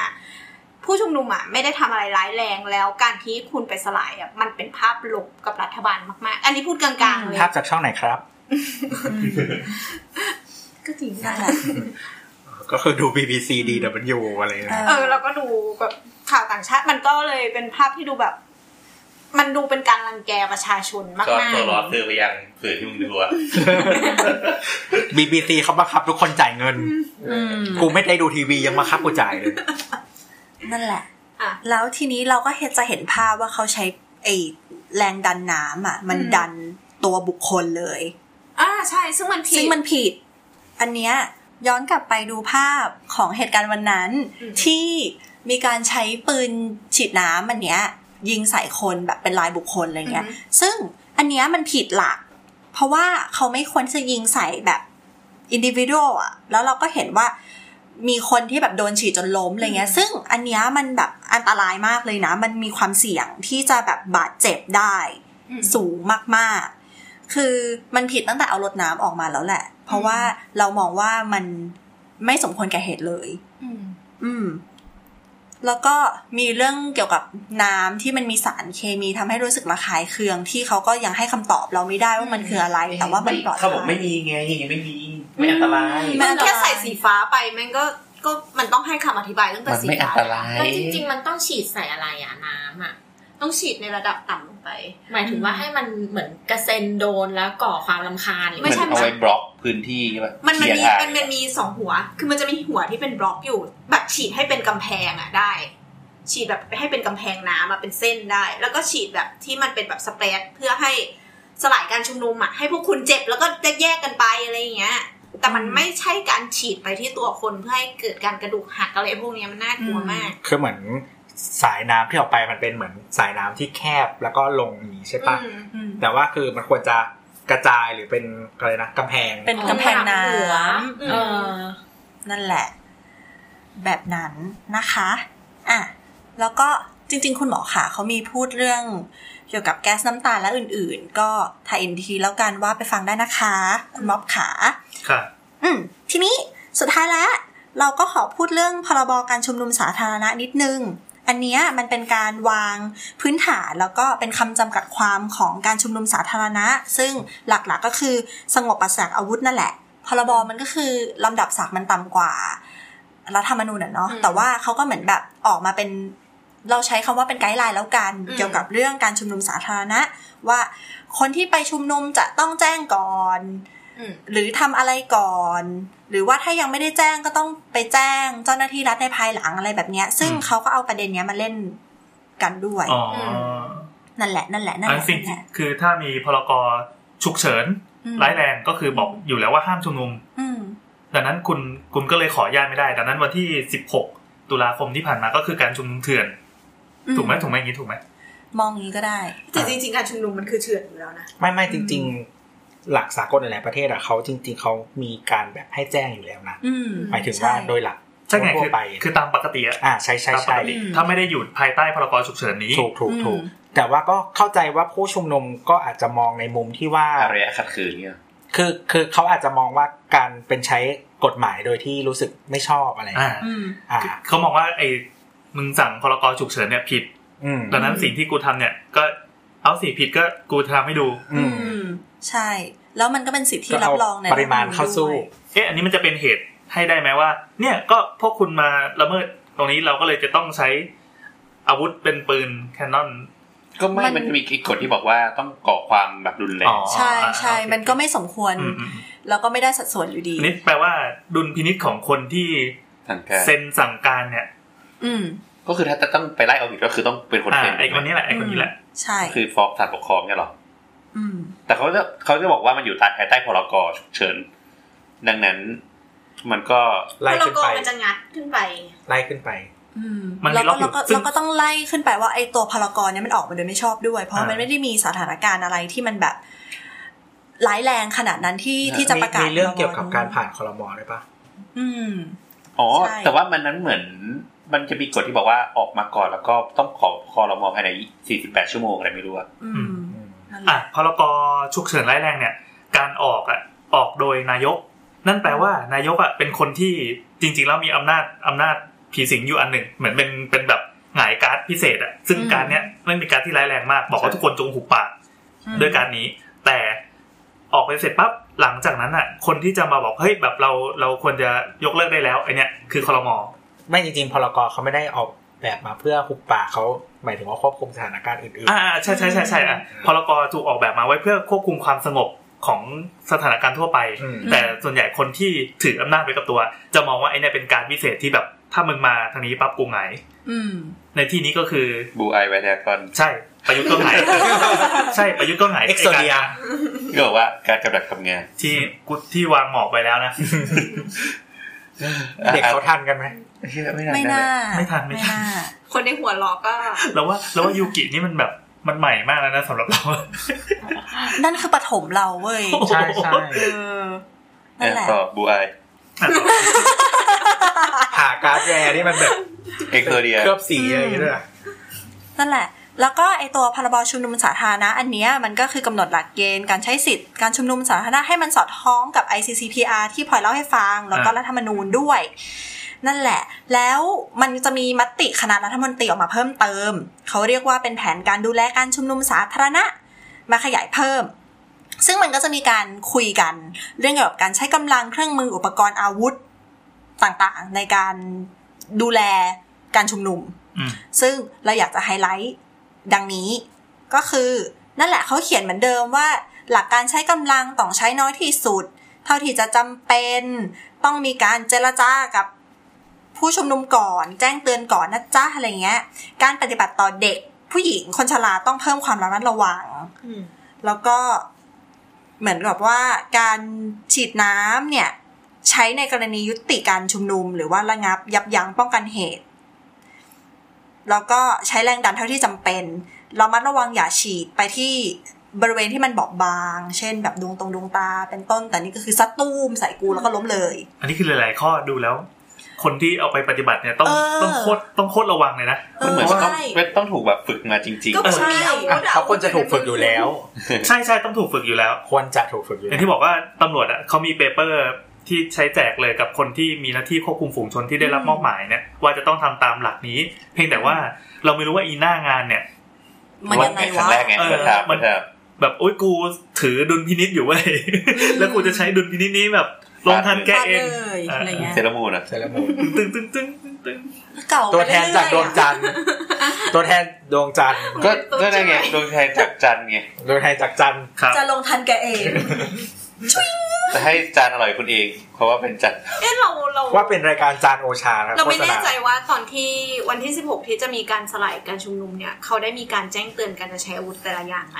ผู้ชุมนุมอะไม่ได้ทำอะไรร้ายแรงแล้วการที่คุณไปสลายอะมันเป็นภาพลบกับรัฐบาลมากๆ อันนี้พูดกลางๆเลยภาพจากช่องไหนครับ ก็จริงนั่นะนแหละ ก็คือดู BBC DW อะไรนะเออแล้วก็ดูแบบข่าวต่างชาติมันก็เลยเป็นภาพที่ดูแบบ มันดูเป็นการรังแกประชาชนมากก็ๆตัวรอซื้อไปยังสื่อที่มึงดูอะ BBC เขาบังคับทุกคนจ่ายเงินอืมกูไม่ได้ดูทีวียังมาคับกูจ่ายเลยนั่นแหละอะแล้วทีนี้เราก็เห็นจะเห็นภาพว่าเขาใช้ไอ้แรงดันน้ำอะ มันอืมดันตัวบุคคลเลย อ่าใช่ ซึ่งมันผิดซึ่งมันผิด อันเนี้ย ย้อนกลับไปดูภาพของเหตุการณ์วันนั้นอืมที่มีการใช้ปืนฉีดน้ำอันเนี้ย ยิงใส่คนแบบเป็นรายบุคคลอะไรเงี้ย ซึ่งอันเนี้ยมันผิดหลัก เพราะว่าเขาไม่ควรจะยิงใส่แบบอินดิวิ a l อะแล้วเราก็เห็นว่ามีคนที่แบบโดนฉีดจนล้มอะไรเงี้ย ซึ่งอันเนี้ยมันแบบอันตรายมากเลยนะ มันมีความเสี่ยงที่จะแบบบาดเจ็บได้อืมสูงมากๆ คือมันผิดตั้งแต่เอารถน้ำออกมาแล้วแหละ เพราะว่าเรามองว่ามันไม่สมควรแก่เหตุเลย อืมอืมแล้วก็มีเรื่องเกี่ยวกับน้ำที่มันมีสารเคมีทำให้รู้สึกระคายเคืองที่เขาก็ยังให้คำตอบเราไม่ได้ว่ามันคืออะไร แต่ว่ามันปลอดภัยเขาบอกไม่มีไงไม่มีไม่อันตรายไม่มันแค่ใส่สีฟ้าไปแม่งก็ก็มันต้องให้คำอธิบายตั้งแต่มันสีไม่อันฟ้าตรายแล้วจริง ๆ มันต้องฉีดใส่อะไรอะน้ำอะ ต้องฉีดในระดับต่ำลงไป หมายถึงว่าให้มันเหมือนกระเซ็นโดนแล้วก่อความรำคาญหรือไม่มันใช่เอาไว้บล็อกพื้นที่แบบมันมันเคลีมียร์ทางมันมันมีสองหัว คือมันจะมีหัวที่เป็นบล็อกอยู่ แบบฉีดให้เป็นกำแพงอะได้ ฉีดแบบให้เป็นกำแพงน้ำมาเป็นเส้นได้ แล้วก็ฉีดแบบที่มันเป็นแบบสเปรดเพื่อให้สลายการชุมนุมอะให้พวกคุณเจ็บแล้วก็แยกกันไปอะไรอย่างเงี้ยแต่มันไม่ใช่การฉีดไปที่ตัวคนเพื่อให้เกิดการกระดูกหักอะไรพวกเนี้ยมันน่ากลัวมาก คือเหมือน สายน้ำที่ออกไปมันเป็นเหมือนสายน้ำที่แคบแล้วก็ลงอย่างนี้ใช่ปะอืมอืมแต่ว่าคือมันควรจะกระจายหรือเป็นอะไรนะกำแพง เป็นกำแพงน้หัวำเออนั่นแหละ แบบนั้นนะคะอะแล้วก็จริง ๆ คุณหมอขาเขามีพูดเรื่องเกี่ยวกับแก๊สน้ำตาและอื่น ๆ ก็ถ่ายอินทีแล้วกันว่าไปฟังได้นะคะ คุณม็อบขาค่ะ อืมทีนี้สุดท้ายแล้วเราก็ขอพูดเรื่องพรบการชุมนุมสาธารณะนิดนึง อันเนี้ยมันเป็นการวางพื้นฐานแล้วก็เป็นคำจำกัดความของการชุมนุมสาธารณะ ซึ่งหลักๆก็คือสงบปราศจากอาวุธนั่นแหละ พรบมันก็คือลำดับศักดิ์มันต่ำกว่ารัฐธรรมนูญอะเนาะอืมแต่ว่าเขาก็เหมือนแบบออกมาเป็นเราใช้คำว่าเป็นไกด์ไลน์แล้วกันอืมเกี่ยวกับเรื่องการชุมนุมสาธารณะ ว่าคนที่ไปชุมนุมจะต้องแจ้งก่อนอืม หรือทำอะไรก่อน หรือว่าถ้ายังไม่ได้แจ้งก็ต้องไปแจ้งเจ้าหน้าที่รัฐในภายหลังอะไรแบบเนี้ย ซึ่งอืมเขาก็เอาประเด็นเนี้ยมาเล่นกันด้วยอ๋อนั่นแหละนั่นแหละนั่นอัแหนละสิ่งนั่นแหละคือถ้ามีพรกฉุกเฉินอืมร้ายแรงก็คือบอกอยู่แล้วว่าห้ามชุมนุมอืมดังนั้นคุณคุณก็เลยขออนุญาตไม่ได้ ดังนั้นวันที่16ตุลาคมที่ผ่านมาก็คือการชุมนุมเถื่อน ถูกไหมถูกไหมอย่างนี้ถูกไหมมองอย่างนี้ก็ได้แต่จริงๆการชุมนุมมันคือเถื่อนอยู่แล้วนะไม่ไม่จริง ๆ หลักสากลหลายๆประเทศอะเขาจริง ๆเขามีการแบบให้แจ้งอยู่แล้วนะอืมหมายถึงว่าใช่โดยหลักใช่ไงทั่คืวอไปคือตามปกติอะอ่าใช่ใช่ตามปใช่กติถ้าไม่ได้อยู่ภายใต้พรกฉุกเฉินนี้ถูกถูกถูกอืมแต่ว่าก็เข้าใจว่าผู้ชุมนุมก็อาจจะมองในมุมที่ว่าอารยะขัดขืนเนี่ยคือคือเขาอาจจะมองว่าการเป็นใช้กฎหมายโดยที่รู้สึกไม่ชอบอะไรอ่าอืมอ่าเขามองว่าไอ้มึงสั่งพรกฉุกเฉินเนี่ยผิดอืมดังนั้นสิ่งที่กูทำเนี่ยก็เอาสิผิดก็กูทำให้ดูอืมอืม ใช่ แล้วมันก็เป็นสิทธิก็รัเอาบรองในปริมาณเข้าสู้ด้วยเอ๊ะอันนี้มันจะเป็นเหตุให้ได้ไหมว่า เนี่ยก็พวกคุณมาละเมิดตรงนี้เราก็เลยจะต้องใช้อาวุธเป็นปืนแคนนอนก็ไม่ มันมันจะมีกฎที่บอกว่าต้องก่อความแบบรุนแรงอ๋อใช่ใช่โอเคมันก็ไม่สมควรอืมอืมแล้วก็ไม่ได้สัดส่วนอยู่ดีอันนี้แปลว่าดุลพินิษของคนที่ทางการเซ็นสั่งการเนี่ย อืมก็คือถ้าจะต้องไปไล่เอาผิดก็คือต้องเป็นคนอ่าเป็นไอ้คนนี้แหละไอ้คนนี้แหละ ใช่ คือฟ้องศาลปกครองเนี่ยหรออืม แต่เขาจะเขาจะบอกว่ามันอยู่ใต้ภายใต้พรกฉุกเฉินดังนั้น มันก็ไล่พลขึ้นกไปมันจะงัดขึ้นไป ไล่ขึ้นไปอืมมันมีแล้วล็ก็อกอยู่เราก็ซึ่งเราก็ต้องไล่ขึ้นไปว่าไอ้ตัวพารากอนเนี่ยมันออกมาโดยไม่ชอบด้วย เพราะอ่ามัมันไม่ได้มีสถานการณ์อะไรที่มันแบบร้ายแรงขนาดนั้นที่ที่จะประกาศมีเรื่องเกี่ยวกับการผ่านคอรมอด้วยปะอืมอ๋อใช่แต่ว่ามันนั้นเหมือนมันจะมีกฎที่บอกว่าออกมาก่อนแล้วก็ต้องขอคอรมอภายใน 48 ชั่วโมงอะไรไม่รู้อะอืมนั่นแห อะละพรกฉุกเฉินร้ายแรงเนี่ย การออกอะออกโดยนายก นั่นแปลว่านายกอะเป็นคนที่จริง ๆ แล้วมีอำนาจอำนาจผีสิงอยู่อันหนึ่ง เหมือนเป็นเป็นแบบหงายการ์ดพิเศษอะซึ่งการเนี้ยไม่มีการดที่ร้ายแรงมาก บอกว่าทุกคนจงหุบปากอืมด้วยการนี้ แต่ออกไปเสร็จปั๊บหลังจากนั้นอะ คนที่จะมาบอกเฮ้ยแบบเราเราควรจะยกเลิกได้แล้วไอเนี้ยคือคอรมอไม่จริงๆพรกเขาไม่ได้ออก แบบมาเพื่อหุบปากเขาหมายถึงว่าควบคุมสถานการณ์อื่นอ่าใช่ใช่ใช่ใช่อะพรกถูกออกแบบมาไว้เพื่อควบคุมความสงบของสถานการณ์ทั่วไปๆอืมแต่ส่วนใหญ่คนที่ถืออำนาจไว้กับตัว จะมองว่าไอ้เนี่ยเป็นการพิเศษที่แบบถ้ามึงมาทางนี้ปั๊บกูหงายอืมในที่นี้ก็คือบูไอไวแทกอนใช่ประยุทธ์ก็หงายใช่ประยุทธ์ก็หงายเอ็กโซเดียก็บอกว่าการกำลังทำงานที่กูที่วางหมอกไปแล้วนะ เด็กเขาทันกันไหม เชื่อไม่ทันไม่นะน่าไม่ทันไม่ทันคนในหัวล้อก็แล้วว่าแล้วว่ายูกินี่มันแบบมันใหม่มากแล้วนะสำหรับเรา นั่นคือปฐมเราเว้ย ใช่ใช่เออนั่นแหละก็บูไอหาการ์ด rare ที่มันแบบเอ็กโซเดียเคลือบสีอะไรอย่างเงี้ยด้วยอะนั่นแหละ แล้วก็ไอตัวพรบชุมนุมสาธารณะอันเนี้ยมันก็คือกำหนดหลักเกณฑ์การใช้สิทธิ์การชุมนุมสาธารณะให้มันสอดคล้องกับ ICCPR ที่พลอยเล่าให้ฟัง แล้วก็อ่ารัฐธรรมนูญด้วย นั่นแหละ แล้วมันจะมีมติคณะรัฐมนตรีออกมาเพิ่มเติม เขาเรียกว่าเป็นแผนการดูแลการชุมนุมสาธารณะ มาขยายเพิ่ม ซึ่งมันก็จะมีการคุยกัน เรื่องเกี่ยวกับการใช้กำลังเครื่องมืออุปกรณ์อาวุธต่างๆ ในการดูแลการชุมนุมอืมซึ่งเราอยากจะไฮไลท์ดังนี้ ก็คือนั่นแหละเขาเขียนเหมือนเดิมว่า หลักการใช้กำลังต้องใช้น้อยที่สุด เท่าที่จะจำเป็น ต้องมีการเจรจากับ ผู้ชุมนุมก่อน แจ้งเตือนก่อนนะจ๊ะอะไรเงี้ย การปฏิบัติต่อเด็ก ผู้หญิงคนชราต้องเพิ่มความระมัดระวังอืมแล้วก็เหมือนกับว่าการฉีดน้ำเนี่ย ใช้ในกรณียุติการชุมนุม หรือว่าระงับยับยั้งป้องกันเหตุ แล้วก็ใช้แรงดันเท่าที่จำเป็นเรามัดระวังอย่าฉีดไปที่บริเวณที่มันบอบบาง เช่น แบบดวงตรงดวงตาเป็นต้น แต่นี่ก็คือซัดตู้มใส่กูแล้วก็ล้มเลย อันนี้คือหลาย ๆ ข้อดูแล้ว คนที่เอาไปปฏิบัติเนี่ยต้องเออต้องโคตรต้องโคตรระวังเลยนะมันเหมือนว่าต้องใช่ต้องถูกแบบฝึกมาจริงก็เออคุณมีอาวุธอะเขาควรจะถูกฝึกอยู่แล้ว ใช่ใช่ต้องถูกฝึกอยู่แล้ว ควรจะถูกฝึกอยู่อแล้ย่าวงที่บอกว่าตำรวจอะเขามีเปเปอร์ที่ใช้แจกเลยกับคนที่มีหน้าที่ควบคุมฝูงชนที่ได้รับมอบหมายเนี่ยว่าจะต้องทำตามหลักนี้ เพียงแต่ว่าเราไม่รู้ว่าอีหน้างานเนี่ยๆมันยังไงครั้วะงแรกไงเออเปิดทางมันเปิดทางแบบโอ๊ยกูถือดุลพินิษอยู่เว้ยแล้วกูจะใช้ดุลพินิษนี้แบบ ลงทันแกฟาดเองเลยอะไรเงี้ยเซรามูนอะเซเลมูนตึงตึงตึงตึงตึงเก่าตัวแทนจากดวงจันทร์ตัวแทนดวงจันทร์ก็ก็ได้ไงดวงแทนจากจันทร์ไงตัวแทนจากจันทร์ครับจะลงทันแกเองจะให้จานอร่อยคุณเอง เพราะว่าเป็นจันทร์เอ๊ะเราเราว่าเป็นรายการจานโอชาครับเราไม่โฆษแน่ณาใจว่าตอนที่วันที่ 16 ที่จะมีการสลายการชุมนุมเนี่ยเขาได้มีการแจ้งเตือนการจะใช้อาวุธแต่ละอย่างไหม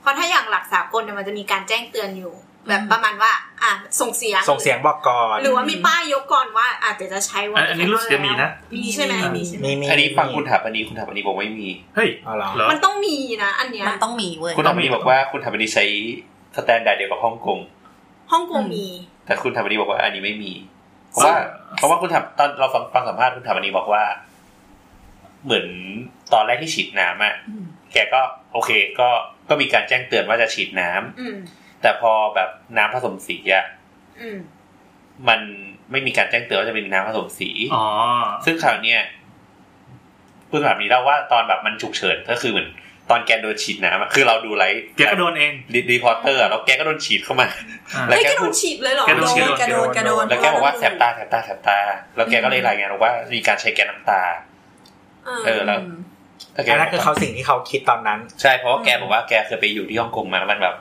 เพราะถ้าอย่างหลักสากลเนี่ยมันจะมีการแจ้งเตือนอยู่ แบบประมาณว่า อะส่งเสียงส่งเสียงบอกก่อน หรือว่ามีป้ายยกก่อนว่าอาจจะจะใช้วัอันอันนี้รู้สึกจะมีนะมีใช่ไหมมีใช่ไหมมีมีอันนี้ฟังคุณฐปณีย์คุณฐปณีย์บอกไม่มีเฮ้ยเอาเหรอเหรอมันต้องมีนะอันเนี้ยมันต้องมีเว้ยคุณฐปณีย์บอกว่าคุณฐปณีย์ใช้ standard เดียวกับฮ่องกงฮ่องกงมี แต่คุณฐปณีย์บอกว่าอันนี้ไม่มี เพราะว่า เพราะว่าคุณฐาตอนเราฟังฟังสัมภาษณ์คุณฐปณีย์บอกว่า เหมือนตอนแรกที่ฉีดน้ำอะอืมแกก็ โอเค ก็ก็มีการแจ้งเตือนว่าจะฉีดน้ำอืม แต่พอแบบน้ำผสมสีอะอืมมันไม่มีการแจ้งเตือนว่าจะเป็นน้ำผสมสีอ๋อซึ่งคราวเนี้ยคุณแบบนี้เล่าว่าตอนแบบมันฉุกเฉินก็คือเหมือนตอนแกโดนฉีดน้ำอะคือเราดูไลฟ์แกก็โดนเอง reporter อะแล้วแกก็โดนฉีดเข้ามาอ่าแล้วเฮ้ยแกแกโดพูดนฉีดเลยเหรอแกโดนฉีดกระโดดกระโดดแล้วแกบอกว่าแสบตาแสบตาแสบตา แล้วแกก็เลยรายงานว่ามีการใช้แก๊สน้ำตา เออแล้วแล้วแกอันนั้นคือเขาสิ่งที่เขาคิดตอนนั้น ใช่เพราะว่าแกบอกว่าแกเคยไปอยู่ที่ฮ่องกงมาแล้วมันแบบ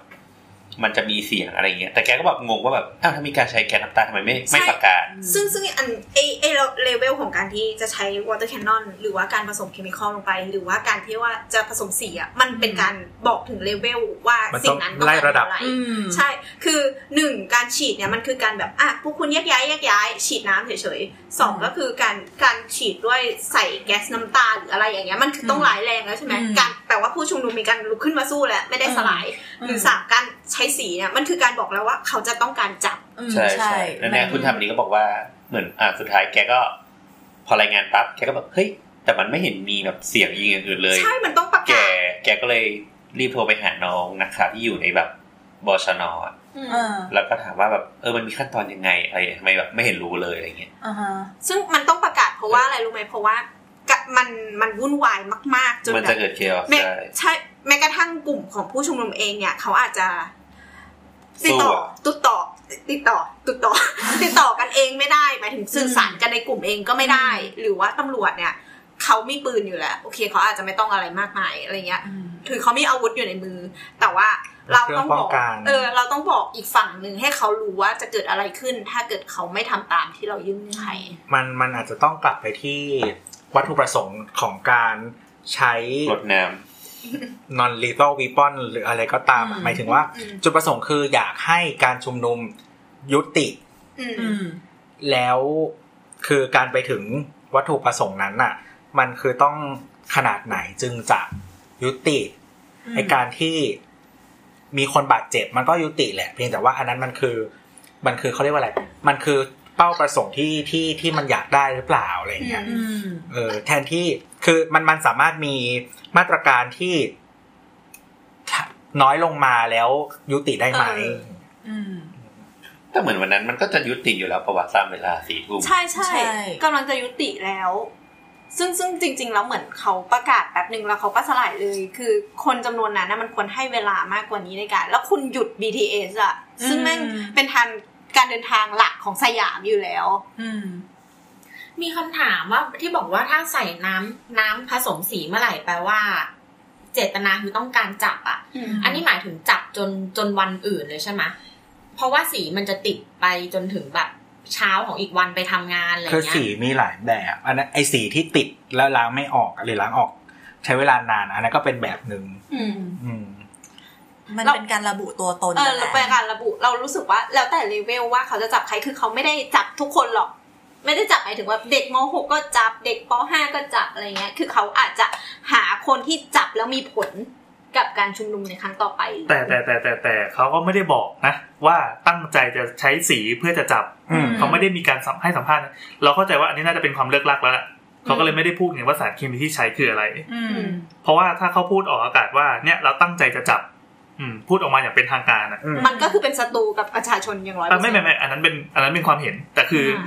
มันจะมีเสียงอะไรเงี้ยแต่แกก็แบบงงว่าแบบอ้าวถ้ามีการใช้แก๊สน้ำตาทำไมไม่ไม่ประกาศ ซึ่งซึ่งอันไอไอเลเวลของการที่จะใช้ water cannon หรือว่าการผสม chemical ลงไป หรือว่าการที่ว่าจะผสมสีอะมันเป็นการบอกถึงเลเวลว่ามันสิ่ต้องงนั้นต้องไล่การระดับอะไรอืมใช่ คือหนึ่งการฉีดเนี่ยมันคือการแบบอะพวกคุณแยกย้ายแยกย้าย ฉีดน้ำเฉยๆสองก็คือการการฉีดด้วยใส่แก๊สน้ำตาหรืออะไรอย่างเงี้ยมันคือต้องร้ายแรงแล้วใช่ไหมอืมการแปลว่าผู้ชุมนุมมีการลุกขึ้นมาสู้แล้วไม่ได้สลายหรือสามการใช้สีเนี่ยมันคือการบอกแล้วว่าเขาจะต้องการจับอืมใช่ใช่แล้วเนี่ยคุณทำนี้ก็บอกว่าเหมือนอ่าสุดท้ายแกก็ พอรายงานปั๊บแกก็แบบเฮ้ยแต่มันไม่เห็นมีแบบเสียงยิงอย่างอื่นเลย ใช่มันต้องประแกกาศแกก็เลยรีบโทรไปหาน้องนักข่าวที่อยู่ในแบบบชนอะเออแล้วก็ถามว่าแบบเออมันมีขั้นตอนยังไงอะไรทำไมแบบไม่เห็นรู้เลยอะไรเงี้ยอ่าฮะซึ่งมันต้องประกาศเพราะว่าอะไรรู้ไหมเพราะว่ากะมันมันวุ่นวายมาก ๆ จนมันแบจะบเกิดเคอแม้ใช่ใช่แม้กระทั่งกลุ่มของผู้ชุมนุมเองเนี่ย เขาอาจจะ ติดต่อสู้อะติดต่อติดต่อติดต่อติดต่อกันเองไม่ได้หมายถึงสื่อสารกันในกลุ่มเองก็ไม่ได้ หรือว่าตำรวจเนี่ยเขามีปืนอยู่แล้วโอเคเขาอาจจะไม่ต้องอะไรมากมายอะไรเงี้ยถือเขามีอาวุธอยู่ในมือ แต่ว่าเราต้องบอกเครื่องป้องกันเออ เราต้องบอกอีกฝั่งหนึ่งให้เขารู้ว่าจะเกิดอะไรขึ้น ถ้าเกิดเขาไม่ทำตามที่เรายื่นเงื่อนไขมันมันอาจจะต้องกลับไปที่วัตถุประสงค์ของการใช้รดน้ non lethal weapon หรืออะไรก็ตามอะอืมหมายถึงว่าอืมจุดประสงค์คืออยากให้การชุมนุมยุติอืมอืมแล้วคือการไปถึงวัตถุประสงค์นั้นน่ะ มันคือต้องขนาดไหนจึงจะยุติไอการที่มีคนบาดเจ็บมันก็ยุติแหละ เพียงแต่ว่าอันนั้นมันคือ มันคือเขาเรียกว่าอะไร มันคือเป้าประสงค์ที่ที่ที่มันอยากได้หรือเปล่าอะไรอย่างเงี้ยอืมเออแทนที่ คือมันมันสามารถมีมาตรการที่น้อยลงมาแล้วยุติได้ไหมเอออืมำแต่เหมือนวันนั้นมันก็จะยุติอยู่แล้วประวัติตามเวลาสี่ทุ่มใช่ใช่ใช่กำลังจะยุติแล้ว ซึ่งซึ่งจริง ๆ แล้วเหมือนเขาประกาศแป๊บหนึ่งแล้วเขาก็สลายเลย คือคนจำนวนนั้นนะมันควรให้เวลามากกว่านี้ในการแล้วคุณหยุด BTS อะซึ่งแม่งเป็นทางการเดินทางหลักของสยามอยู่แล้ว อื มมีคำถามว่าที่บอกว่าถ้าใส่น้ำน้ำผสมสีเมื่อไหร่แปลว่า เจตนาคือต้องการจับอะ อันนี้หมายถึงจับจนจนวันอื่นเลยใช่ไหมเพราะว่าสีมันจะติดไปจนถึงแบบเช้าของอีกวันไปทำงานอะไรคือเงี้สียมีหลายแบบอันนั้นไอสีที่ติดแล้วล้างไม่ออกหรือล้างออก ใช้เวลานานอันนั้นก็เป็นแบบหนึ่งอืมอืมมันเราเป็นการระบุตัวตนเออนั่นแหเราละเป็นการระบุเรารู้สึกว่า แล้วแต่เลเวลว่าเขาจะจับใครคือเขาไม่ได้จับทุกคนหรอก ไม่ได้จับหมายถึงว่าเด็กม .6 ก็จับเด็กป .5 ก็จับอะไรเงี้ยคือเขาอาจจะหาคนที่จับแล้วมีผลกับการชุมนุมในครั้งต่อไป แต่แต่แต่แต่แต่เขาก็ไม่ได้บอกนะ ว่าตั้งใจจะใช้สีเพื่อจะจับอืมเขาไม่ได้มีการสัมให้สัมภาษณ์นะเราเข้าใจว่าอันนี้น่าจะเป็นความเลิกลักแล้วล่ะเขาก็เลยไม่ได้พูดไงว่าสารเคมีที่ใช้คืออะไรอืมเพราะว่าถ้าเขาพูดออกอากาศว่าเนี่ยเราตั้งใจจะจับอืมพูดออกมาอย่างเป็นทางการอะอืมมันก็คือเป็นศัตรูกับประชาชนอย่างร้อยอะไม่ไม่ไม่อันนั้นเป็นอันนั้นเป็นความเห็นแต่คืออ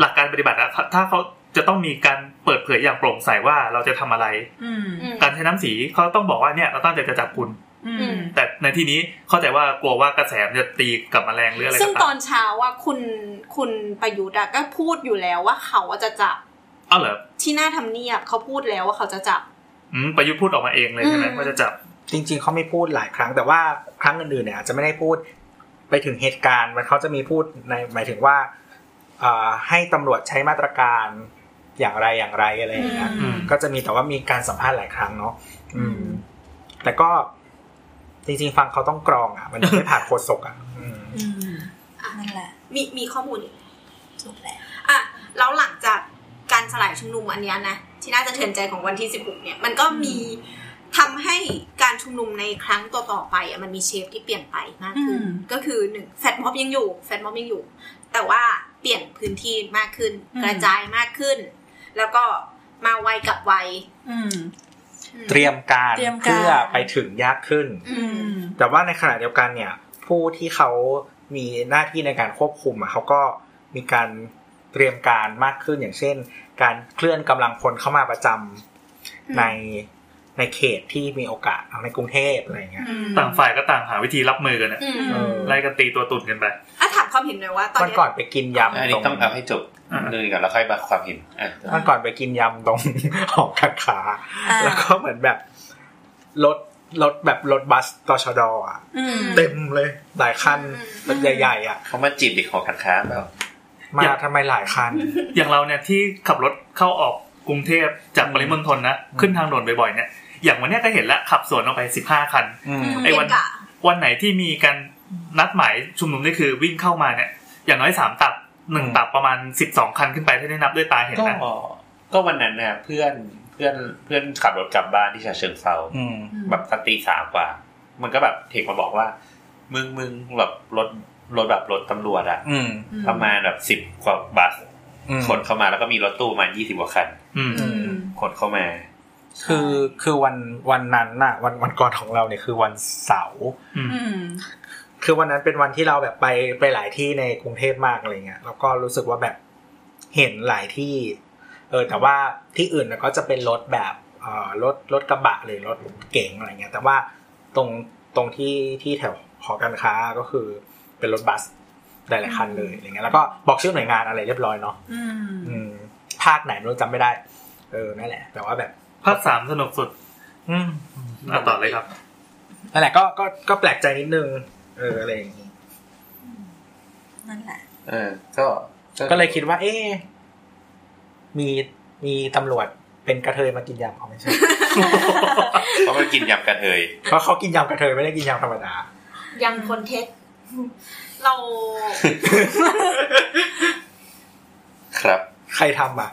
หลักการปฏิบัติอะถ้าถ้าเขาจะต้องมีการเปิดเผยอย่างโปร่งใสว่าเราจะทำอะไรอืมการใช้น้ำสีเขาต้องบอกว่าเนี่ยเราตั้งใจจะจับคุณอืมแต่ในที่นี้เข้าใจว่ากลัวว่ากระแสมันจะตีกลับมาแรงหรืออะไรซึ่งก็ตตาอมนเช้าว่าคุณคุณประยุทธ์อะก็พูดอยู่แล้วว่าเขาอะจะจับอ้าวเหรอที่หน้าทำเนียบเขาพูดแล้วว่าเขาจะจับอืมประยุทธ์พูดออกมาเองเลยใช่ไหมอืมว่าจะจับ จริง ๆเขาไม่พูดหลายครั้ง แต่ว่าครั้งอื่นๆเนี่ยอาจจะไม่ได้พูดไปถึงเหตุการณ์มันเขาจะมีพูดในหมายถึงว่าเอ่อ ให้ตำรวจใช้มาตรการอย่างไรอย่างไรอะไรอย่างเงี้ยอืมก็จะมีแต่ว่ามีการสัมภาษณ์หลายครั้งเนาะอืม แต่ก็จริงๆฟังเขาต้องกรองอะ มันไม่ผ่านโคศกอะอืมอืมนั่นแหละ มีมีข้อมูลอีกถูกแล้วอะแล้วหลังจากการสลายชุมนุมอันเนี้ยนะ ที่น่าจะเทือนใจของวันที่16เนี่ย มันก็มีทำให้การชุมนุมในครั้งต่อๆไปอะมันมีเชฟที่เปลี่ยนไปมากขึ้นอืมก็คือหนึ่งแฟตม็อบยังอยู่แฟตม็อบยังอยู่ แต่ว่าเปลี่ยนพื้นที่มากขึ้น กระจายมากขึ้น แล้วก็มาไวกับไวอืมเตรียมการเตรียมการเพื่อไปถึงยากขึ้นอืมแต่ว่าในขณะเดียวกันเนี่ย ผู้ที่เขามีหน้าที่ในการควบคุมอะเขาก็มีการเตรียมการมากขึ้นอย่างเช่น การเคลื่อนกำลังพลเข้ามาประจำใน ในเขตที่มีโอกาสเอาในกรุงเทพอะไรอย่างเงี้ยต่างฝ่ายก็ต่างหาวิธีรับมือกันอะอืมเออไล่กันตีตัวตุ่นกันไปอะถามความเห็นหน่อยว่าตอนวันเนี้ยก่อนไปกินยำอันตนี้รงต้องเอาให้จบอ่าเรื่องนี้ก่อนแล้วค่อยมาความเห็นอะวันก่อนไปกินยำตรงหอการค้าอ่าแล้วก็เหมือนแบบรถรถแบบรถบัสตชดอะอืมเต็มเลยหลายคันอืมรถใหญ่ๆอะเขามาจีบเด็กหอการค้าเปล่ามาทำไมหลายคัน อย่างเราเนี่ยที่ขับรถเข้าออกกรุงเทพจากปริมณฑลนะขึ้นทางด่วนบ่อยๆเนี่ย อย่างวันเนี้ยก็เห็นแล้วขับสวนออกไปสิบห้าคันอืมไอ้วันเกะกะวันไหนที่มีการนัดหมายชุมนุมนี่คือวิ่งเข้ามาเนี่ย อย่างน้อยสามตับหนึ่งตับประมาณสิบสองคันขึ้นไปถ้าได้นับด้วยตาเห็นก็นะก็วันนั้นน่ะเพื่อนเพื่อนเพื่อนขับรถกลับบ้านที่ฉะเชิงเซาอืมแบบสักตีสามกว่า มันก็แบบเทคมาบอกว่า มึงมึงแบบรถรถแบบรถตำรวจอะอืมประมาณแบบสิบกว่าบัสอืมขนเข้ามาแล้วก็มีรถตู้ประมาณยี่สิบกว่าคันอืมอืมขนเข้ามา คือคือวันวันนั้นน่ะ วันวันก่อนของเราเนี่ยคือวันเสาร์อืมอืมคือวันนั้นเป็นวันที่เราแบบไปไปหลายที่ในกรุงเทพมากอะไรเงี้ยแล้วก็รู้สึกว่าแบบเห็นหลายที่ เออ แต่ว่าที่อื่นน่ะก็จะเป็นรถแบบเอ่อรถรถกระบะหรือรถเก๋งอะไรเงี้ย แต่ว่าตรงตรงที่ที่แถวหอการค้าก็คือเป็นรถบัสหลายๆคันเลยอะไรเงี้ยแล้วก็บอกชื่อหน่วยงานอะไรเรียบร้อยเนาะอืมอืมภาคไหนไม่รู้จำไม่ได้ เออนั่นแหละแต่ว่าแบบ ภาคสามสนุกสุด อืมอะต่อเลยครับนั่นแหละก็ก็ก็แปลกใจนิดนึง เอออะไรอย่างงี้นั่นแหละ เออ ก็ก็เลยคิดว่า เอ๊ะมีมีตำรวจเป็นกระเทยมากินยำเอาไม่ใช่เขามากินยำกระเทยเพราะเขากินยำกระเทยไม่ได้กินยำธรรมดายังคนเท็จเรา ครับ ใครทำอะ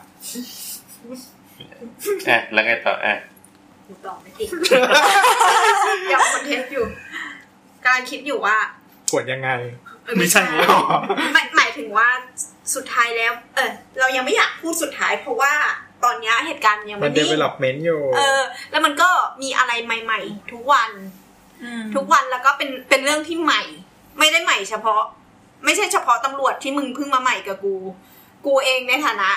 อะแล้วไงต่ออะตอบไม่ติดยังคอนเทนต์อยู่กำลังคิดอยู่ว่าปวดยังไงเออไม่ใช่ไม่หมายถึงว่าสุดท้ายแล้ว เออ เรายังไม่อยากพูดสุดท้าย เพราะว่าตอนเนี้ยเหตุการณ์ยังมัไม่นนิ่ง development อยู่ เออ แล้วมันก็มีอะไรใหม่ ๆ ทุกวันอืมทุกวันแล้วก็เป็นเป็นเรื่องที่ใหม่ ไม่ได้ใหม่เฉพาะ ไม่ใช่เฉพาะตำรวจที่มึงเพิ่งมาใหม่กับกู กูเองในฐานะ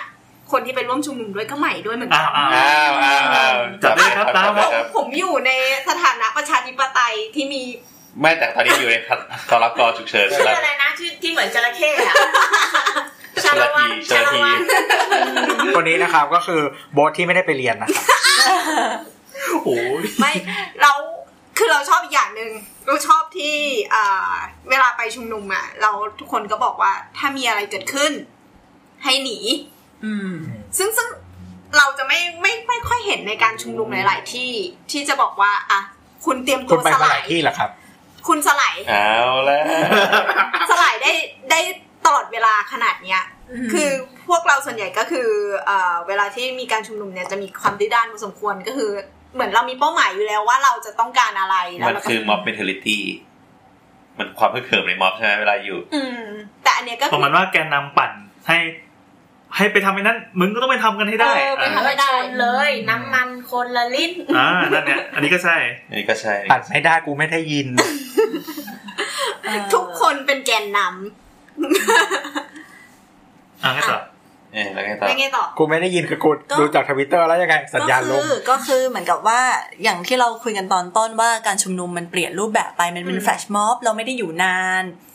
คนที่ไปร่วมชุมนุมด้วยก็ใหม่ด้วยเหมือนกัอ้านวอ้าวอ้าวอ้าวอ้าวจับได้ครับตามครับครับผมอยู่ในสถานะประชาธิปไตยที่มีไม่แต่ตอนนี้อยู่ในตรกฉุกเฉินชื่อแล้วอะไรนะชื่อที่เหมือนจระเข้อะชาละวันชาชาละละทีวันคนนี้นะครับก็คือโบ๊ทที่ไม่ได้ไปเรียนนะครับโอ้ยไม่เราคือเราชอบอีกอย่างหนึ่งเราชอบที่อ่าเวลาไปชุมนุมอะ เราทุกคนก็บอกว่าถ้ามีอะไรเกิดขึ้น ให้หนี อืม ซึ่งซึ่งเราจะไม่ไม่ไม่ค่อยเห็นในการชุมนุมหลาย ๆ ที่ที่จะบอกว่าอะคุณเตรียมตัคุณวไปสมาหลาลายยที่เหรอครับ คุณสลายเอาแล้วสลายได้ได้ตลอดเวลาขนาดเนี้ย คือพวกเราส่วนใหญ่ก็คือเอ่อเวลาที่มีการชุมนุมเนี่ยจะมีความดื้อด้านพอสมควรก็คือ เหมือนเรามีเป้าหมายอยู่แล้วว่าเราจะต้องการอะไรแล้วมันเราก็คือม็อบเมนเทลิตี้มันความพึกเขิมในม็อบใช่ไหมเวลาอยู่ อืมแต่อันเนี้ยก็ปคืระมาณว่าแกนนำปั่นให้ ให้ไปทำไอ้นั้น มึงก็ต้องไปทำกันให้ได้เออไปอ่าทำไม่ชนเลย น้ำมันคนละลิตรอ่านั่นเนี่ยอันนี้ก็ใช่ อันนี้ก็ใช่ตัดไม่ได้กูไม่ได้ยิน ทุกคนเป็นแกนนอ่าไงต่อเออแล้วไงำต่อแล้วไงต่อกูไม่ได้ยินคือกูดูจากทวิตเตอร์แล้วยังไง สัญญาณลก็มคือก็คือเหมือนกับว่าอย่างที่เราคุยกันตอนต้นว่าการชุมนุมมันเปลี่ยนรูปแบบไปมันเป็นอืมแฟลชม็อบเราไม่ได้อยู่นานอืม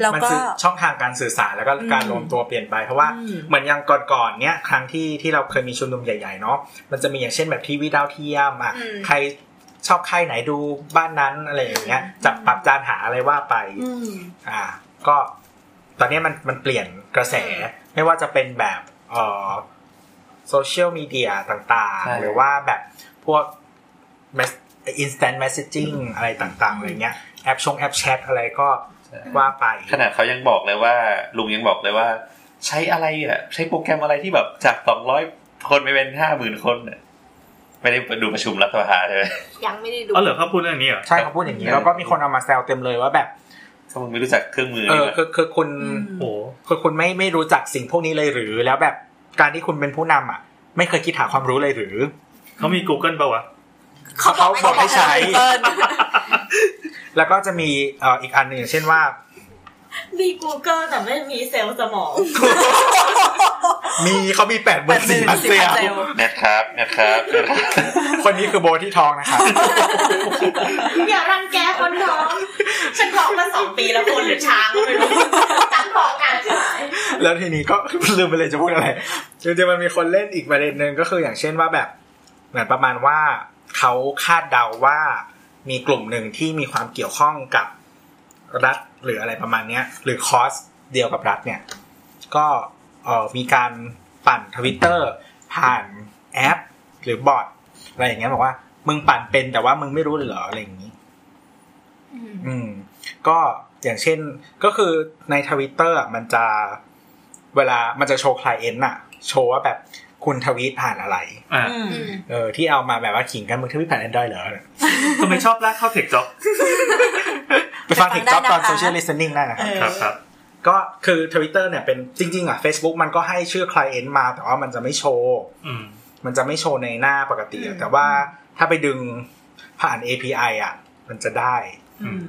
แล้วมันก็คือช่องทางการสื่อสารแล้วก็การอืมรวมตัวเปลี่ยนไป เพราะว่าอืมเหมือนอย่างก่อนๆเนี้ยครั้งที่ที่เราเคยมีชุมนุมใหญ่ๆเนาะมันจะมีอย่างเช่นแบบทีวีดาวเทียมอะอืมใครชอบค่ายไหนดูบ้านนั้นอะไรอย่างเงี้ยจับปรับจานหาอะไรว่าไปอืมอ่า ก็ตอนนี้มันมันเปลี่ยนกระแส ไม่ว่าจะเป็นแบบเอ่อโซเชียลมีเดียต่างใช่ๆหรือว่าแบบพวก mess- instant messaging อะไรต่างๆอะไรเงี้ยแอปชงแอปแชทอะไรก็ ว่าไป ขนาดเขายังบอกเลยว่า ลุงยังบอกเลยว่า ใช้อะไรอะ ใช้โปรแกรมอะไรที่แบบจากสองร้อยคนไปเป็นห้าหมื่นคนน่ะไม่ได้ดูประชุมรัฐสภาใช่ไหมยังไม่ได้ดูอ๋อเหรอเขาพูดเรื่องนี้เหรอใช่เขาพูดอย่างนี้เออแล้วก็มีคนเอามาแซวเต็มเลยว่าแบบถ้ามึงไม่รู้จักเครื่องมือเอนี่อวะคือคือคุณอืมโอ้คือคุณไม่ไม่รู้จักสิ่งพวกนี้เลยหรือ แล้วแบบการที่คุณเป็นผู้นำอะ ไม่เคยคิดหาความรู้เลยหรือเขามี Google ป่าวะเขาเขาบอกให้ใช้เออ แล้วก็จะมีเอ่ออีกอันหนึ่งอย่างเช่นว่ามี Google แต่ไม่มีเซลล์สมอง มีเขามีแปดหมื่นสี่พันเซลเซลล์นะครับนะครับนะครับคนนี้คือโบทที่ทองนะครับอย่ารังแกคนท้องฉันท้องมาสองปีแล้วคนหรือช้างก็ไม่รู้ตั้งท้องกันใช่ไหมแล้วทีนี้ก็ลืมไปเลยจะพูดอะไรจริงๆมันมีคนเล่นอีกประเด็นหนึ่งก็คืออย่างเช่นว่าแบบ เหมือนประมาณว่าเขาคาดเดาว่า มีกลุ่มหนึ่งที่มีความเกี่ยวข้องกับรัฐหรืออะไรประมาณเนี้ยหรือคอสเดียวกับรัฐเนี่ยก็เอ่อมีการปั่นทวิตเตอร์ผ่านแอป หรือบอทอะไรอย่างเงี้ยบอกว่า มึงปั่นเป็นแต่ว่ามึงไม่รู้เหรออะไรอย่างนี้ อืม ก็อย่างเช่นก็คือในทวิตเตอร์มันจะเวลามันจะโชว์คลายเอนต์อะโชว์ว่าแบบ คุณทวีตผ่านอะไรอ่าอืมเออที่เอามาแบบว่าขิงกันมึงทวีตผ่านแอนดรอยเหรอทำไมชอบลากเข้าเทคจ็อบไปฟังไปฟังถึงจ็อบได้ตอนนะคะโซเชียล i ิส t นิ่งได้นะครับเออครับครับก็คือ Twitter เนี่ยเป็นจริง ๆ อะ Facebook มันก็ให้ชื่อ client มา แต่ว่ามันจะไม่โชว์อืมมันจะไม่โชว์ในหน้าปกติอะแต่ว่าถ้าไปดึงผ่าน API อะ มันจะได้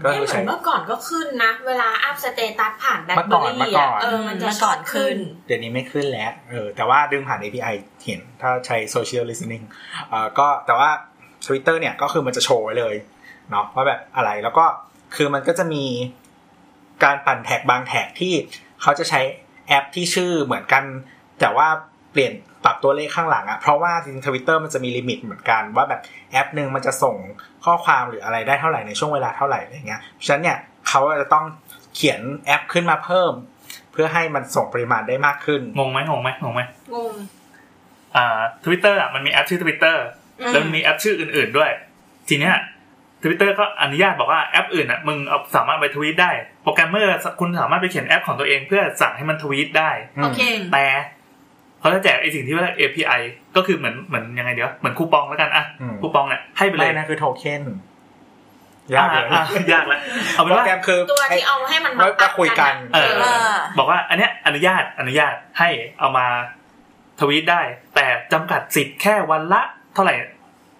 ก็ไม่คือเหมือนเมื่อก่อนใช้ก็ขึ้นนะ เวลาอัพ status ผ่าน BlackBerry อะเมื่อเบก่อนเมื่อก่อนเออมันจะชอบขึ้นเมื่อก่อนบขึ้ขึ้นเดี๋ยวนี้ไม่ขึ้นแล้วเออแต่ว่าดึงผ่าน API เห็นถ้าใช้ social listening เอ่อก็แต่ว่า Twitter เนี่ยก็คือมันจะโชว์ไว้เลยเนาะว่าแบบอะไรแล้วก็คือมันก็จะมีการปั่นแท็กบางแท็กที่เขาจะใช้แอปที่ชื่อเหมือนกัน แต่ว่าเปลี่ยน ปรับตัวเลขข้างหลังอะเพราะว่าจริงทวิตเตอร์มันจะมี limit เหมือนกัน ว่าแบบแอปหนึ่งมันจะส่งข้อความหรืออะไรได้เท่าไหร่ในช่วงเวลาเท่าไหร่อะไรเงี้ยเพราะฉะนั้นเนี่ยเขาจะต้องเขียนแอปขึ้นมาเพิ่ม เพื่อให้มันส่งปริมาณได้มากขึ้นงงไหมงงไหมงงไหมงงอ่าทวิตเตอร์อะมันมีแอปชื่อทวิตเตอร์แล้วมันมีแอปชื่ออื่น ๆด้วย ทีเนี้ยทวิตเตอร์ก็อนุญาตบอกว่าแอปอื่นอะมึงเอาสามารถไปทวีตได้ โปรแกรมเมอร์คุณสามารถไปเขียนแอปของตัวเองเพื่อสั่งให้มันทวีตได้โอเคแต่ เขาจะแจกไอสิ่งที่เรียกว่า API ก็คือเหมือนเหมือนยังไงเดี๋ยวเหมือนคูปองแล้วกันอะอืมคูปองเนี่ยให้ไปเลยนะไม่คือโทเค็นยากเลยอะอะยากแล้วเอาเป็นว่าคือโปรแกรมตัวที่เอาไว้ให้มันมาคุยกันเออเออบอกว่าอันเนี้ยอนุญาตอนุญาตให้เอามาทวีตได้ แต่จำกัดสิทธิ์แค่วันละ เท่าไหร่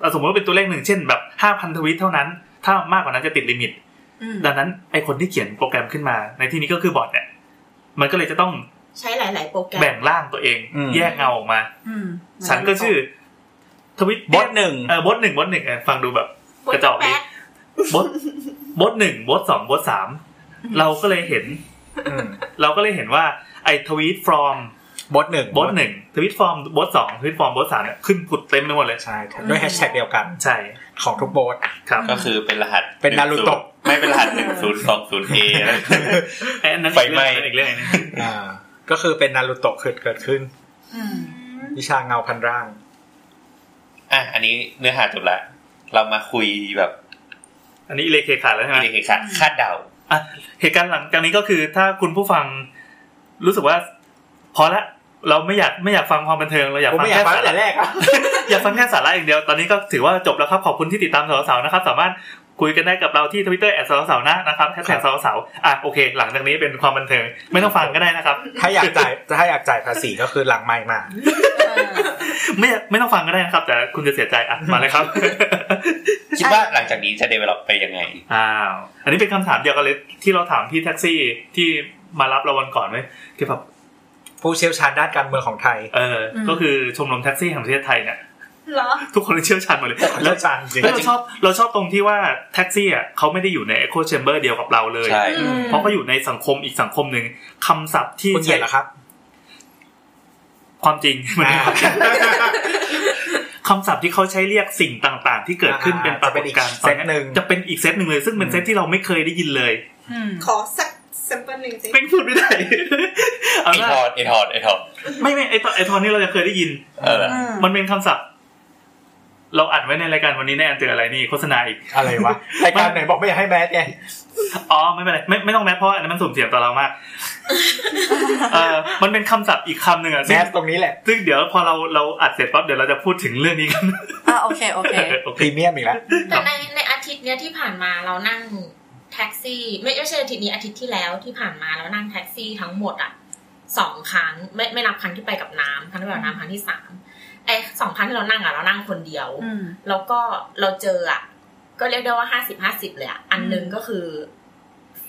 เอาสมมติว่าเป็นตัวเลขหนึ่งเช่นแบบห้าพันทวีตเท่านั้น ถ้ามากกว่านั้นจะติด limit อืมดังนั้นไอคนที่เขียนโปรแกรมขึ้นมา ในที่นี้ก็คือบอทเนี่ยมันก็เลยจะต้อง ใช้หลาย ๆ โปรแกรมแบ่งร่างตัวเองอืมแยกเงาออกมาอืมฉันก็ชื่อทวิตบอทหนึ่งเออบอทหนึ่งบอทหนึ่งเออฟังดูแบบกระจอกดีแป๊ดบอทบอทหนึ่งบอทสองบอทสามเราก็เลยเห็นอืมเราก็เลยเห็นว่า ไอ้ทวีต from บอทหนึ่งบอทหนึ่งทวีต from บอทสองทวีต from บอทสามเนี่ยขึ้นผุดเต็มไปหมดเลยใช่ด้วยแฮชแท็กเดียวกันใช่ของทุกบอทครับก็คือเป็นรหัสเป็นนารูโตะไม่เป็นรหัสหนึ่งศูนย์สองศูนย์เอไอ้อันนั้นไฟไหม้อีกเรื่องหนึ่งอีกเรื่องหนึงอ่า ก็คือเป็นนารูโตะเกิดเกิดขึ้นอืมวิชาเงาพันร่าง อะอันนี้เนื้อหาจบละ เรามาคุยแบบ อันนี้อิเลเคขาดแล้วใช่ไหมอิเล็กคาคาดเดาอะเหตุการณ์หลังจากนี้ก็คือถ้าคุณผู้ฟังรู้สึกว่า พอละเราไม่อยากไม่อยากฟังความบันเทิงเราอยากผมฟังไม่อยากแค่ฟังสาตั้งแต่ระแรกอะอยากฟังแค่สาระอย่างเดียวตอนนี้ก็ถือว่าจบแล้วครับขอบคุณที่ติดตามสาวสาวๆนะครับ สามารถ คุยกันได้กับเราที่ทวิตเตอร์แอดสาวสาวๆนะนะครับแฮชแท็กสาวสาวๆอะโอเค หลังจากนี้เป็นความบันเทิงไม่ต้องฟังก็ได้นะครับ ถ้าอยากจ่ายถ้าอยากจ่ายภาษีก็คือหลังไม่มา ไม่ไม่ต้องฟังก็ได้นะครับ แต่คุณจะเสียใจอะมาเลยครับ คิดว่าหลังจากนี้จะ develop ไปยังไงอ้าวอันนี้เป็นคำถามเดียวกันเลยที่เราถามพี่แท็กซี่ที่มารับเราวันก่อนไหมที่แบบผู้เชี่ยวชาญด้านการเมืองของไทย เอออก็คือชมรมแท็กซี่แห่งประเทศไทยเนี่ย เหรอทุกคนเชี่ยวชาญหมดเลยแล้วเชี่ยวชาญจริงแล้วเราชอบเราชอบตรงที่ว่าแท็กซี่อะเขาไม่ได้อยู่ใน Echo Chamber เดียวกับเราเลยใช่อืมเพราะเขาอยู่ในสังคมอีกสังคมหนึ่งคำศัพท์ที่คุณเหยียดเหรอครับ ความจริงมันเป็นความจริงคำศัพท์ที่เขาใช้เรียกสิ่งต่างๆ ที่เกิดขึ้นเป็นปรากฏการณ์จะเป็นอีกเซตหนึ่งจะเป็นอีกเซตหนึ่งเลย ซึ่งเป็นเซตที่เราไม่เคยได้ยินเลยอืมขอสัก sample หนึ่งสิไม่พูดไม่ได้เอาไอละทอดไอทอดไอทอดไม่ไม่ไอตอนไอตอนนี้เราจะเคยได้ยินเอออืมมันเป็นคำศัพท์ เราอัดไว้ในรายการวันนี้แน่เจออะไรนี่โฆษณาอีกอะไรวะรายการไหนบอกไม่อยากให้แมสไงอ๋อไม่เป็นไรไม่ไม่ต้องแมสเพราะอันนั้นมันสุ่มเสี่ยงต่อเรามากเออมันเป็นคำศัพท์อีกคำหนึ่งอะแมซึ่งสตรงนี้แหละ ซึ่งเดี๋ยวพอเราเราอัดเสร็จปั๊บเดี๋ยวเราจะพูดถึงเรื่องนี้กันอ่าโอเคโอเคโอพเครีเมียมอีกแล้วแต่ในในอาทิตย์เนี้ยที่ผ่านมาเรานั่งแท็กซี่ ไม่ไม่ใช่อาทิตย์นี้อาทิตย์ที่แล้วที่ผ่านมาเรานั่งแท็กซี่ทั้งหมดอะสองครั้งไม่ไม่นับครั้งที่ไปกับน้ำครั้งที่ไปกับน้ำครั้งที่สาม ไอ้สองครั้งที่เรานั่งอะเรานั่งคนเดียวอืมแล้วก็เราเจออะก็เรียกได้ว่าห้าสิบห้าสิบเลยอะอันหนึ่งก็คือ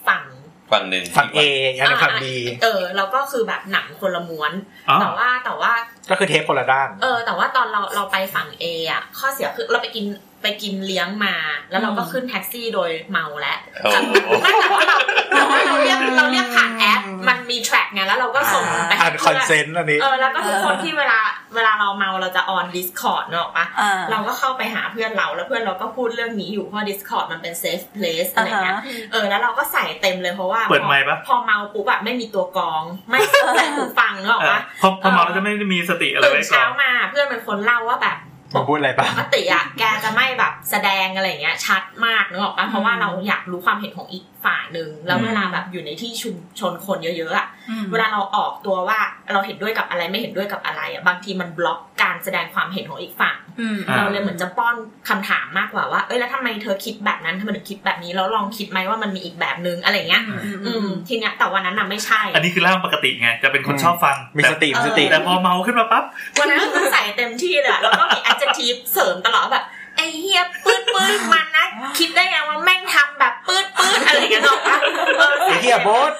ฝั่งฝั่งหนึ่งฝั่ง A อันนึงฝั่ง B เออแล้วก็คือแบบหนังคนละม้วนอ๋อแต่ว่าแต่ว่า ก็คือเทปคนละด้าน เออ แต่ว่าตอนเราเราไปฝั่ง A อะข้อเสียคือเราไปกิน ไปกินเลี้ยงมา แล้วเราก็ขึ้นแท็กซี่โดยเมาแล้วโอ้โหไม่แต่ว่าเราแต่ว่าเราเรียกเราเรียกผ่านแอป มันมีแทร็กไงแล้วเราก็ส่งไปอ่าให้นคเพื่อนอนเซนต์อันนี้เออแล้วก็ทุกคนที่เวลาเวลาเราเมาเราจะออน Discord เนกอะปะอ่าเราก็เข้าไปหาเพื่อนเราแล้วเพื่อนเราก็พูดเรื่องนี้อยู่เพราะ Discord มันเป็น safe place อะไรเงี้ยอ่าฮะเออแล้วเราก็ใส่เต็มเลยเพราะว่าเปิดไมค์ปะพอเมาปุ๊บอะไม่มีตัวกรอง ไม่แต่หูฟังเนกอะเออปะพอพอเมาแล้วจะไม่ได้มีสติอะไรตื่นไว้ก่อเช้านมาเพื่อนเป็นคนเล่าว่าแบบ มาพูดอะไรปะปกติอะแกจะไม่แบบแสดงอะไรเงี้ยชัดมากนึกออกปะเพราะว่าเราอยากรู้ความเห็นของอีก ฝ่ายหนึ่งแล้วเวลาแบบอยู่ในที่ชุมชนคนเยอะๆอะเวลาเราออกตัวว่าเราเห็นด้วยกับอะไรไม่เห็นด้วยกับอะไรอะบางทีมันบล็อกการแสดงความเห็นของอีกฝั่งอืมอ่าเราเลยเหมือนจะป้อนคำถามมากกว่าว่าเอ้ยแล้วทำไมเธอคิดแบบนั้นทำไมถึงคิดแบบนี้แล้วลองคิดไหมว่ามันมีอีกแบบนึงอะไรเงี้ยอืมทีเนี้ยแต่วันนั้นน่ะไม่ใช่ อันนี้คือร่างปกติไงจะเป็นคนชอบฟังมีสติมีสติแต่พอเมาขึ้นมาปั๊บวันนั้นคือใส่เต็มที่เลยอะแล้วก็มี adjective เสริมตลอดแบบไอ้เฮียปืดปืดมันนะคิดได้ไงว่าแม่งทำแบบปืดปืดอะไรอย่างเงี้ยหรอกปะเออไอ้เหี้ยโบส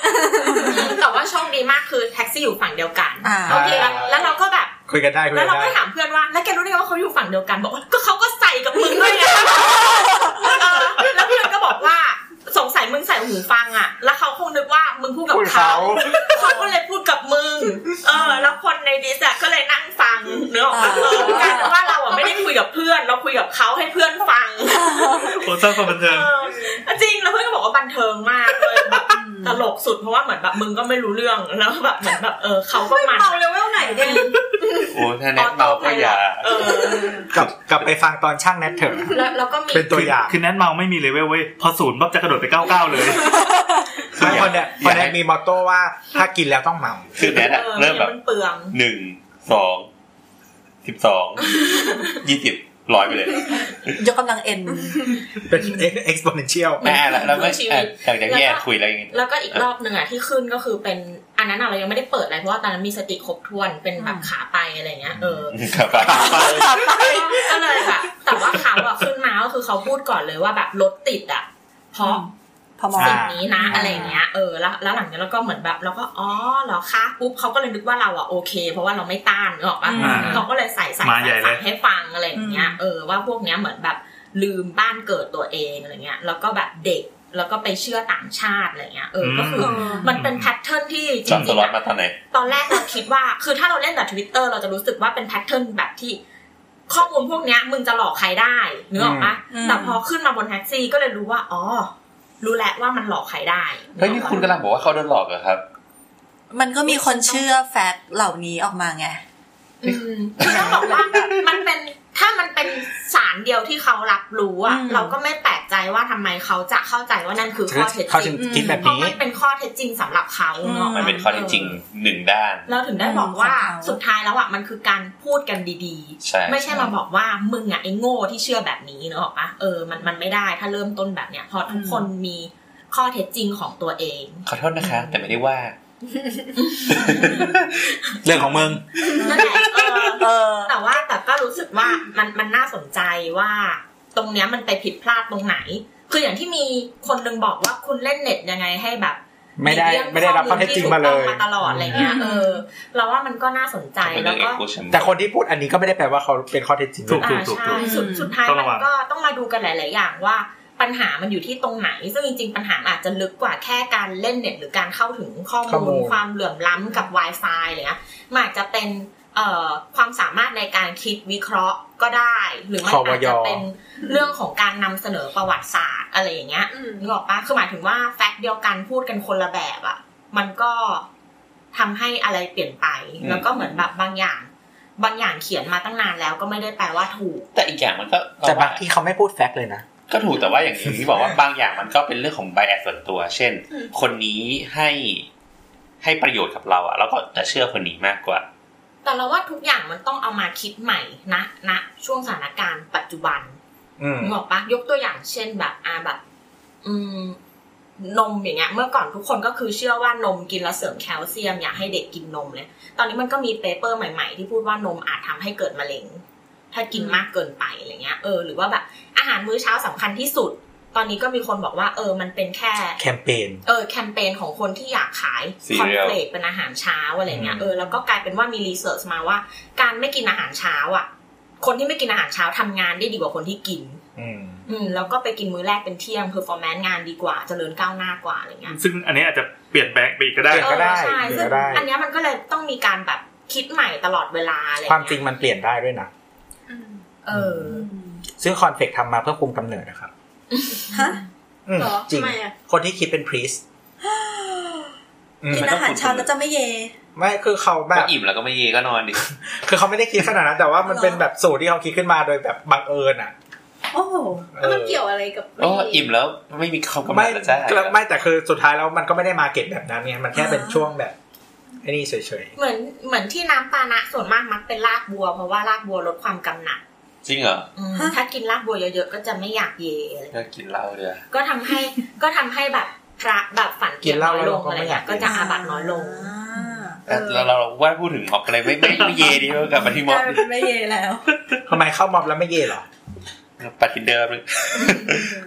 แต่ว่าโชคดีมากคือแท็กซี่อยู่ฝั่งเดียวกันอ่าโอเคแล้วแล้วเราก็แบบคุยกันได้คุยแล้วกันเราได้ก็ถามเพื่อนว่าแล้วแกรู้ได้ไงว่าเขาอยู่ฝั่งเดียวกันบอกว่าก็เขาก็ใส่กับมึงด้วยไงเออแล้วเพื่อนก็บอกว่า สงสัยมึงใส่หูฟังอะ แล้วเขาคงนึกว่ามึงพูดกับพูดเขาเขาเขาก็เลยพูดกับมึง เออ แล้วคนในดิสอะก็เลยนั่งฟังเนื้อออกมาเออกลายเป็นว่าเราอะไม่ได้คุยกับเพื่อน เราคุยกับเขาให้เพื่อนฟังโอ้สร้างความบันเทิงเออจริงแล้วเพื่อนก็บอกว่าบันเทิงมากเลยแบบตลกสุดเพราะว่าเหมือนแบบมึงก็ไม่รู้เรื่องแล้วแบบเหมือนแบบเออเขาก็มันเมาเลเวลไหนเนี่ยโอ้ถ้าแนะเมาก็อย่าเออกลับกลับไปฟังตอนช่างแนทเถอะแล้วแล้วก็มีเป็นตัวอย่างคือแนทเมาไม่มีเลเวลเว้ยพอศูนย์ปั๊บจะกระโดดไปเก้าเก้าเลยไม่คนเนี้ยคนเนี้ยมี motto ว่าถ้ากินแล้วต้องเมาคือแนทอะเออเริ่มแบบมันเปลืองหนึ่งสองสิบสองยี่สิบร้อยไปเลย ยกกำลังเอ็นเป็น exponential แม่แล้วแล้วไม่อะหลังจากที่แอนคุยแล้วยังไงแล้วก็อีกรอบหนึ่งอะที่ขึ้นก็คือเป็นอันนั้นอะเรายังไม่ได้เปิดอะไรเพราะว่าตอนนั้นมีสติครบถ้วนเป็นแบบขาไปอะไรเงี้ยเออครับก็เลยแบบแต่ว่าเขาอะขึ้นมาก็คือเขาพูดก่อนเลยว่าแบบรถติดอะ เพราะพอมองสิ่งนี้นะอ่าอะไรเงี้ยเออแล้วแล้วหลังจากนั้นเราก็เหมือนแบบเราก็อ๋อเหรอคะปุ๊บเขาก็เลยนึกว่าเราอะโอเค เพราะว่าเราไม่ต้านนึกออกปะอ่าเขาก็เลยใส่ใส่มาใหญ่ใส่เลยใส่ให้ฟังอะไรอย่างเงี้ยเออว่าพวกเนี้ยเหมือนแบบลืมบ้านเกิดตัวเองอะไรเงี้ยแล้วก็แบบเด็กแล้วก็ไปเชื่อต่างชาติอะไรเงี้ยเออก็คืออมมันเป็น pattern ที่จจอมสริงล็อตๆมาอะตอนไหนตอนแรกเราคิดว่า คือถ้าเราเล่นแต่ทวิตเตอร์เราจะรู้สึกว่าเป็น pattern แบบที่ ข้อมูลพวกเนี้ยมึงจะหลอกใครได้นึกออกปะอืมแต่พอขึ้นมาบนแท็กซี่ก็เลยรู้ว่าอ๋อรู้แล้วว่ามันหลอกใครได้เฮ้ยนี่คุณกำลังบอกว่าเขาโดนหลอกเหรอครับ มันก็มีคนเชื่อแฟกต์เหล่านี้ออกมาไงอืมต้องบอกว่ามันเป็น ถ้ามันเป็นสารเดียวที่เขารับรู้อะอืมเราก็ไม่แปลกใจว่าทำไมเขาจะเข้าใจว่านั่นคือข้อเท็จเขาจถึริงงคิดแบบเพราะนี้มันเป็นข้อเท็จจริงสำหรับเขาเนาะมันเป็นข้อเท็จจริงหนึ่งด้าน เราถึงได้บอกว่าของเขาสุดท้ายแล้วอะมันคือการพูดกันดีใช่ๆไม่ใช่มาบอกว่ามึงอะไอ้โง่ที่เชื่อแบบนี้เนกอะปะเออมันมันไม่ได้ถ้าเริ่มต้นแบบเนี้ยเพราะทุกคนมีข้อเท็จจริงของตัวเอง ขอโทษนะคะ แต่ไม่ได้ว่า เรื่องของมึงนั่นแหละเออเออแต่ว่าแต่ก็รู้สึกว่ามันมันน่าสนใจว่า ตรงเนี้ยมันไปผิดพลาดตรงไหน คืออย่างที่มีคนนึงบอกว่าคุณเล่นเน็ตยังไงให้แบบ ไม่ได้เรื่องไม่ได้รับข้อเท็จจริงมาเลที่ถูกยต้องมาตลอดอะไรเงี้ยเออเราว่ามันก็น่าสนใจเป็นแล้เรื่อวงเอกก็โคชัมแต่คนที่พูดอันนี้ก็ไม่ได้แปลว่าเขาเป็นข้อเท็จจริงถูกอ่าถูกใช่สุดสุดท้ายต้องมัระวังนก็ต้องมาดูกันหลาย ๆ อย่างว่า ปัญหามันอยู่ที่ตรงไหน ซึ่งจริงๆ ปัญหาอาจจะลึกกว่าแค่การเล่นเน็ตหรือการเข้าถึงข้อข้อมูมูลลความเหลื่อมล้ำกับ Wi-Fi อะไรเงี้ยมันอาจจะเป็นเอ่อความสามารถในการคิดวิเคราะห์ก็ได้ หรือมันคอาจยจะเป็นเรื่องของการนำเสนอประวัติศาสตร์อะไรอย่างเงี้ยอืมนึกออกปะคือหมายถึงว่า fact เดียวกันพูดกันคนละแบบอะมันก็ทำให้อะไรเปลี่ยนไป แล้วก็เหมือนแบบบางอย่าง บางอย่างเขียนมาตั้งนานแล้วก็ไม่ได้แปลว่าถูก แต่อีกอย่างมันก็แต่บางที่เขาไม่พูดแฟกต์เลยนะ ก็ถูกแต่ว่าอย่างที่บอกว่าบางอย่างมันก็เป็นเรื่องของไบแอสส่วนตัว เช่น คนนี้ให้ให้ประโยชน์กับเราอะแล้วก็จะเชื่อคนนี้มากกว่า แต่เราว่าทุกอย่างมันต้องเอามาคิดใหม่นะณช่วงสถานการณ์ปัจจุบันอืมนึกออกปะยกตัวอย่างเช่นแบบอ่าแบบ อืมนมอย่างเงี้ย เมื่อก่อนทุกคนก็คือเชื่อว่านมกินแล้วเสริมแคลเซียมอยากให้เด็กกินนมเลย ตอนนี้มันก็มี paper ใหม่ ๆ ที่พูดว่านมอาจทำให้เกิดมะเร็ง ถ้ากินมากเกินไปอะไรเงี้ยเออหรือว่าแบบอาหารมื้อเช้าสำคัญที่สุด ตอนนี้ก็มีคนบอกว่า เออมันเป็นแค่แคมเปญเออแคมเปญของคนที่อยากขาย Cereal cornflake เป็นอาหารเช้าอะไรเงี้ยอืมเออแล้วก็กลายเป็นว่ามี research มาว่า การไม่กินอาหารเช้าอะ คนที่ไม่กินอาหารเช้าทำงานได้ดีกว่าคนที่กินอืมอืมแล้วก็ไปกินมื้อแรกเป็นเที่ยง performance งานดีกว่าเจริญก้าวหน้ากว่าอะไรเงี้ยซึ่งอันนี้อาจจะเปลี่ยนแปลงไปอีกก็ได้เออก็ได้ใช่เดี๋ยวซึ่งก็ได้อันเนี้ยมันก็เลยต้องมีการแบบคิดใหม่ตลอดเวลาอะไรความเงี้ยจริงมันเปลี่ยนได้ด้วยนะ เออ ซึ่งคอนเฟกทำมาเพื่อคุมกำเนิดนะครับฮะอืมเหรอจริงทำไมอะคนที่คิดเป็น priest กินอาหารเช้าแล้วจะไม่เย ไม่คือเขาแบก็บอิ่มแล้วก็ไม่เยก็นอนดิคือเขาไม่ได้คิดขนาดนั้นแต่ว่ามันเหรอเป็นแบบสูตรที่เขาคิดขึ้นมาโดยแบบบังเอิญอะโอ้โหเออมันเกี่ยวอะไรกับโอ้อิ่มแล้ว ไม่มีเขากำลัไม่งจะใช่ไม่แต่คือสุดท้ายแล้วมันก็ไม่ได้มาเก็ตแบบนั้นไงมันแค่เป็นช่วงแบบ ไอ้นี่เฉยเหมือนเหมือนที่น้ำปานะส่วนมากมักเป็นรากบัว เพราะว่ารากบัวลดความกำหนัดจริงเหรออืมฮะถ้ากินรากบัวเยอะๆก็จะไม่อยากเยอะไรก็กินเหล้าเดียวก็ทำให้ก็ทำให้แบบพระแบบฝันๆกินเหล้าน้อยแล้วลเรางก็อะไรไม่อยาเงี้กยก็จะอาบัตน้อยลง แต่เราเราว่าพูดถึงม็อบอะไรไม่ไม่ไม่เยดีกลับมาที่ม็อบกลายเป็นไม่เยแล้วทำไมเข้ามอบแล้วไม่เย่เหรอ ปัดทินเดอร์เลย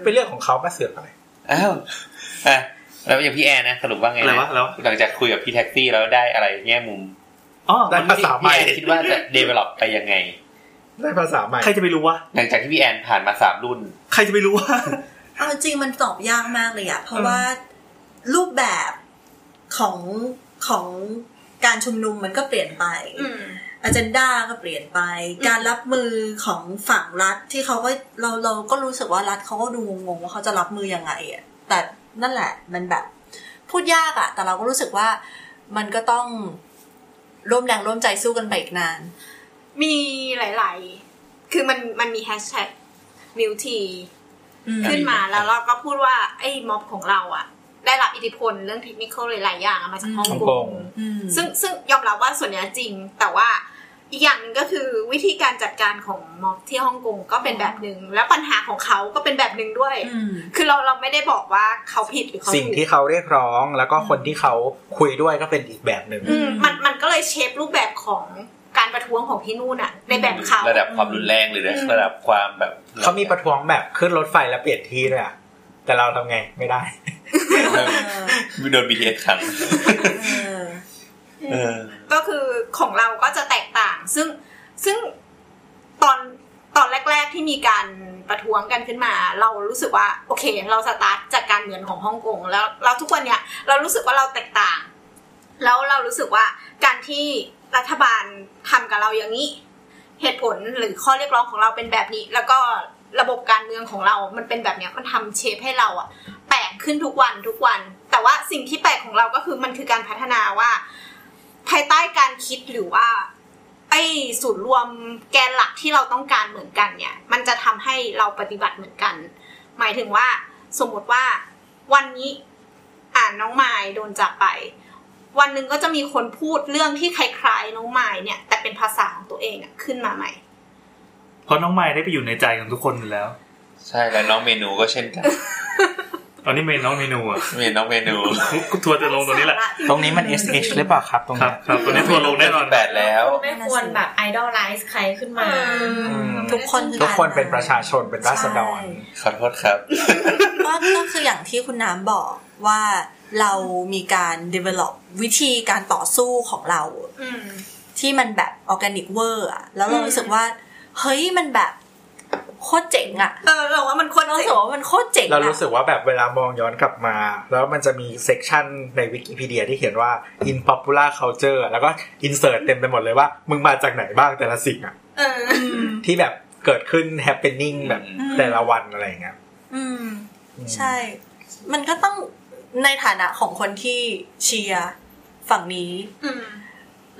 เป็นเรื่องของเขามาเสือกอะไร อ้าวอะ แล้วอย่างพี่แอนนะสรุปว่าไงอะไรนะวะแล้วหลังจากคุยกับพี่แท็กซี่แล้วได้อะไรแง่มุมอ๋อได้ภาษาใหม่พี่แอนคิดว่าจะ develop ไปยังไง ได้ภาษาใหม่ใครจะไปรู้วะหลังจากที่พี่แอนผ่านมาสามรุ่น ใครจะไปรู้วะเอาจริงมันตอบยากมากเลยอะเพราะว่ารูปแบบของของการชุมนุมมันก็เปลี่ยนไปอืมอ j e n d a ก็เปลี่ยนไป การรับมือของฝั่งรัฐที่เขาก็เราเราก็รู้สึกว่ารัฐเขาก็ดูงงๆว่าเขาจะรับมือยังไงอะแต่ นั่นแหละ มันแบบพูดยากอะแต่เราก็รู้สึกว่ามันก็ต้องร่วมแรงร่วมใจสู้กันไปอีกนาน มีหลาย ๆ คือมันมันมีแฮชแท็กมิวทีอืมขึ้นมาแล้วเราก็พูดว่าไอ้ม็อบของเราอะได้รับอิทธิพลเรื่องเทคนิคหลายๆอย่างอะมาจากฮ่องฮ่องกกงงอืมซึ่งซึ่งยอมรับว่าส่วนเนี้ยจริง แต่ว่า อีกอย่างหนึงก็คือวิธีการจัดการของม็อบที่ฮ่องกงก็เป็นแบบหนึ่งแล้วปัญหาของเขาก็เป็นแบบหนึ่งด้วยอืมคือเราเราไม่ได้บอกว่าเขาผิดหรือเขาสิ่งถูกที่เขาเรียกร้องแล้วก็คนที่เขาคุยด้วยก็เป็นอีกแบบหนึ่งอืมมันมันก็เลยเชฟรูปแบบของการประท้วงของที่นู่นอะในแบบเขาระดับความรุนแรงหรืออืมระดับความแบบเขามีประท้วงแบบขึ้นรถไฟแล้วเปลี่ยนที่ด้วยอะแต่เราทำไงไม่ได้โดน BTS ขังเออเออ ก็คือของเราก็จะแตกต่าง ซึ่งซึ่งตอนตอนแรก ๆที่มีการประท้วงกันขึ้นมา เรารู้สึกว่าโอเค เราสตาร์ทจากการเมืองของฮ่องกงแล้วเราทุกวันเนี้ยเรารู้สึกว่าเราแตกต่าง แล้วเรารู้สึกว่าการที่รัฐบาลทำกับเราอย่างนี้ เหตุผลหรือข้อเรียกร้องของเราเป็นแบบนี้ แล้วก็ระบบการเมืองของเรา มันเป็นแบบเนี้ยมันทำเชฟให้เราอะแปลกขึ้นทุกวันทุกวัน แต่ว่าสิ่งที่แปลกของเราก็คือมันคือการพัฒนาว่า ภายใต้การคิดหรือว่าไอ้ศูนย์รวมแกนหลักที่เราต้องการเหมือนกันเนี่ย มันจะทำให้เราปฏิบัติเหมือนกัน หมายถึงว่าสมมติว่าวันนี้อ่านน้องไม้โดนจับไป วันหนึ่งก็จะมีคนพูดเรื่องที่คล้ายๆน้องไม้เนี่ย แต่เป็นภาษาของตัวเองอะขึ้นมาใหม่ เพราะน้องไม้ได้ไปอยู่ในใจของทุกคนอยู่แล้ว ใช่แล้วน้องเมนูก็เช่นกัน ตอนนี้เมนน้องเมนูอะเมนน้องเมนูทัวร์จะลงตรงนี้แหละ ตรงนี้มัน SH หรือเปล่าครับ ตรงครับนี้ครับตอนนี้ทัวร์ลงแน่นอนแปดแล้ว ไม่ควรแบบไอดอลไลซ์ใครขึ้นมาอืมทุกคนอทุกคนเป็นประชาชนเป็นราษฎรใช่ขอโทษครับก็ก็คืออย่างที่คุณน้ำบอกว่าเรามีการ develop วิธีการต่อสู้ของเราอืมที่มันแบบออร์แกนิกเวอร์อะแล้วเราอืมรู้สึกว่า เฮ้ยมันแบบ โคตรเจ๋งอะเออเราว่ามันคนเรารู้เจ๋สึงกว่ามันโคตรเจ๋งอะเรารู้สึกว่าแบบเวลามองย้อนกลับมา แล้วมันจะมี section ในวิกิพีเดียที่เขียนว่า in popular culture แล้วก็ insert เต็มไปหมดเลยว่า มึงมาจากไหนบ้างแต่ละสิ่งอะเอออืมที่แบบเกิดขึ้น happening แบบอืมแต่ละวันอะไรอย่างเงี้ยอืม ใช่ มันก็ต้องในฐานะของคนที่เชียร์ฝั่งนี้อืม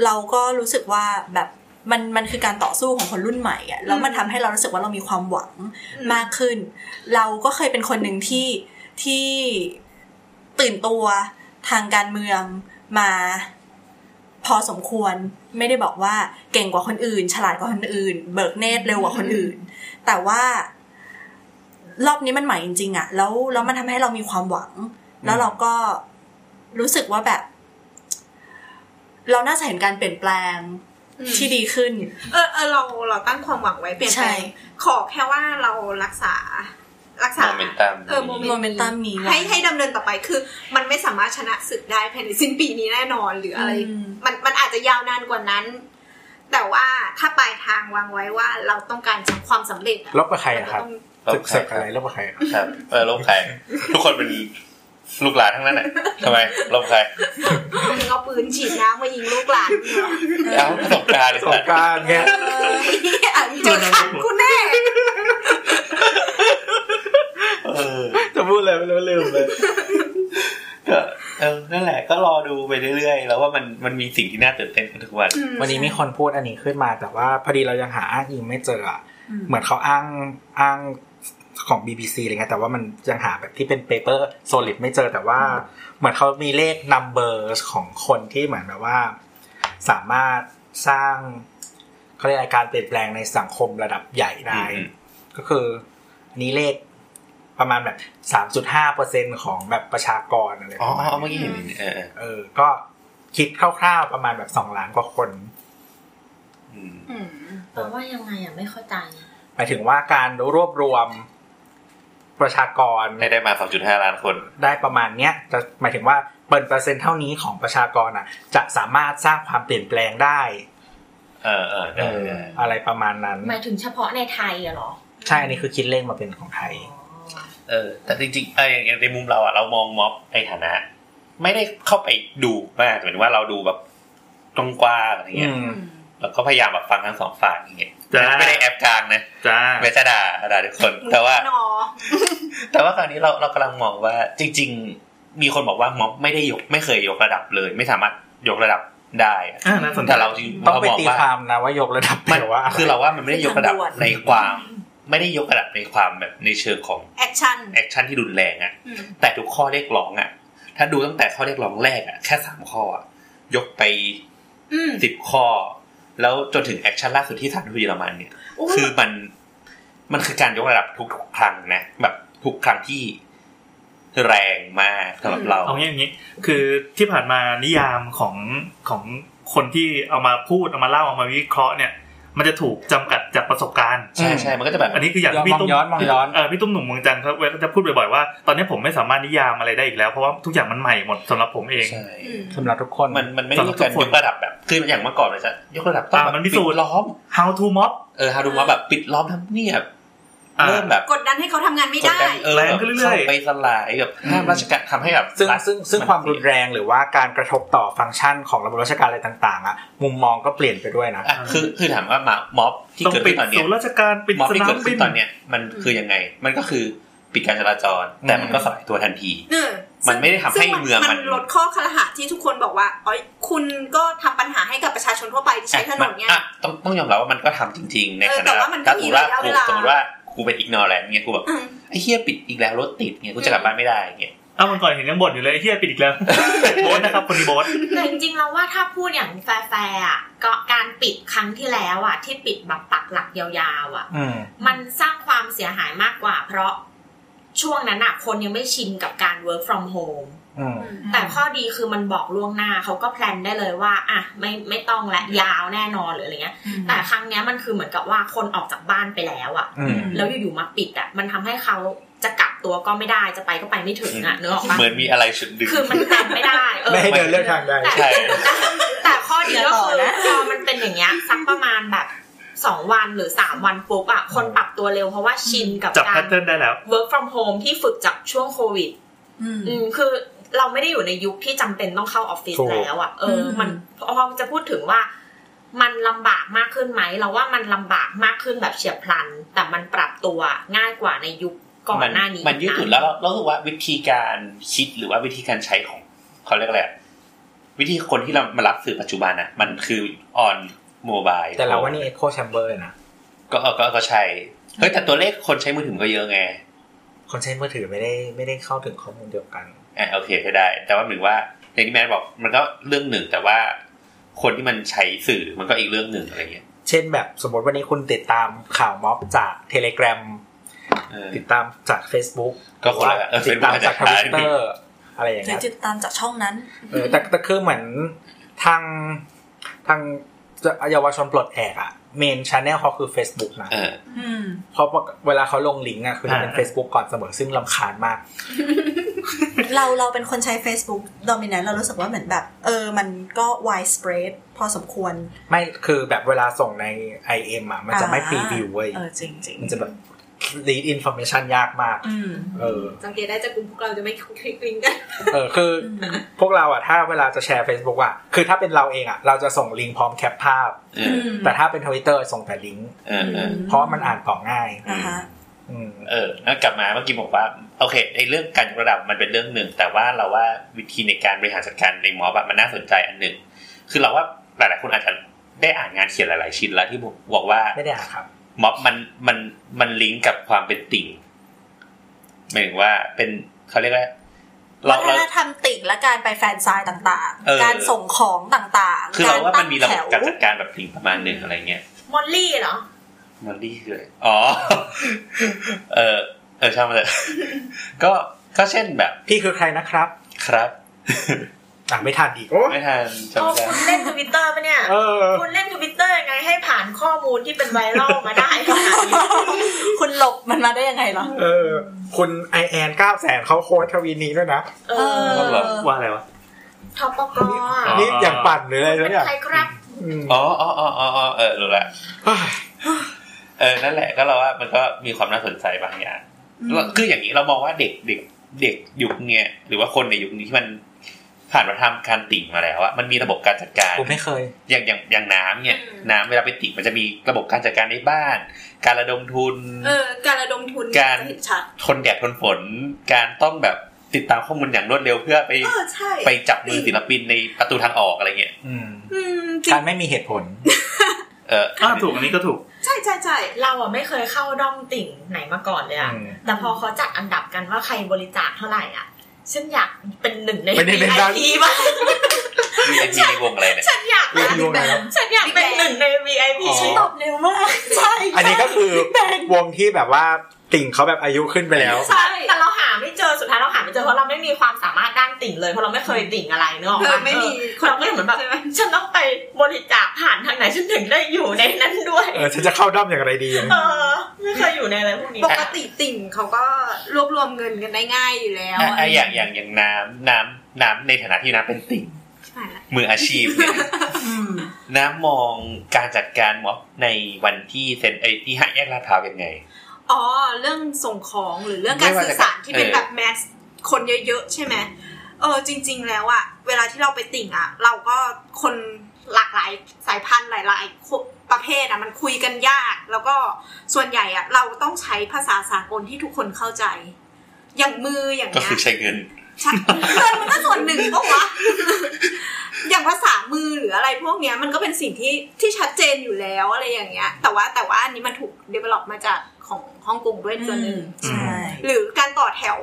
เราก็รู้สึกว่าแบบ มันมันคือการต่อสู้ของคนรุ่นใหม่อะแล้วมันทำให้เรารู้สึกว่าเรามีความหวังอืมมากขึ้น เราก็เคยเป็นคนหนึ่งที่ที่ตื่นตัวทางการเมืองมาพอสมควรไม่ได้บอกว่าเก่งกว่าคนอื่น ฉลาดกว่าคนอื่น เบิกเนตรเร็วกว่าคนอื่น แต่ว่ารอบนี้มันใหม่จริงๆอะแล้วแล้วมันทำให้เรามีความหวัง แล้วเราก็รู้สึกว่าแบบ เราน่าจะเห็นการเปลี่ยนแปลงอืม ที่ดีขึ้น เออเออเราเราตั้งความหวังไว้เปลี่ยนแปลใช่งขอแค่ว่าเรารักษารักษา Momentum เออโมโมเมนตัมมีไว้ให้ให้ดำเนินต่อไปคือ มันไม่สามารถชนะศึกได้ภายในสิ้นปีนี้แน่นอนหรืออะไรอืมมันมันอาจจะยาวนานกว่านั้น แต่ว่าถ้าปลายทางวางไว้ว่าเราต้องการความสำเร็จอะลบกับใครอะครับเาก็ต้องศึกศึกอะไรลบกับใครอะครับเออโลกใครทุกคนเป็น ลูกหลานทั้งนั้นแหละทำไมลงใครมึงเอาปืนฉีดน้ำมายิงลูกหลานมึงเหรอเอาประสบการณ์เลยสงกรารเนี่ยอะเจอขัดกูแน่เออจะพูดอะไรไม่รู้ลืมเลยก็เออนั่นแหละก็รอดูไปเรื่อยๆ แล้วว่ามันมันมีสิ่งที่น่าตื่นเต้นกันทุกวัน วันนี้มีคนพูดอันนี้ขึ้นมา แต่ว่าพอดีเรายังหาอ้างอิงไม่เจออะเหมือนเขาอ้างอ้าง ของ BBC อะไรเงี้ยแต่ว่ามันยังหาแบบที่เป็นเปเปอร์โซลิดไม่เจอแต่ว่า เหมือนเขามีเลข number ของคนที่เหมือนแบบว่า สามารถสร้างเขาเรียกอะไรการเปลี่ยนแปลงในสังคมระดับใหญ่ได้อืมก็คืออันนี้เลขประมาณแบบสามจุดห้าเปอร์เซ็นของแบบประชากรอะไรอ๋ปอระมาณเมื่อกี้เห็นเออเออเออ ก็คิดคร่าวๆประมาณแบบสองล้านกว่าคนอืมอืมแปลว่ายังไงอะไม่เข้าใจหมายถึงว่าการรวบรวม ประชากรให้ได้มา 2.5 ล้านคน ได้ประมาณเนี้ยจะหมายถึงว่าเปิดเปอร์เซ็นต์เท่านี้ของประชากรอะ จะสามารถสร้างความเปลี่ยนแปลงได้ เออเออเอได้อได้อะไรประมาณนั้น หมายถึงเฉพาะในไทยอะเหรอ ใช่อันนี้คือคิดเลขมาเป็นของไทย เออ แต่จริงๆเอออย่างอย่างในมุมเราอะเรามองม็อบในฐานะ ไม่ได้เข้าไปดูมากหมายถึงว่าเราดูแบบกว้างๆอะไรอืเงี้ย มแล้วก็พยายามแบบฟังทั้งสองฝ่ายอย่างเงี้ยจ้าไม่ได้แอบกลางนะจ้าไม่ใช่ด่าด่าทุกคน แต่ว่านอแต่ว่าคราวนี้เราเรากำลังมองว่าจริง ๆ มีคนบอกว่าม็อบไม่ได้ยกไม่เคยยกระดับเลย ไม่สามารถยกระดับได้อะอ่าน่าสนใจแต่เราจริงต้องเราไปมองตีว่าความนะว่ายกระดับมันแปลว่าะไคือเราว่ามันไม่ได้ยกระดับเป็นทางด่วนในความ ไม่ได้ยกระดับในความแบบในเชิงของ action ac tion ที่รุนแรงอะอืมแต่ทุกข้อเรียกร้องอะถ้าดูตั้งแต่ข้อเรียกร้องแรกอะแค่สามข้ออะยกไปอืมสิบข้อ แล้วจนถึง action ล่าสุดที่สถานทูตเยอรมันเนี่ยโอ้ยคือมันมันคือการยกระดับทุกๆครั้งนะแบบทุกครั้งที่แรงมากสำหรับเราเอางี้อย่างนี้ คือที่ผ่านมานิยามของของคนที่เอามาพูดเอามาเล่าเอามาวิเคราะห์เนี่ย มันจะถูกจำกัดจากประสบการณ์ใช่ใช่มันก็จะแบบอันนี้คืออย่างที่พี่มองตุ้มย้อนมองย้อนเออพี่ตุ้มหนุ่มเมืองจันทร์เขาเวลาจะพูดบ่อยๆว่าตอนนี้ผมไม่สามารถนิยามอะไรได้อีกแล้วเพราะว่าทุกอย่างมันใหม่หมดสำหรับผมเองใช่อืมสำหรับทุกคนมันมันไม่ได้มีการยกระดับแบบคืออย่างเมื่อก่อนเลยจะยกระดับต้องอ่าแบบมันพิสูจน์ปิดล้อม how to mob เออฮาดูมาแบบปิดล้อมทำเนียบอ่า เริ่มแบบกดดันให้เขาทำงานไม่กดได้ดันเออแรงแบบขึ้นเรื่อยๆเข้าไปสลายแบบห้ามราชการทำให้แบบซึ่งรัฐซึ่งซึ่งความรุนแรงหรือว่าการกระทบต่อฟังก์ชันของระบบราชการอะไรต่างๆอะมุมมองก็เปลี่ยนไปด้วยนะอะคือคือถามว่ามาม็อบที่ต้องเกิดปิขึ้ดนตอนเนี้ศูยนย์ราชการปิดม็อบสที่นาเกิมดบิขึ้นนตอนเนี้ยมันคือยังไง มันก็คือปิดการจราจร แต่มันก็สลายตัวทันทีเออมันไม่ได้ทำให้ซึ่เมืองมันลดข้อคารหะที่ทุกคนบอกว่าอ๋อคุณก็ทำปัญหาให้กับประชาชนทั่วไปที่ใช้ถนนเนี่ยอะต้องต้องยอมรับว่ามันก็ทำจริง ๆ ในเออฐาแต่นะว่ามันก็ถ้าสมมติว่ามีระยะกูเวลาสมมติว่า กูเป็นอีกนอแลนด์เงี้ยกูแบบอืมไอ้เฮียปิดอีกแล้วรถติดเงี้ยกูจะกลับบ้านไม่ได้เงี้ยเอ้ามันก่อนเห็นยังบ่นอยู่เลยไอ้เฮียปิดอีกแล้วโบ๊ทนะครับคนนี้โบ๊ทแต่จริงๆเราว่าถ้าพูดอย่างแฟร์ๆอะก็การปิดครั้งที่แล้วอะ ที่ปิดแบบปักหลักยาวๆอะอืมมันสร้างความเสียหายมากกว่า เพราะช่วงนั้นอะคนยังไม่ชินกับการ work from home อืม แต่ข้อดีคือมันบอกล่วงหน้าเขาก็แพลนได้เลยว่า อะไม่ไม่ต้องและยาวแน่นอนหรืออะไรเงี้ย แต่ครั้งเนี้ยมันคือเหมือนกับว่าคนออกจากบ้านไปแล้วอะอืมแล้วอยู่ๆมาปิดอะมันทำให้เขาจะกลับตัวก็ไม่ได้จะไปก็ไปไม่ถึงอะเนื้อออกปะเหมือนมีอะไรฉุดดึงคือมันแพลนไม่ได้เออไม่ให้เดินเลือกทางได้แต่ใช่แต่ข้อดีก็คืออย่าต่อนะพอมันเป็นอย่างเงี้ยสักประมาณแบบสองวันหรือสามวันปุ๊บอะคนปรับตัวเร็วเพราะว่าชินกับจับกาแพรทเทิร์นได้แล้ว work from home ที่ฝึกจากช่วงโควิด อืมอืมคือ เราไม่ได้อยู่ในยุคที่จำเป็นต้องเข้าออฟฟิศถูกแล้วอะเอออมมันพอจะพูดถึงว่า มันลำบากมากขึ้นไหมเราว่ามันลำบากมากขึ้นแบบเฉียบพลัน แต่มันปรับตัวง่ายกว่าในยุคก่อนมันหน้านี้มันยืดหยุ่นแล้วเราเรารู้สึกว่าวิธีการคิดหรือว่าวิธีการใช้ของเขาเรียกอะไรอะวิธีคนที่เรามารับสื่อปัจจุบันอะ มันคือออนโมบายแต่เราว่านี่ echo chamber เลยนะก็เออก็ก็ใช่เฮ้ยแต่ตัวเลขคนใช้มือถือก็เยอะไงคนใช้มือถือไม่ได้ไม่ได้เข้าถึงข้อมูลเดียวกัน อะโอเคก็ได้ แต่ว่าหมายถึงว่าอย่างที่แมนบอกมันก็เรื่องหนึ่งแต่ว่าคนที่มันใช้สื่อมันก็อีกเรื่องหนึ่งอะไรเงี้ย เช่นแบบสมมติวันนี้คุณติดตามข่าวม็อบจาก Telegram เออติดตามจาก Facebook ก็คนละเออติดตามจาก Facebook อาจจะ Twitter อะไรอย่างหรือเงี้ยติดตามจากช่องนั้นเออแต่แต่คือเหมือนทางทางเยาวชนปลดแอกอะ เมนช n แนลเขาคือ Facebook นะเอออืมเพราะเวลาเขาลงลิงก์อะคือจะเป็นอ่า Facebook ก่อนเสมอซึ่งลำคาญมาก เราเราเป็นคนใช้ Facebook dominant เรารู้สึกว่าเหมือนแบบ เออ มันก็ wide spread พอสมควร ไม่คือแบบเวลาส่งใน IM อะมันจะไม่พรีวิวเว้ยเออจริงจริงมันจะแบบ read information ยากมากอืมเออสังเกตได้จากกลุ่มพวกเราจะไม่คลิกลิงก์กัน เออคือพวกเราอะถ้าเวลาจะแชร์ Facebook อะคือถ้าเป็นเราเองอะเราจะส่งลิงก์พร้อมแคปภาพเออแต่ถ้าเป็นทวิตเตอร์ส่งแต่ลิงก์เออเออเพราะว่ามันอ่านต่อง่ายอ่าฮะอืมเออแล้วกลับมาเมื่อกี้บอกว่า โอเคไอ้เรื่องการยกระดับมันเป็นเรื่องหนึ่ง แต่ว่าเราว่าวิธีในการบริหารจัดการในม็อบอะมันน่าสนใจอันหนึ่ง คือเราว่าหลายๆคนอาจจะได้อ่านงานเขียนหลาย ๆ ชิ้นแล้วที่บอกว่าไม่ได้อ่านครับ ม็อบมันมันมันลิงก์กับความเป็นติ่งหมายถึงว่าเป็นเขาเรียกว่าวัเราฒเรานธรรมติ่งและการไปแฟนไซน์ต่างเออๆการส่งของต่างๆ คือเราว่ามันมีระบบตั้งแถการจัดการแบบติ่งประมาณหนึ่งอะไรเงี้ยมอลลี่เหรอมอลลี่คืออะไรอ๋อ เออเออช่างมันเลยก็ก็เช่นแบบ พี่คือใครนะครับ ครับ อะไม่ทันอีกโอ้ไม่ทันโอ้จำได้คุณเล่นทวิตเตอร์ปะเนี่ยเออ คุณเล่นทวิตเตอร์ยังไงให้ผ่านข้อมูลที่เป็นไวรัลมาได้ขนาดนี้คุณหลบมันมาได้ยังไงเหรอเออ คุณไอแอนเก้าแสนเขาโค้ดทวีนี้ด้วยนะ เอเอออว่าอะไรวะทปกอ๋อนี่อย่างปั่นหรืออะไรเป็สักนอย่างใครครับอืมอ๋ออ๋ออ๋ออ๋อเออรู้ละเฮ้ยเออนั่นแหละก็เราว่ามันก็มีความน่าสนใจบางอย่างแล้วคืออย่างนี้เรามองว่าเด็กเด็กเด็กยุคเนี้ยหรือว่าคนในยุคนี้ที่มัน ผ่านวัฒนธรรมการติ่งมาแล้วอะมันมีระบบการจัดการกูไม่เคย อย่างอย่างอย่างน้ำเนี่ย น้ำเวลาไปติ่งมันจะมีระบบการจัดการในบ้าน การระดมทุน เออ การระดมทุนการจะเห็นชัดทนแดดทนฝน การต้องแบบติดตามข้อมูลอย่างรวดเร็วเพื่อไปเออใช่ไปจับมือศิลปินในประตูทางออกอะไรเงี้ยอืมอืมจริการงไม่มีเหตุผล เอออ้าวถูกอันนี้ก็ถูก ใช่ใช่ใช่เราอะไม่เคยเข้าด้อมติ่งไหนมาก่อนเลยอะอืมแต่พอเขาจัดอันดับกันว่าใครบริจาคเท่าไหร่อะ ฉันอยากเป็นหนึ่งในไม่ได้เป็นดัง VIP บ้างมีมีในวงอะไรเนี่ยฉันอยากเรื่องวงอะไรครับฉันอยากเป็นหนึ่งใน VIP อ๋อฉันตอบเร็วมากใช่อันนี้ก็คือวงที่แบบว่า ติ่งเขาแบบอายุขึ้นไปแล้วใช่แต่เราหาไม่เจอสุดท้ายเราหาไม่เจอเพราะเราไม่มีความสามารถด้านติ่งเลยเพราะเราไม่เคยติ่งอะไรเนอะเออไม่มีเราก็เลยเหมือนแบบใช่ไหมฉันต้องไปบริจาคผ่านทางไหนฉันถึงได้อยู่ในนั้นด้วยเออฉันจะเข้าด้อมอย่างไรดีเออไม่เคยอยู่ในอะไรพวกนี้ปกติติ่งเขาก็รวบรวมเงินกันได้ง่ายอยู่แล้วอะอะอย่างอย่างอย่างน้ำน้ำน้ำในฐานะที่น้ำเป็นติ่งใช่ละมืออาชีพเนี่ยอืมน้ำมองการจัดการม็อบในวันที่เซ็นไอ้ที่ห้าแยกลาดพร้าวยังไง อ๋อเรื่องส่งของหรือเรื่องการไม่ว่าสื่จะอสารที่เป็นเออแบบแมสคนเยอะๆใช่ไหมเออจริง ๆ แล้วอะเวลาที่เราไปติ่งอะเราก็คนหลากหลายสายพันธุ์หลาย ๆ ประเภทอะมันคุยกันยาก แล้วก็ส่วนใหญ่อะเราต้องใช้ภาษาสากลที่ทุกคนเข้าใจ อย่างมืออย่างก็เงี้ยคือใช้เงินใช่ เงินมันก็ส่วนหนึ่งปะวะอย่างภาษามือหรืออะไรพวกเนี้ยมันก็เป็นสิ่งที่ที่ชัดเจนอยู่แล้วอะไรอย่างเงี้ย แต่ว่าแต่ว่าอันนี้มันถูก develop มาจากของฮ่องกงด้วยส่วนหนึ่งใช่หรือการต่อแถว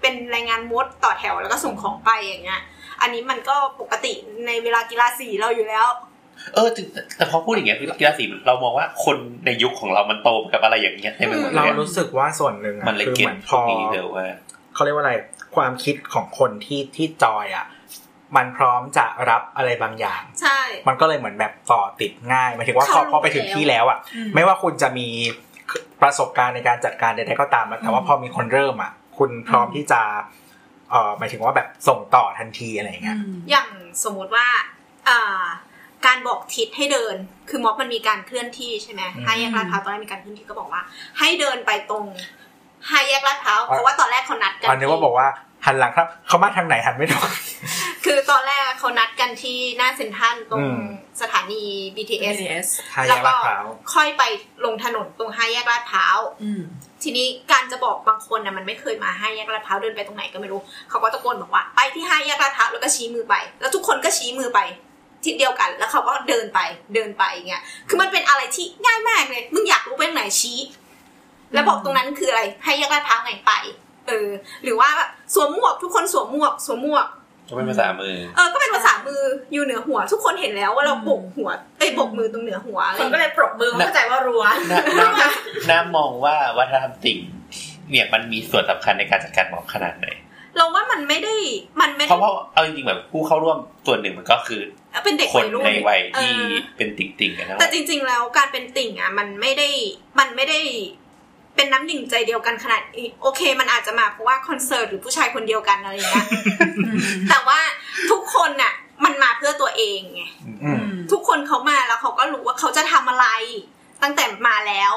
เป็นแรงงานมดต่อแถวแล้วก็ส่งของไปอย่างเงี้ย อันนี้มันก็ปกติในเวลากีฬาสีเราอยู่แล้ว เออแต่แต่พอพูดอย่างเงี้ยคือกีฬาสีเรามองว่าคนในยุคของเรามันโตกับอะไรอย่างเงี้ยเต็มไปหมดเลเรายอะรู้สึกว่าส่วนหนึ่งอะมันเลยคือเก็เหตมือนพพวอกนี้เดี๋ยวว่าเขาเรียกว่าอะไร ความคิดของคนที่ที่จอยอะมันพร้อมจะรับอะไรบางอย่าง ใช่ มันก็เลยเหมือนแบบต่อติดง่ายหมายถึงว่าพอเขารู้พอไปถึงที่แล้วอะอืมไม่ว่าคุณจะมีประสบการณ์ในการจัดการใดๆก็ตามอะแต่ว่าพอมีคนเริ่มอะ คุณพร้อมที่จะเอ่อหมายถึงว่าแบบส่งต่อทันทีอะไรอย่างเงี้ย อย่างสมมุติว่าอ่าการบอกทิศให้เดิน คือม็อบมันมีการเคลื่อนที่ใช่ไหมอืมห้าแยกลาดพร้าวตอนแรกมีการเคลื่อนที่ก็บอกว่า ให้เดินไปตรง ห้าแยกลาดพร้าวเพราะว่าตอนแรกเขานัดกันอันนี้ว่าบอกว่าหันหลังครับ เขามาทางไหนหันไม่ถูกคือตอนแรกเขานัดกันที่หน้าเซ็นทรัลตรงอืมสถานี BTS BTS ห้าแยแล้วกก็ลาดพร้าวค่อยไปลงถนนตรงห้าแยกลาดพร้าวอืมทีนี้การจะบอกบางคนนะมันไม่เคยมาห้าแยกลาดพร้าวเดินไปตรงไหนก็ไม่รู้ เขาก็ตะโกนบอกว่าไปที่ห้าแยกลาดพร้าวแล้วก็ชี้มือไป แล้วทุกคนก็ชี้มือไปทิศเดียวกัน แล้วเขาก็เดินไปเดินไปอย่างเงี้ยคือมันเป็นอะไรที่ง่ายมากเลยมึงอยากรู้ไปตรงไหนชี้ แล้วบอกตรงนั้นคืออะไร ให้แยกลาดพร้าวไงไป เออ หรือว่าแบบสวมหมวกทุกคนสวมหมวกสวมหมวกก็เป็นภาษามือ เออ ก็เป็นภาษามืออยู่เหนือหัว ทุกคนเห็นแล้วว่าเราโบกหัวเอ้ยโบกมือตรงเหนือหัวอะไรคนก็เลยปรบมือเข้าใจว่ารัวน้ำน้ำน้ำมองว่าวัฒนธรรมติ่งเนี่ยมันมีส่วนสำคัญในการจัดการม็อบขนาดไหนเราว่ามันไม่ได้ มันไม่เพได้ราะว่าเอาจริงๆแบบผู้เข้าร่วมส่วนหนึ่งมันก็คือเป็นเด็กคนวัยรุ่นในวัยที่เออเป็นติ่งๆกันทั้งหมแต่ดจริง ๆ แล้วการเป็นติ่งอะ มันไม่ได้ มันไม่ได้ เป็นน้ำดิ่งใจเดียวกันขนาดนี้โอเค มันอาจจะมาเพราะว่าคอนเสิร์ตหรือผู้ชายคนเดียวกันอะไรอย่างเงี้ยแต่ว่าทุกคนน่ะ มันมาเพื่อตัวเองไงอืมทุกคนเขามาแล้วเขาก็รู้ว่าเขาจะทำอะไร ตั้งแต่มาแล้ว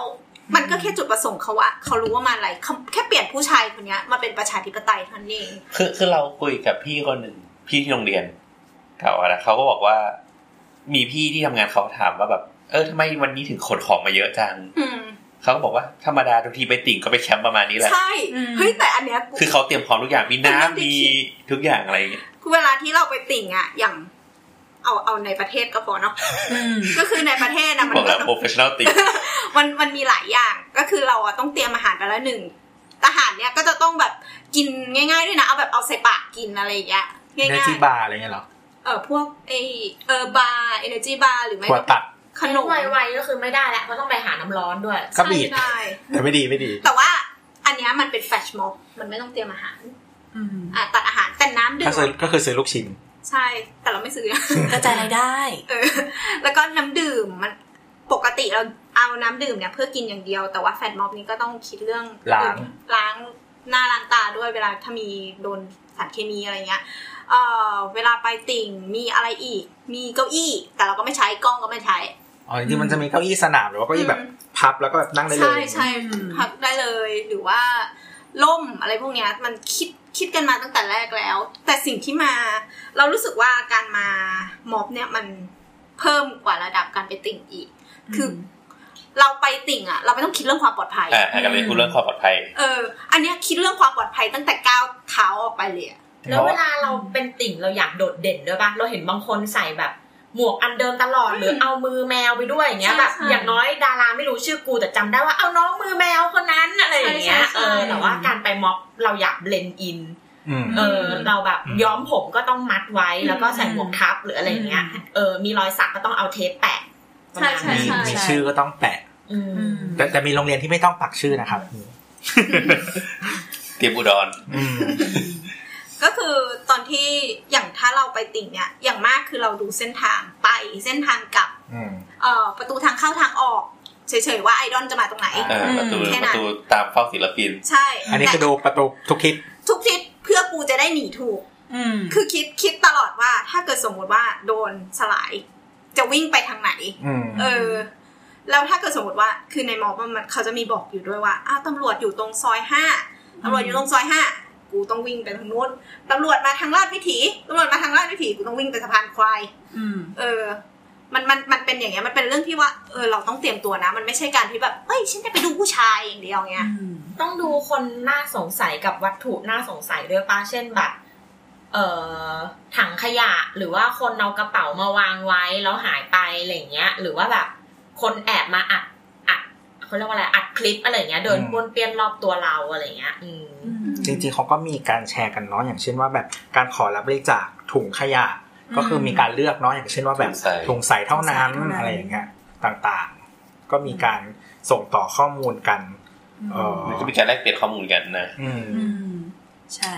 มันก็แค่จุดประสงค์เขาว่าเขารู้ว่ามาอะไรเขาแค่เปลี่ยนผู้ชายคนเนี้ยมาเป็นประชาธิปไตยเท่านั้นเองคือคือเราคุยกับพี่คนหนึ่งพี่ที่โรงเรียนเขาอะนะเขาก็บอกว่า มีพี่ที่ทำงานเขาถามว่าแบบ เออทำไมวันนี้ถึงขนของมาเยอะจังอืม เขาก็บอกว่าธรรมดาทุกทีไปติ่งก็ไปแคมป์ประมาณนี้แหละใช่เฮ้ยแต่อันเนี้ยกูคือเขาเตรียมพร้อมทุกอย่างมีมันไม่น้ำได้มีคิดทุกอย่างอะไรอย่างเงี้ยคือเวลาที่เราไปติ่งอะอย่างเอาเอาในประเทศก็พอเนาะก็คือในประเทศนะมันบอกก็แล้วต้องโปรเฟชชั่นอลติ่งมันมันมีหลายอย่างก็คือเราอะต้องเตรียมอาหารไปแล้วหนึ่งอาหารเนี้ยก็จะต้องแบบกินง่ายๆด้วยนะเอาแบบเอาใส่ปากกินอะไรอย่างเงี้ยเนง่ายจิบาร์อะไรเงี้ยเหรอๆเออพวกไอเออบาร์เอเนจีบาร์หรือไม่ขวดตัด ขนมไวๆก็คือไม่ได้แล้วเพราะต้องไปหาน้ำร้อนด้วยก็บีบใช่ได้แต่ไม่ดีไม่ดี แต่ว่าอันเนี้ยมันเป็นแฟชม็อบมันไม่ต้องเตรียมอาหารอะตัดอาหารแต่น้ำดื่ก็มคือก็คือซื้อลูกชิ้นใช่ แต่เราไม่ซื้อนะกระจายรายได้เออแล้วก็น้ำดื่มมันปกติเราเอาน้ำดื่มเนี่ยเพื่อกินอย่างเดียว แต่ว่าแฟตม็อบนี้ก็ต้องคิดเรื่องล้างล้างหน้าล้างตาด้วยเวลาถ้ามีโดนสารเคมีอะไรเงี้ยเออเวลาไปติ่งมีอะไรอีก มีเก้าอี้ แต่เราก็ไม่ใช้กล้องก็ไม่ใช้ อ๋อจริงๆมันจะมีเก้าอี้สนามหรือว่าเก้าอี้แบบพับแล้วก็แบบนั่งได้เลย ใช่ใช่พักได้เลยหรือว่าล่มอะไรพวกเนี้ยมันคิดคิดกันมาตั้งแต่แรกแล้ว แต่สิ่งที่มา เรารู้สึกว่าการมาม็อบเนี่ยมันเพิ่มกว่าระดับการไปติ่งอีก คืออเราไปติ่งอะ เราไม่ต้องคิดเรื่องความปลอดภัยอ่าการเป็นพูดเรื่องความปลอดภัย เออ อันเนี้ยคิดเรื่องความปลอดภัยตั้งแต่ก้าวเท้าออกไปเลยอะแล้วเวลาเราเป็นติ่งเราอยากโดดเด่นด้วยปะเราเห็นบางคนใส่แบบ หมวกอันเดิมตลอดหรือเอามือแมวไปด้วยอย่างเงี้ยแบบอย่างน้อยดาราไม่รู้ชื่อกูแต่จำได้ว่าเอาน้องมือแมวคนนั้นอะไรอย่างเงี้ยเออแต่ว่าการไปม็อบเราอยากเบลนอินอืมเออเราแบบอืมย้อมผมก็ต้องมัดไว้แล้วก็ใส่หมวกทับหรืออะไรอย่างเงี้ยเออมีรอยสักก็ต้องเอาเทปแปะประมาณใช่นั้นใช่มีชื่อก็ต้องแปะอืมแต่แต่มีโรงเรียนที่ไม่ต้องปักชื่อนะครับเตรียมอุดรอืม ก็คือตอนที่อย่างถ้าเราไปติ่งเนี่ยอย่างมากคือเราดูเส้นทางไปเส้นทางกลับอืมเอ่อประตูทางเข้าทางออกเฉยๆว่าไอดอลจะมาตรงไหนเออประตูแค่ปนั้นระตูตามเฝ้าศิลปิน ใช่ อันนี้แต่คือดูประตูทุกทิศทุกทิศเพื่อกูจะได้หนีถูกคือคิดคิดตลอดว่าถ้าเกิดสมมติว่าโดนสลายจะวิ่งไปทางไหนอืมเออ แล้วถ้าเกิดสมมติว่าคือในมอบมันเขาจะมีบอกอยู่ด้วยว่าอ้าวตำรวจอยู่ตรงซอยห้าตำรวจอยู่ตรงซอยห้า กูต้องวิ่งไปทางนู้นตำรวจมาทางลาดวิถีตำรวจมาทางลาดวิถีกูต้องวิ่งไปสะพานควายเออ มันมันมันเป็นอย่างเงี้ยมันเป็นเรื่องที่ว่าเออเราต้องเตรียมตัวนะ มันไม่ใช่การที่แบบเฮ้ยฉันจะไปดูผู้ชายอย่างเดียวเงี้ยต้องดูคนน่าสงสัยกับวัตถุน่าสงสัยด้วยป้าเช่นแบบเอ่อถังขยะหรือว่าคนเอากระเป๋ามาวางไว้แล้วหายไปอะไรอย่างเงี้ย หรือว่าแบบคนแอบมาอัดอัด เขาเรียกว่าอะไรอัดคลิปอะไรอย่างเงี้ยเดินป้วนเปี้ยนรอบตัวเราอะไรอย่างเงี้ยอืมจริงๆเขาก็มีการแชร์กันเนาะอย่างเช่นว่าแบบการขอรับบริจาคถุงขยะ ก็คือมีการเลือกเนาะอย่างเช่นว่าแบบถุงใสถุงใสเท่านั้นถุงใสเท่านั้นอะไรอย่างเงี้ยต่างๆ ก็มีการส่งต่อข้อมูลกันเออมันก็มีการแลกเปลี่ยนข้อมูลกันนะอืมใช่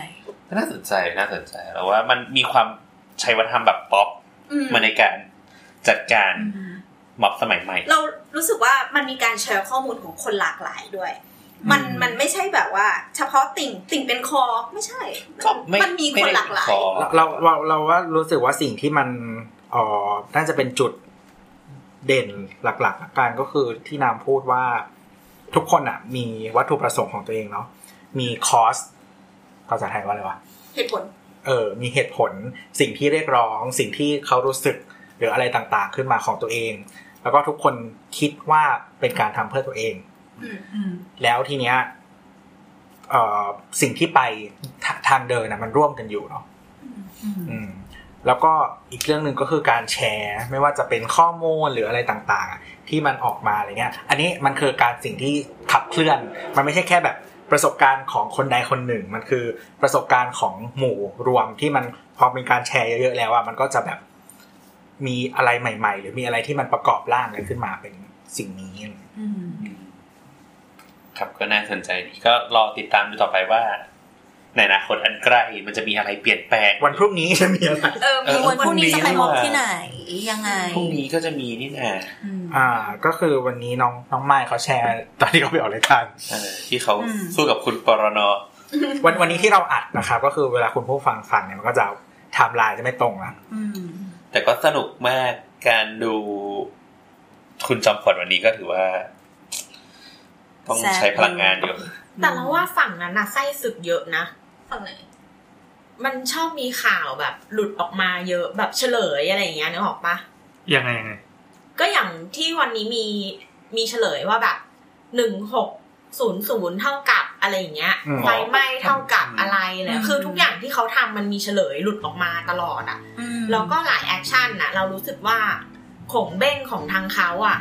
น่าสนใจน่าสนใจแล้วว่ามันมีความใช้วัฒนธรรมแบบป๊อปอืมมาในการจัดการ ม็อบสมัยใหม่ เรารู้สึกว่ามันมีการแชร์ข้อมูลของคนหลากหลายด้วย มันมันไม่ใช่แบบว่า เฉพาะติ่งติ่งเป็นคอไม่ใช่ก็ไม่มันมีคนหลากหลายขอเราเราเราว่ารู้สึกว่าสิ่งที่มันเอ่อน่าจะเป็นจุดเด่นหลักๆละกันก็คือที่นามพูดว่าทุกคนอะ มีวัตถุประสงค์ของตัวเองเนาะมีคอสภาษาไทยว่าอะไรวะเหตุผล เออ มีเหตุผลสิ่งที่เรียกร้อง สิ่งที่เขารู้สึกหรืออะไรต่างๆ ขึ้นมาของตัวเอง แล้วก็ทุกคนคิดว่าเป็นการทำเพื่อตัวเองอืมแล้วทีเนี้ยเอ่อสิ่งที่ไปทาทางเดินนะมันร่วมกันอยู่เนาะอืมแล้วก็อีกเรื่องหนึ่งก็คือการแชร์ ไม่ว่าจะเป็นข้อมูลหรืออะไรต่างๆอะที่มันออกมาอะไรเงี้ย อันนี้มันคือการสิ่งที่ขับเคลื่อน มันไม่ใช่แค่แบบประสบการณ์ของคนใดคนหนึ่ง มันคือประสบการณ์ของหมู่รวมที่มันพอเป็นการแชร์เยอะๆแล้วอะมันก็จะแบบ มีอะไรใหม่ ๆ หรือมีอะไรที่มันประกอบร่างกันขึ้นมาเป็นสิ่งนี้ครับก็น่าสนใจดีก็รอติดตามดูต่อไปว่าในอนาคตอันใกล้มันจะมีอะไรเปลี่ยนแปลงวันพรุ่งนี้จะมีอะไรเออเอมีอวันพรุ่งนี้จะไปม็อบพรุ่งนี้ที่ไหนยังไงพรุ่งนี้ก็จะมีนี่นะอืมอ่า ก็คือวันนี้น้องน้องไม้เขาแชร์ ตอนที่เขาไปออกรายการเออที่เขาอืมสู้กับคุณปรนวันวันนี้ที่เราอัดนะครับก็คือเวลาคุณผู้ฟังฟังเนี่ยมันก็จะไทม์ไลน์จะไม่ตรงละอืม แต่ก็สนุกมากการดูคุณจอมขวัญวันนี้ก็ถือว่า ต้องแซ่บใช้พลังงานอยู่ แต่เราว่าฝั่งนั้นน่ะไส้ศึกเยอะนะ ฝั่งไหน มันชอบมีข่าวแบบ หลุดออกมาเยอะแบบเฉลยอะไรอย่างเงี้ยนึกออกปะยังไงยังไง ก็อย่างที่วันนี้มีมีเฉลยว่าแบบหนึ่งหกศูนย์ศูนย์เท่ากับ อะไรอย่างเงี้ยอืมไฟไหม้เท่ากับอืมอะไรเลยอืมคือทุกอย่างที่เขาทำมันมีเฉลยหลุดออกมาตลอดอะแล้วก็หลาย action น่ะ เรารู้สึกว่าขงเบ้งของทางเขาอะ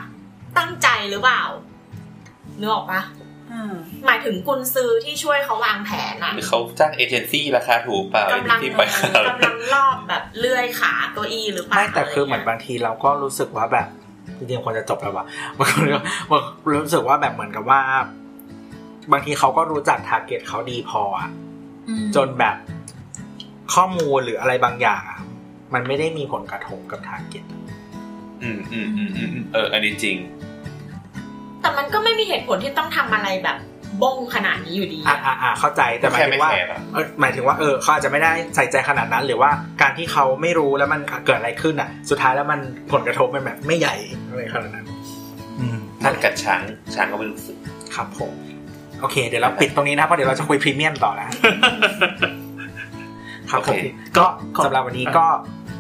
ตั้งใจหรือเปล่านึกออกปะอืมหมายถึงกุนซือที่ช่วยเขาวางแผนอะหรือเขาจ้างเอเจนซี่ราคาถูกเปล่ากำลังที่ปล่อยข่าวกำลังรอบแบบเลื่อยขาเก้าอี้หรือเปล่าไม่แต่คือเหมือนะไรบางทีเราก็รู้สึกว่าแบบจริงๆควรจะจบแล้วว่ะบางคนก็บางรู้สึกว่าแบบเหมือนกับว่า บางทีเขาก็รู้จัก target เขาดีพออะจนแบบข้อมูลหรืออะไรบางอย่างอะมันไม่ได้มีผลกระทบกับ target อืมอืมอืมอืมอืมเออ อันนี้จริง แต่มันก็ไม่มีเหตุผลที่ต้องทำอะไรแบบบ้งขนาดนี้อยู่ดี อะอะอะเข้าใจแต่หมายแค่ถึไม่งว่าแคร์อะเออหมายถึงว่าเออเขาอาจจะไม่ได้ใส่ใจขนาดนั้น หรือว่าการที่เขาไม่รู้แล้วมันเกิดอะไรขึ้นอะ สุดท้ายแล้วมันผลกระทบมันแบบไม่ใหญ่อะไรขนาดนั้น อืมนั่นกัดช้างช้างก็ไม่รู้สึกครับผม โอเค เดี๋ยวเราปิดตรงนี้นะเพราะเดี๋ยวเราจะคุยพรีเมียมต่อแล้วครับผมโอเคก็สำหรับวันนี้ก็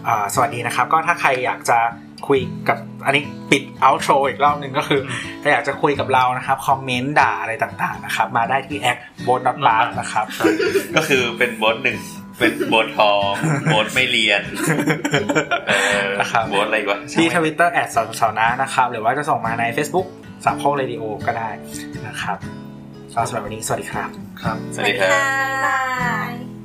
เอ่อสวัสดีนะครับ ก็ถ้าใครอยากจะคุยกับอันนี้ปิด outro อีกรอบหนึ่งก็คือ ถ้าอยากจะคุยกับเรานะครับคอมเมนต์ด่าอะไรต่างๆนะครับ มาได้ที่แอคโบนบาร์นะครับ ก็คือเป็นโบสหนึ่งเป็นโบสทองโบสไม่เรียนเออนะครับโบสอะไรวะที่ทวิตเตอร์ at สาวสาวนะนะครับ หรือว่าจะส่งมาใน Facebook สามโคกเรดิโอก็ได้นะครับ ก็สำหรับวันนี้สวัสดีครับ ครับ สวัสดีครับบ๊ายบาย